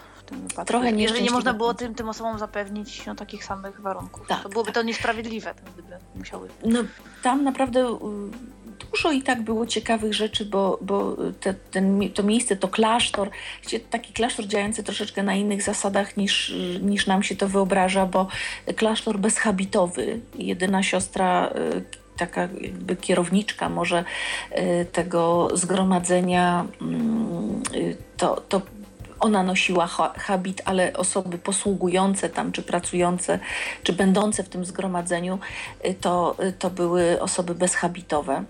Trochę Jeżeli nie można było tym, tym osobom zapewnić no, takich samych warunków. Tak, to byłoby tak. to niesprawiedliwe, to gdyby musiały. No, tam naprawdę y, dużo i tak było ciekawych rzeczy, bo, bo te, ten, to miejsce, to klasztor, taki klasztor działający troszeczkę na innych zasadach niż, niż nam się to wyobraża, bo klasztor bezhabitowy, jedyna siostra, y, taka jakby kierowniczka może y, tego zgromadzenia, mm, y, to, to ona nosiła ha- habit, ale osoby posługujące tam, czy pracujące, czy będące w tym zgromadzeniu, y, to, to były osoby bezhabitowe.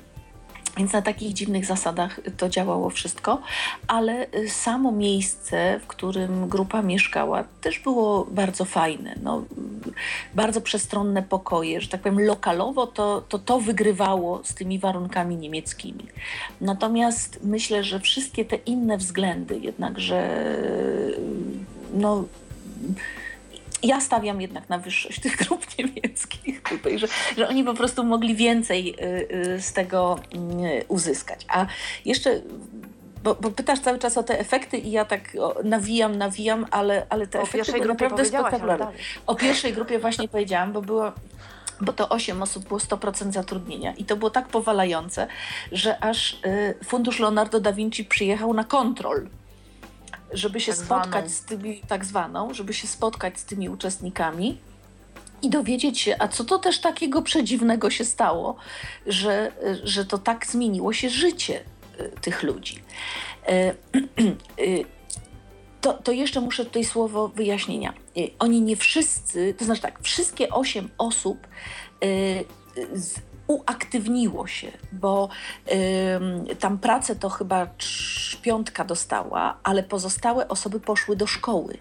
Więc na takich dziwnych zasadach to działało wszystko, ale samo miejsce, w którym grupa mieszkała, też było bardzo fajne. No, bardzo przestronne pokoje, że tak powiem, lokalowo to, to to wygrywało z tymi warunkami niemieckimi. Natomiast myślę, że wszystkie te inne względy, jednakże no ja stawiam jednak na wyższość tych grup niemieckich tutaj, że, że oni po prostu mogli więcej y, y, z tego y, uzyskać. A jeszcze bo, bo, pytasz cały czas o te efekty i ja tak nawijam, nawijam, ale, ale te o efekty były naprawdę spektakularne. O pierwszej grupie właśnie powiedziałam, bo było bo to 8 osób było 100% zatrudnienia. I to było tak powalające, że aż y, fundusz Leonardo da Vinci przyjechał na kontrol żeby się tak spotkać z tymi, tak zwaną, żeby się spotkać z tymi uczestnikami i dowiedzieć się, a co to też takiego przedziwnego się stało, że, że to tak zmieniło się życie y, tych ludzi. E, [clears throat] y, to, to jeszcze muszę tutaj słowo wyjaśnienia. Y, oni nie wszyscy, to znaczy tak, wszystkie osiem osób uaktywniło się, bo y, tam pracę to chyba piątka dostała, ale pozostałe osoby poszły do szkoły.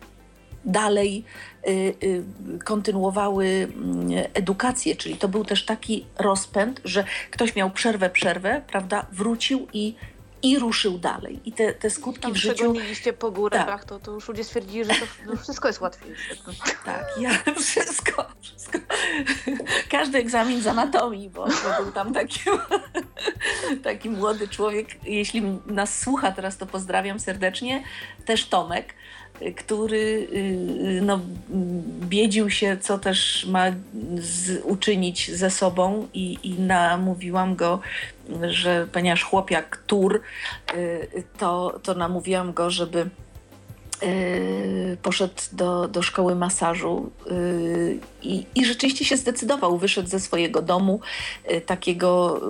Dalej y, y, kontynuowały edukację, czyli to był też taki rozpęd, że ktoś miał przerwę, przerwę, prawda, wrócił i i ruszył dalej. I te, te skutki Tam w życiu... przegoniliście po górach, tak. to, to już ludzie stwierdzili, że to, to wszystko jest łatwiejsze. Tak, ja [laughs] wszystko, wszystko. Każdy egzamin z anatomii, bo, był tam taki, [laughs] taki młody człowiek. Jeśli nas słucha teraz, to pozdrawiam serdecznie. Też Tomek który y, no, biedził się, co też ma z, uczynić ze sobą i, i namówiłam go, że ponieważ chłopiak tur, y, to, to namówiłam go, żeby y, poszedł do, do szkoły masażu i, i rzeczywiście się zdecydował, wyszedł ze swojego domu takiego,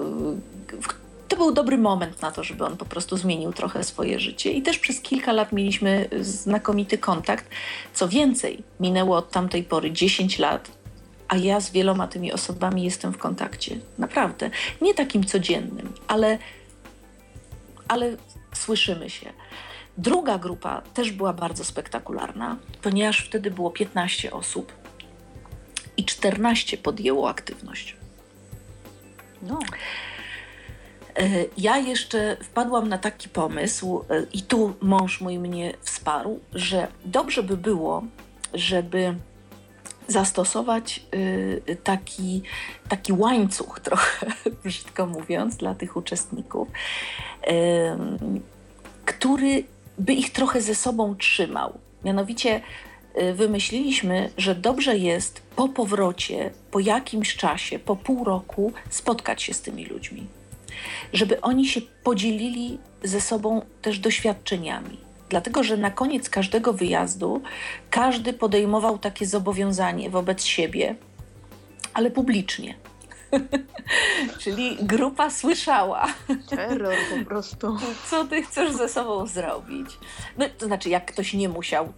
w to był dobry moment na to, żeby on po prostu zmienił trochę swoje życie. I też przez kilka lat mieliśmy znakomity kontakt. Co więcej, minęło od tamtej pory 10 lat, a ja z wieloma tymi osobami jestem w kontakcie. Naprawdę. Nie takim codziennym, ale, ale słyszymy się. Druga grupa też była bardzo spektakularna, ponieważ wtedy było 15 osób i 14 podjęło aktywność. No. E, ja jeszcze wpadłam na taki pomysł, e, i tu mąż mój mnie wsparł, że dobrze by było, żeby zastosować e, taki, taki łańcuch, [laughs] trochę brzydko mówiąc, dla tych uczestników, który by ich trochę ze sobą trzymał. Mianowicie wymyśliliśmy, że dobrze jest po powrocie, po jakimś czasie, po pół roku, spotkać się z tymi ludźmi żeby oni się podzielili ze sobą też doświadczeniami. Dlatego, że na koniec każdego wyjazdu każdy podejmował takie zobowiązanie wobec siebie, ale publicznie. [laughs] Czyli grupa słyszała. Terror po prostu. Co ty chcesz ze sobą zrobić? No, to znaczy, jak ktoś nie musiał,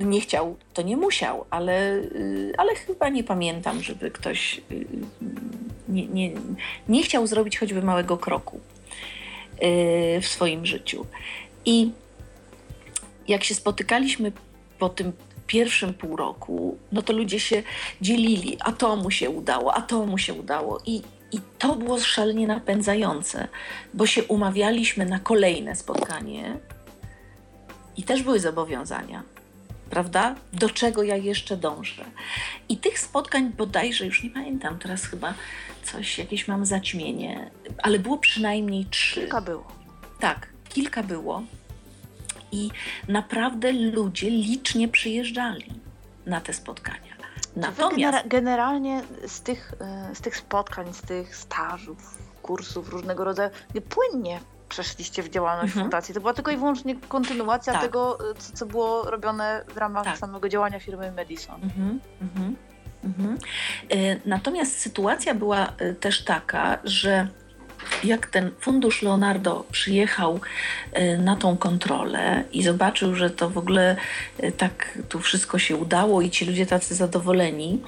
nie chciał, to nie musiał, ale, y, ale chyba nie pamiętam, żeby ktoś y, nie, nie, nie chciał zrobić choćby małego kroku y, w swoim życiu. I jak się spotykaliśmy po tym pierwszym pół roku, no to ludzie się dzielili, a to mu się udało, a to mu się udało. I, i to było szalenie napędzające, bo się umawialiśmy na kolejne spotkanie i też były zobowiązania prawda? Do czego ja jeszcze dążę. I tych spotkań bodajże, już nie pamiętam, teraz chyba coś, jakieś mam zaćmienie, ale było przynajmniej trzy. Kilka było. Tak, kilka było. I naprawdę ludzie licznie przyjeżdżali na te spotkania. Natomiast... generalnie z tych, e, z tych spotkań, z tych stażów, kursów różnego rodzaju, płynnie przeszliście w działalność mhm. fundacji. To była tylko i wyłącznie kontynuacja tak. tego, co, co, było robione w ramach tak. samego działania firmy Madison. Mhm. Mhm. mhm. E, natomiast sytuacja była e, też taka, że jak ten fundusz Leonardo przyjechał na tą kontrolę i zobaczył, że to w ogóle tak tu wszystko się udało i ci ludzie tacy zadowoleni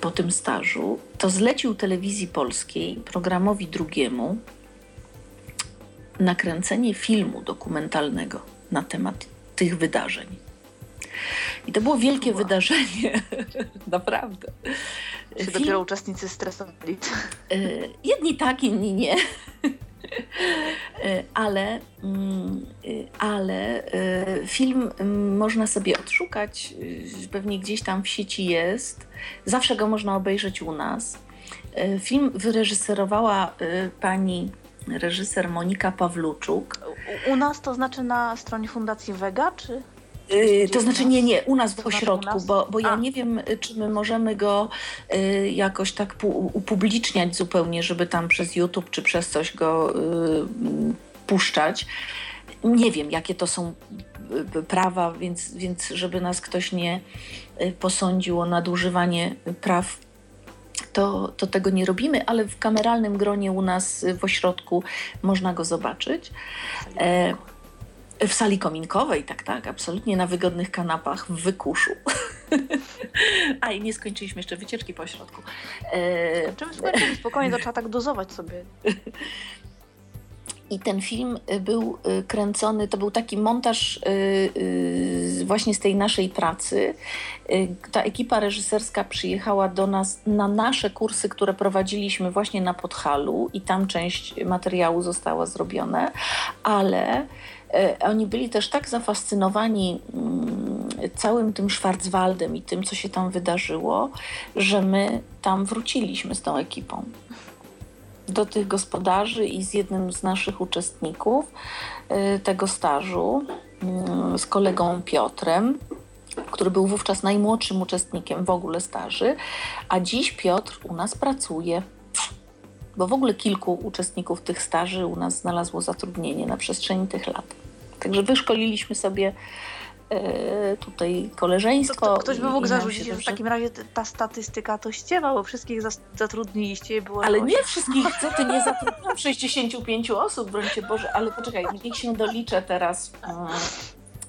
po tym stażu, to zlecił telewizji polskiej, programowi drugiemu, nakręcenie filmu dokumentalnego na temat tych wydarzeń. I to było wielkie wow. wydarzenie, [laughs] naprawdę. Czy Film... dopiero uczestnicy stresowali? E, jedni tak, inni nie. E, ale, mm, e, ale film mm, można sobie odszukać, pewnie gdzieś tam w sieci jest. Zawsze go można obejrzeć u nas. Film wyreżyserowała pani reżyser Monika Pawluczuk. U, nas to znaczy na stronie Fundacji Vega, czy? Yy, to znaczy nie, nie, u nas w ośrodku, bo, bo ja nie wiem, czy my możemy go y, jakoś tak upubliczniać zupełnie, żeby tam przez YouTube czy przez coś go y, puszczać. Nie wiem, jakie to są y, prawa, więc, więc żeby nas ktoś nie y, posądził o nadużywanie praw to, to tego nie robimy, ale w kameralnym gronie u nas w ośrodku można go zobaczyć. E, w sali kominkowej, tak, tak, absolutnie na wygodnych kanapach w wykuszu. [laughs] A i nie skończyliśmy jeszcze wycieczki po ośrodku. E... Czym skończyli? Spokojnie, to trzeba tak dozować sobie. [laughs] I ten film był y, kręcony, to był taki montaż y, y, właśnie z tej naszej pracy. Ta ekipa reżyserska przyjechała do nas na nasze kursy, które prowadziliśmy właśnie na Podhalu i tam część materiału została zrobiona, ale oni byli też tak zafascynowani mm, całym tym Schwarzwaldem i tym, co się tam wydarzyło, że my tam wróciliśmy z tą ekipą do tych gospodarzy i z jednym z naszych uczestników y, tego stażu, y, z kolegą Piotrem, który był wówczas najmłodszym uczestnikiem w ogóle staży, a dziś Piotr u nas pracuje. Bo w ogóle kilku uczestników tych staży u nas znalazło zatrudnienie na przestrzeni tych lat. Także wyszkoliliśmy sobie tutaj koleżeństwo. To, to ktoś by mógł zarzucić, że w takim razie ta statystyka to ściewa, bo wszystkich zatrudniliście było. Ale nie wszystkich, [laughs] co ty nie zatrudniłam 65 osób, brońcie Boże, ale poczekaj, niech się doliczę teraz.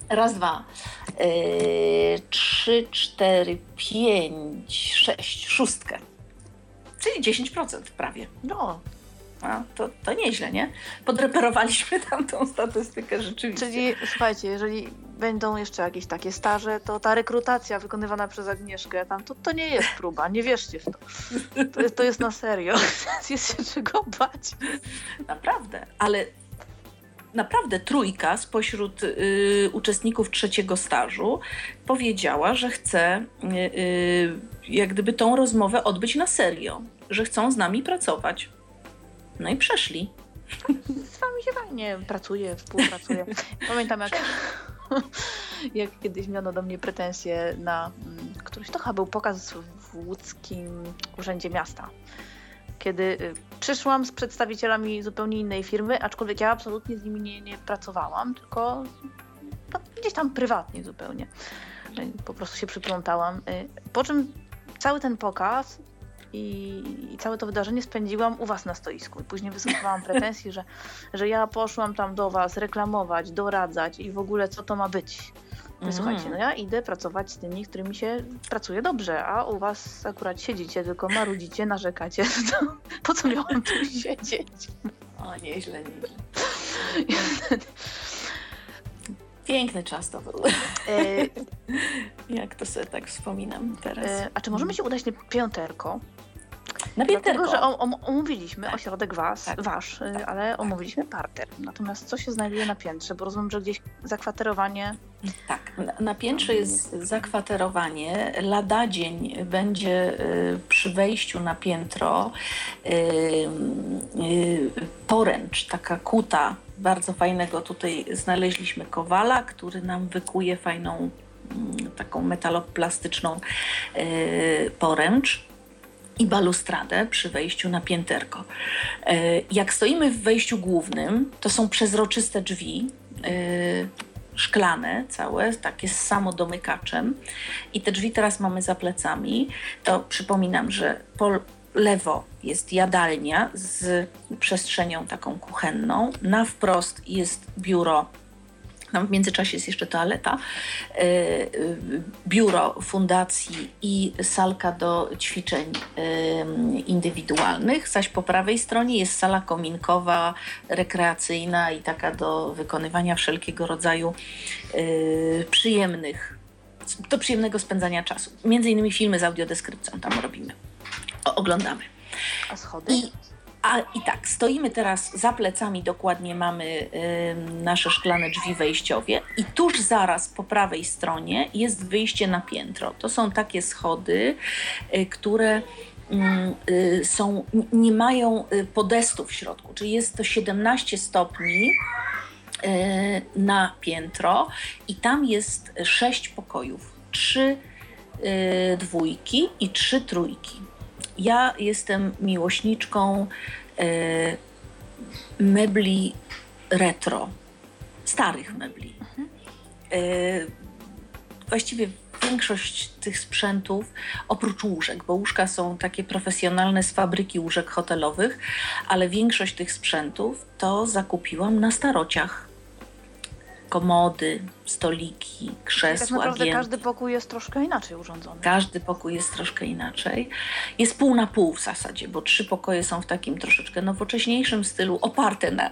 Raz, dwa, yy, trzy, cztery, pięć, sześć, szóstkę. Czyli 10% prawie. No, a, to, to nieźle, nie? Podreperowaliśmy [laughs] tam tą statystykę rzeczywiście. Czyli słuchajcie, jeżeli będą jeszcze jakieś takie staże, to ta rekrutacja wykonywana przez Agnieszkę tam, to, to nie jest próba, nie wierzcie w to. To jest, to jest na serio. [laughs] Jest się czego bać. Naprawdę, ale naprawdę trójka spośród y, uczestników trzeciego stażu powiedziała, że chce y, y, jak gdyby tą rozmowę odbyć na serio, że chcą z nami pracować. No i przeszli. Z wami się fajnie pracuje, współpracuje. Pamiętam jak, jak kiedyś miano do mnie pretensje na mm, któryś to chyba był pokaz w łódzkim urzędzie miasta. Kiedy y, przyszłam z przedstawicielami zupełnie innej firmy, aczkolwiek ja absolutnie z nimi nie, nie pracowałam, tylko no, gdzieś tam prywatnie zupełnie. Po prostu się przyplątałam. Y, po czym cały ten pokaz i, i, całe to wydarzenie spędziłam u was na stoisku. I później wysłuchałam pretensji, że, że ja poszłam tam do was reklamować, doradzać i w ogóle co to ma być. Mm. Słuchajcie, no ja idę pracować z tymi, którymi się pracuje dobrze, a u was akurat siedzicie, tylko marudzicie, narzekacie. [laughs] To po co miałam tu siedzieć? O, nieźle, nieźle. [laughs] Piękny czas to był. E... [laughs] Jak to sobie tak wspominam teraz. E, a czy możemy się udać na piąterko? Na pięterko. Dlatego, że omówiliśmy tak. ośrodek was, tak. wasz, y, tak. ale omówiliśmy parter. Natomiast co się znajduje na piętrze? Bo rozumiem, że gdzieś zakwaterowanie... Tak, na, na piętrze jest zakwaterowanie. Lada dzień będzie y, przy wejściu na piętro y, y, poręcz, taka kuta, bardzo fajnego tutaj znaleźliśmy kowala, który nam wykuje fajną mm, taką metaloplastyczną y, poręcz i balustradę przy wejściu na pięterko. E, jak stoimy w wejściu głównym, to są przezroczyste drzwi, e, szklane całe, takie z samodomykaczem i te drzwi teraz mamy za plecami. To przypominam, że po lewo jest jadalnia z przestrzenią taką kuchenną, na wprost jest biuro Tam w międzyczasie jest jeszcze toaleta, e, e, biuro fundacji i salka do ćwiczeń indywidualnych, zaś po prawej stronie jest sala kominkowa, rekreacyjna i taka do wykonywania wszelkiego rodzaju przyjemnych, do przyjemnego spędzania czasu. Między innymi filmy z audiodeskrypcją tam robimy, oglądamy. A schody? I a i tak, stoimy teraz za plecami, dokładnie mamy y, nasze szklane drzwi wejściowe i tuż zaraz po prawej stronie jest wyjście na piętro. To są takie schody, y, które y, są, nie mają y, podestu w środku, czyli jest to 17 stopni y, na piętro i tam jest sześć pokojów, trzy y, dwójki i trzy trójki. Ja jestem miłośniczką e, mebli retro, starych mebli. E, właściwie większość tych sprzętów, oprócz łóżek, bo łóżka są takie profesjonalne z fabryki łóżek hotelowych, ale większość tych sprzętów to zakupiłam na starociach komody, stoliki, krzesła. Tak naprawdę każdy pokój jest troszkę inaczej urządzony. Każdy pokój jest troszkę inaczej. Jest pół na pół w zasadzie, bo trzy pokoje są w takim troszeczkę nowocześniejszym stylu, oparte na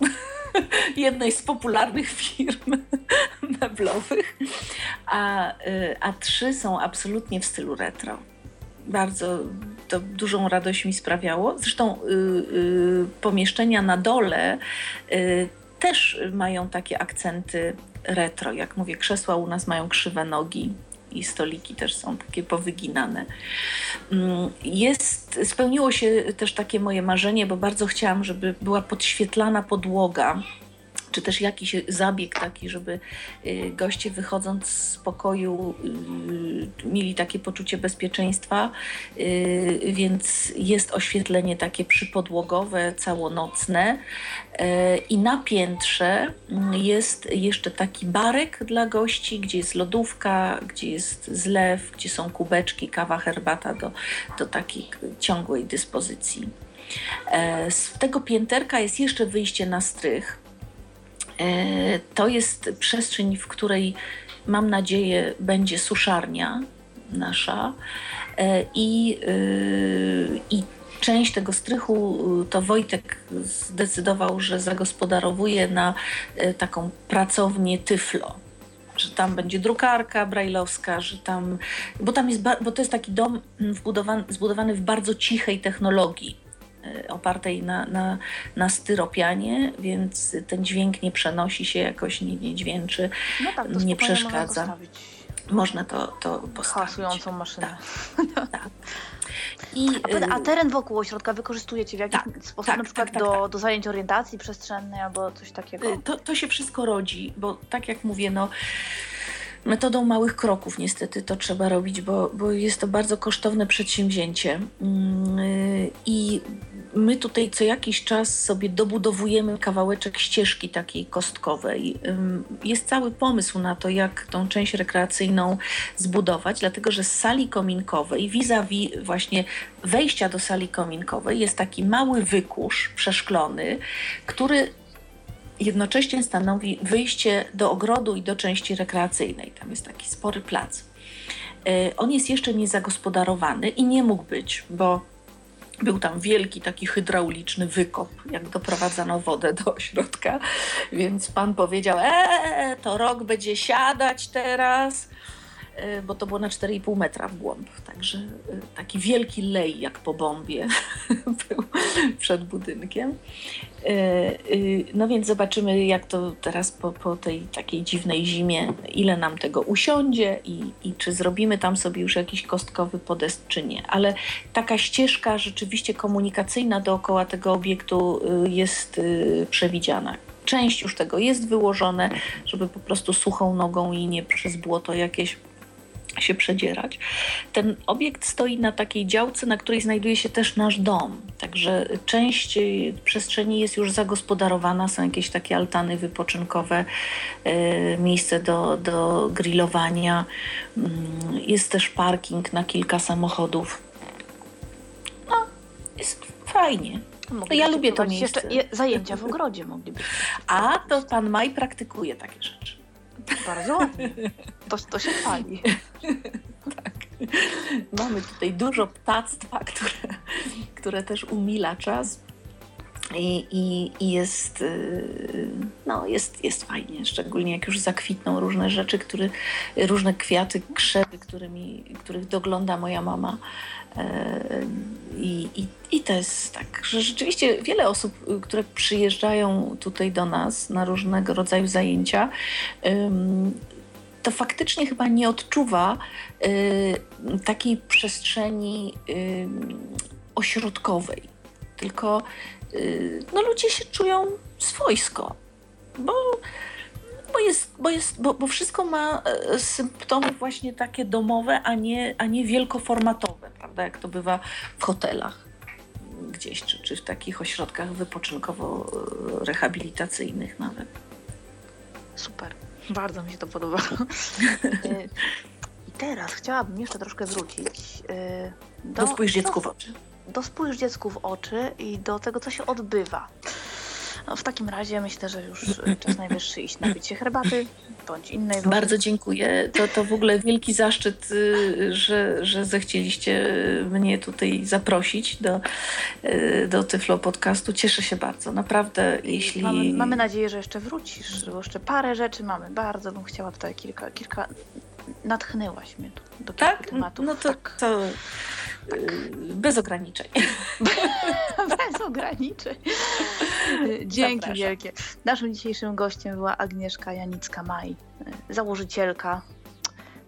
[laughs] jednej z popularnych firm [laughs] meblowych, a, y, a trzy są absolutnie w stylu retro. Bardzo to dużą radość mi sprawiało. Zresztą y, y, pomieszczenia na dole y, też mają takie akcenty retro. Jak mówię, krzesła u nas mają krzywe nogi i stoliki też są takie powyginane. Mm, jest, spełniło się też takie moje marzenie, bo bardzo chciałam, żeby była podświetlana podłoga czy też jakiś zabieg taki, żeby y, goście wychodząc z pokoju y, mieli takie poczucie bezpieczeństwa, y, więc jest oświetlenie takie przypodłogowe, całonocne. I na piętrze mm, jest jeszcze taki barek dla gości, gdzie jest lodówka, gdzie jest zlew, gdzie są kubeczki, kawa, herbata do, do takiej ciągłej dyspozycji. Z tego pięterka jest jeszcze wyjście na strych, E, to jest przestrzeń, w której mam nadzieję będzie suszarnia nasza. E, i, e, i część tego strychu to Wojtek zdecydował, że zagospodarowuje na taką pracownię Tyflo. Że tam będzie drukarka brajlowska, że tam, bo tam jest, bo to jest taki dom wbudowany, zbudowany w bardzo cichej technologii opartej na, na, na styropianie, więc ten dźwięk nie przenosi się jakoś, nie, nie dźwięczy, no tak, nie przeszkadza. Można to, to postawić. Hasującą maszynę. Tak. tak. I, a, a, y, teren wokół ośrodka wykorzystujecie w jakiś tak, sposób, tak, na przykład tak, tak, do, tak. do zajęć orientacji przestrzennej albo coś takiego? Y, to, to się wszystko rodzi, bo tak jak mówię, no Metodą małych kroków niestety to trzeba robić, bo, bo jest to bardzo kosztowne przedsięwzięcie. Mm, I my tutaj co jakiś czas sobie dobudowujemy kawałeczek ścieżki takiej kostkowej. Jest cały pomysł na to, jak tą część rekreacyjną zbudować, dlatego że z sali kominkowej, vis-a-vis -vis właśnie wejścia do sali kominkowej, jest taki mały wykurz przeszklony, który jednocześnie stanowi wyjście do ogrodu i do części rekreacyjnej. Tam jest taki spory plac. E, on jest jeszcze niezagospodarowany i nie mógł być, bo był tam wielki taki hydrauliczny wykop, jak doprowadzano wodę do ośrodka, więc pan powiedział: Eee, to rok będzie siadać teraz, bo to było na 4,5 metra w głąb. Także e, taki wielki lej, jak po bombie, [laughs] był przed budynkiem. E, no więc zobaczymy, jak to teraz po, po tej takiej dziwnej zimie, ile nam tego usiądzie i, i czy zrobimy tam sobie już jakiś kostkowy podest, czy nie. Ale taka ścieżka rzeczywiście komunikacyjna dookoła tego obiektu y, jest y, przewidziana. Część już tego jest wyłożone, żeby po prostu suchą nogą i nie przez błoto jakieś się przedzierać. Ten obiekt stoi na takiej działce, na której znajduje się też nasz dom. Także część y, przestrzeni jest już zagospodarowana, są jakieś takie altany wypoczynkowe, y, miejsce do, do grillowania. Mm, jest też parking na kilka samochodów. No, jest fajnie. No ja lubię to miejsce. Jeszcze zajęcia w ogrodzie moglibyśmy. A to pan Maj praktykuje takie rzeczy. Bardzo ładnie. To, to się chwali. [laughs] tak. Mamy tutaj dużo ptactwa, które, które też umila czas. I, i, i jest, y, no, jest, jest fajnie, szczególnie jak już zakwitną różne rzeczy, które, różne kwiaty, krzewy, którymi, których dogląda moja mama. E, I, i, I to jest tak, że rzeczywiście wiele osób, które przyjeżdżają tutaj do nas na różnego rodzaju zajęcia, to faktycznie chyba nie odczuwa y, takiej przestrzeni ośrodkowej, tylko y, no, ludzie się czują swojsko, bo bo, jest, bo, jest, bo, bo wszystko ma e, symptomy właśnie takie domowe, a nie, a nie wielkoformatowe, prawda? Jak to bywa w hotelach gdzieś, czy, czy w takich ośrodkach wypoczynkowo-rehabilitacyjnych nawet. Super. Bardzo mi się to podoba. E, [laughs] I teraz chciałabym jeszcze troszkę wrócić e, do, do spójrz dziecku w oczy. Do spójrz dziecku w oczy i do tego, co się odbywa. No, w takim razie myślę, że już czas najwyższy iść napić się herbaty bądź innej wody. Bardzo dziękuję. To, to w ogóle wielki zaszczyt, y, że, że zechcieliście mnie tutaj zaprosić do, y, do Tyflo Podcastu. Cieszę się bardzo. Naprawdę, jeśli... Mamy, mamy nadzieję, że jeszcze wrócisz, bo jeszcze parę rzeczy mamy. Bardzo bym chciała tutaj kilka, kilka natchnęłaś mnie tu do tak? tematów. No to, tak. to tak. bez ograniczeń. [laughs] bez ograniczeń. Dzięki Zapraszam. wielkie. Naszym dzisiejszym gościem była Agnieszka Janicka-Maj, założycielka,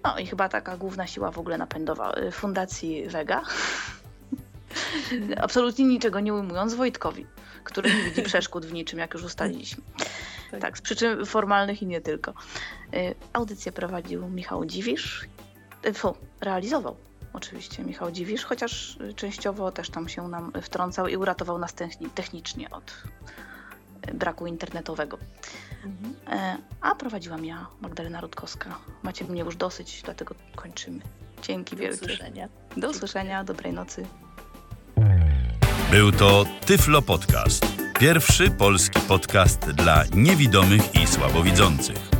no i chyba taka główna siła w ogóle napędowa y, Fundacji Vega. [laughs] Absolutnie niczego nie ujmując Wojtkowi, który nie widzi przeszkód w niczym, jak już ustaliliśmy. Tak, tak z przyczyn formalnych i nie tylko. Y, audycję prowadził Michał Dziwisz, y, realizował oczywiście Michał Dziwisz, chociaż częściowo też tam się nam wtrącał i uratował nas technicznie od y, braku internetowego. Mhm. E, a prowadziłam ja, Magdalena Rutkowska. Macie mnie już dosyć, dlatego kończymy. Dzięki Do wielkie. Usłyszenia. Do usłyszenia, dobrej nocy. Był to Tyflo Podcast. Pierwszy polski podcast dla niewidomych i słabowidzących.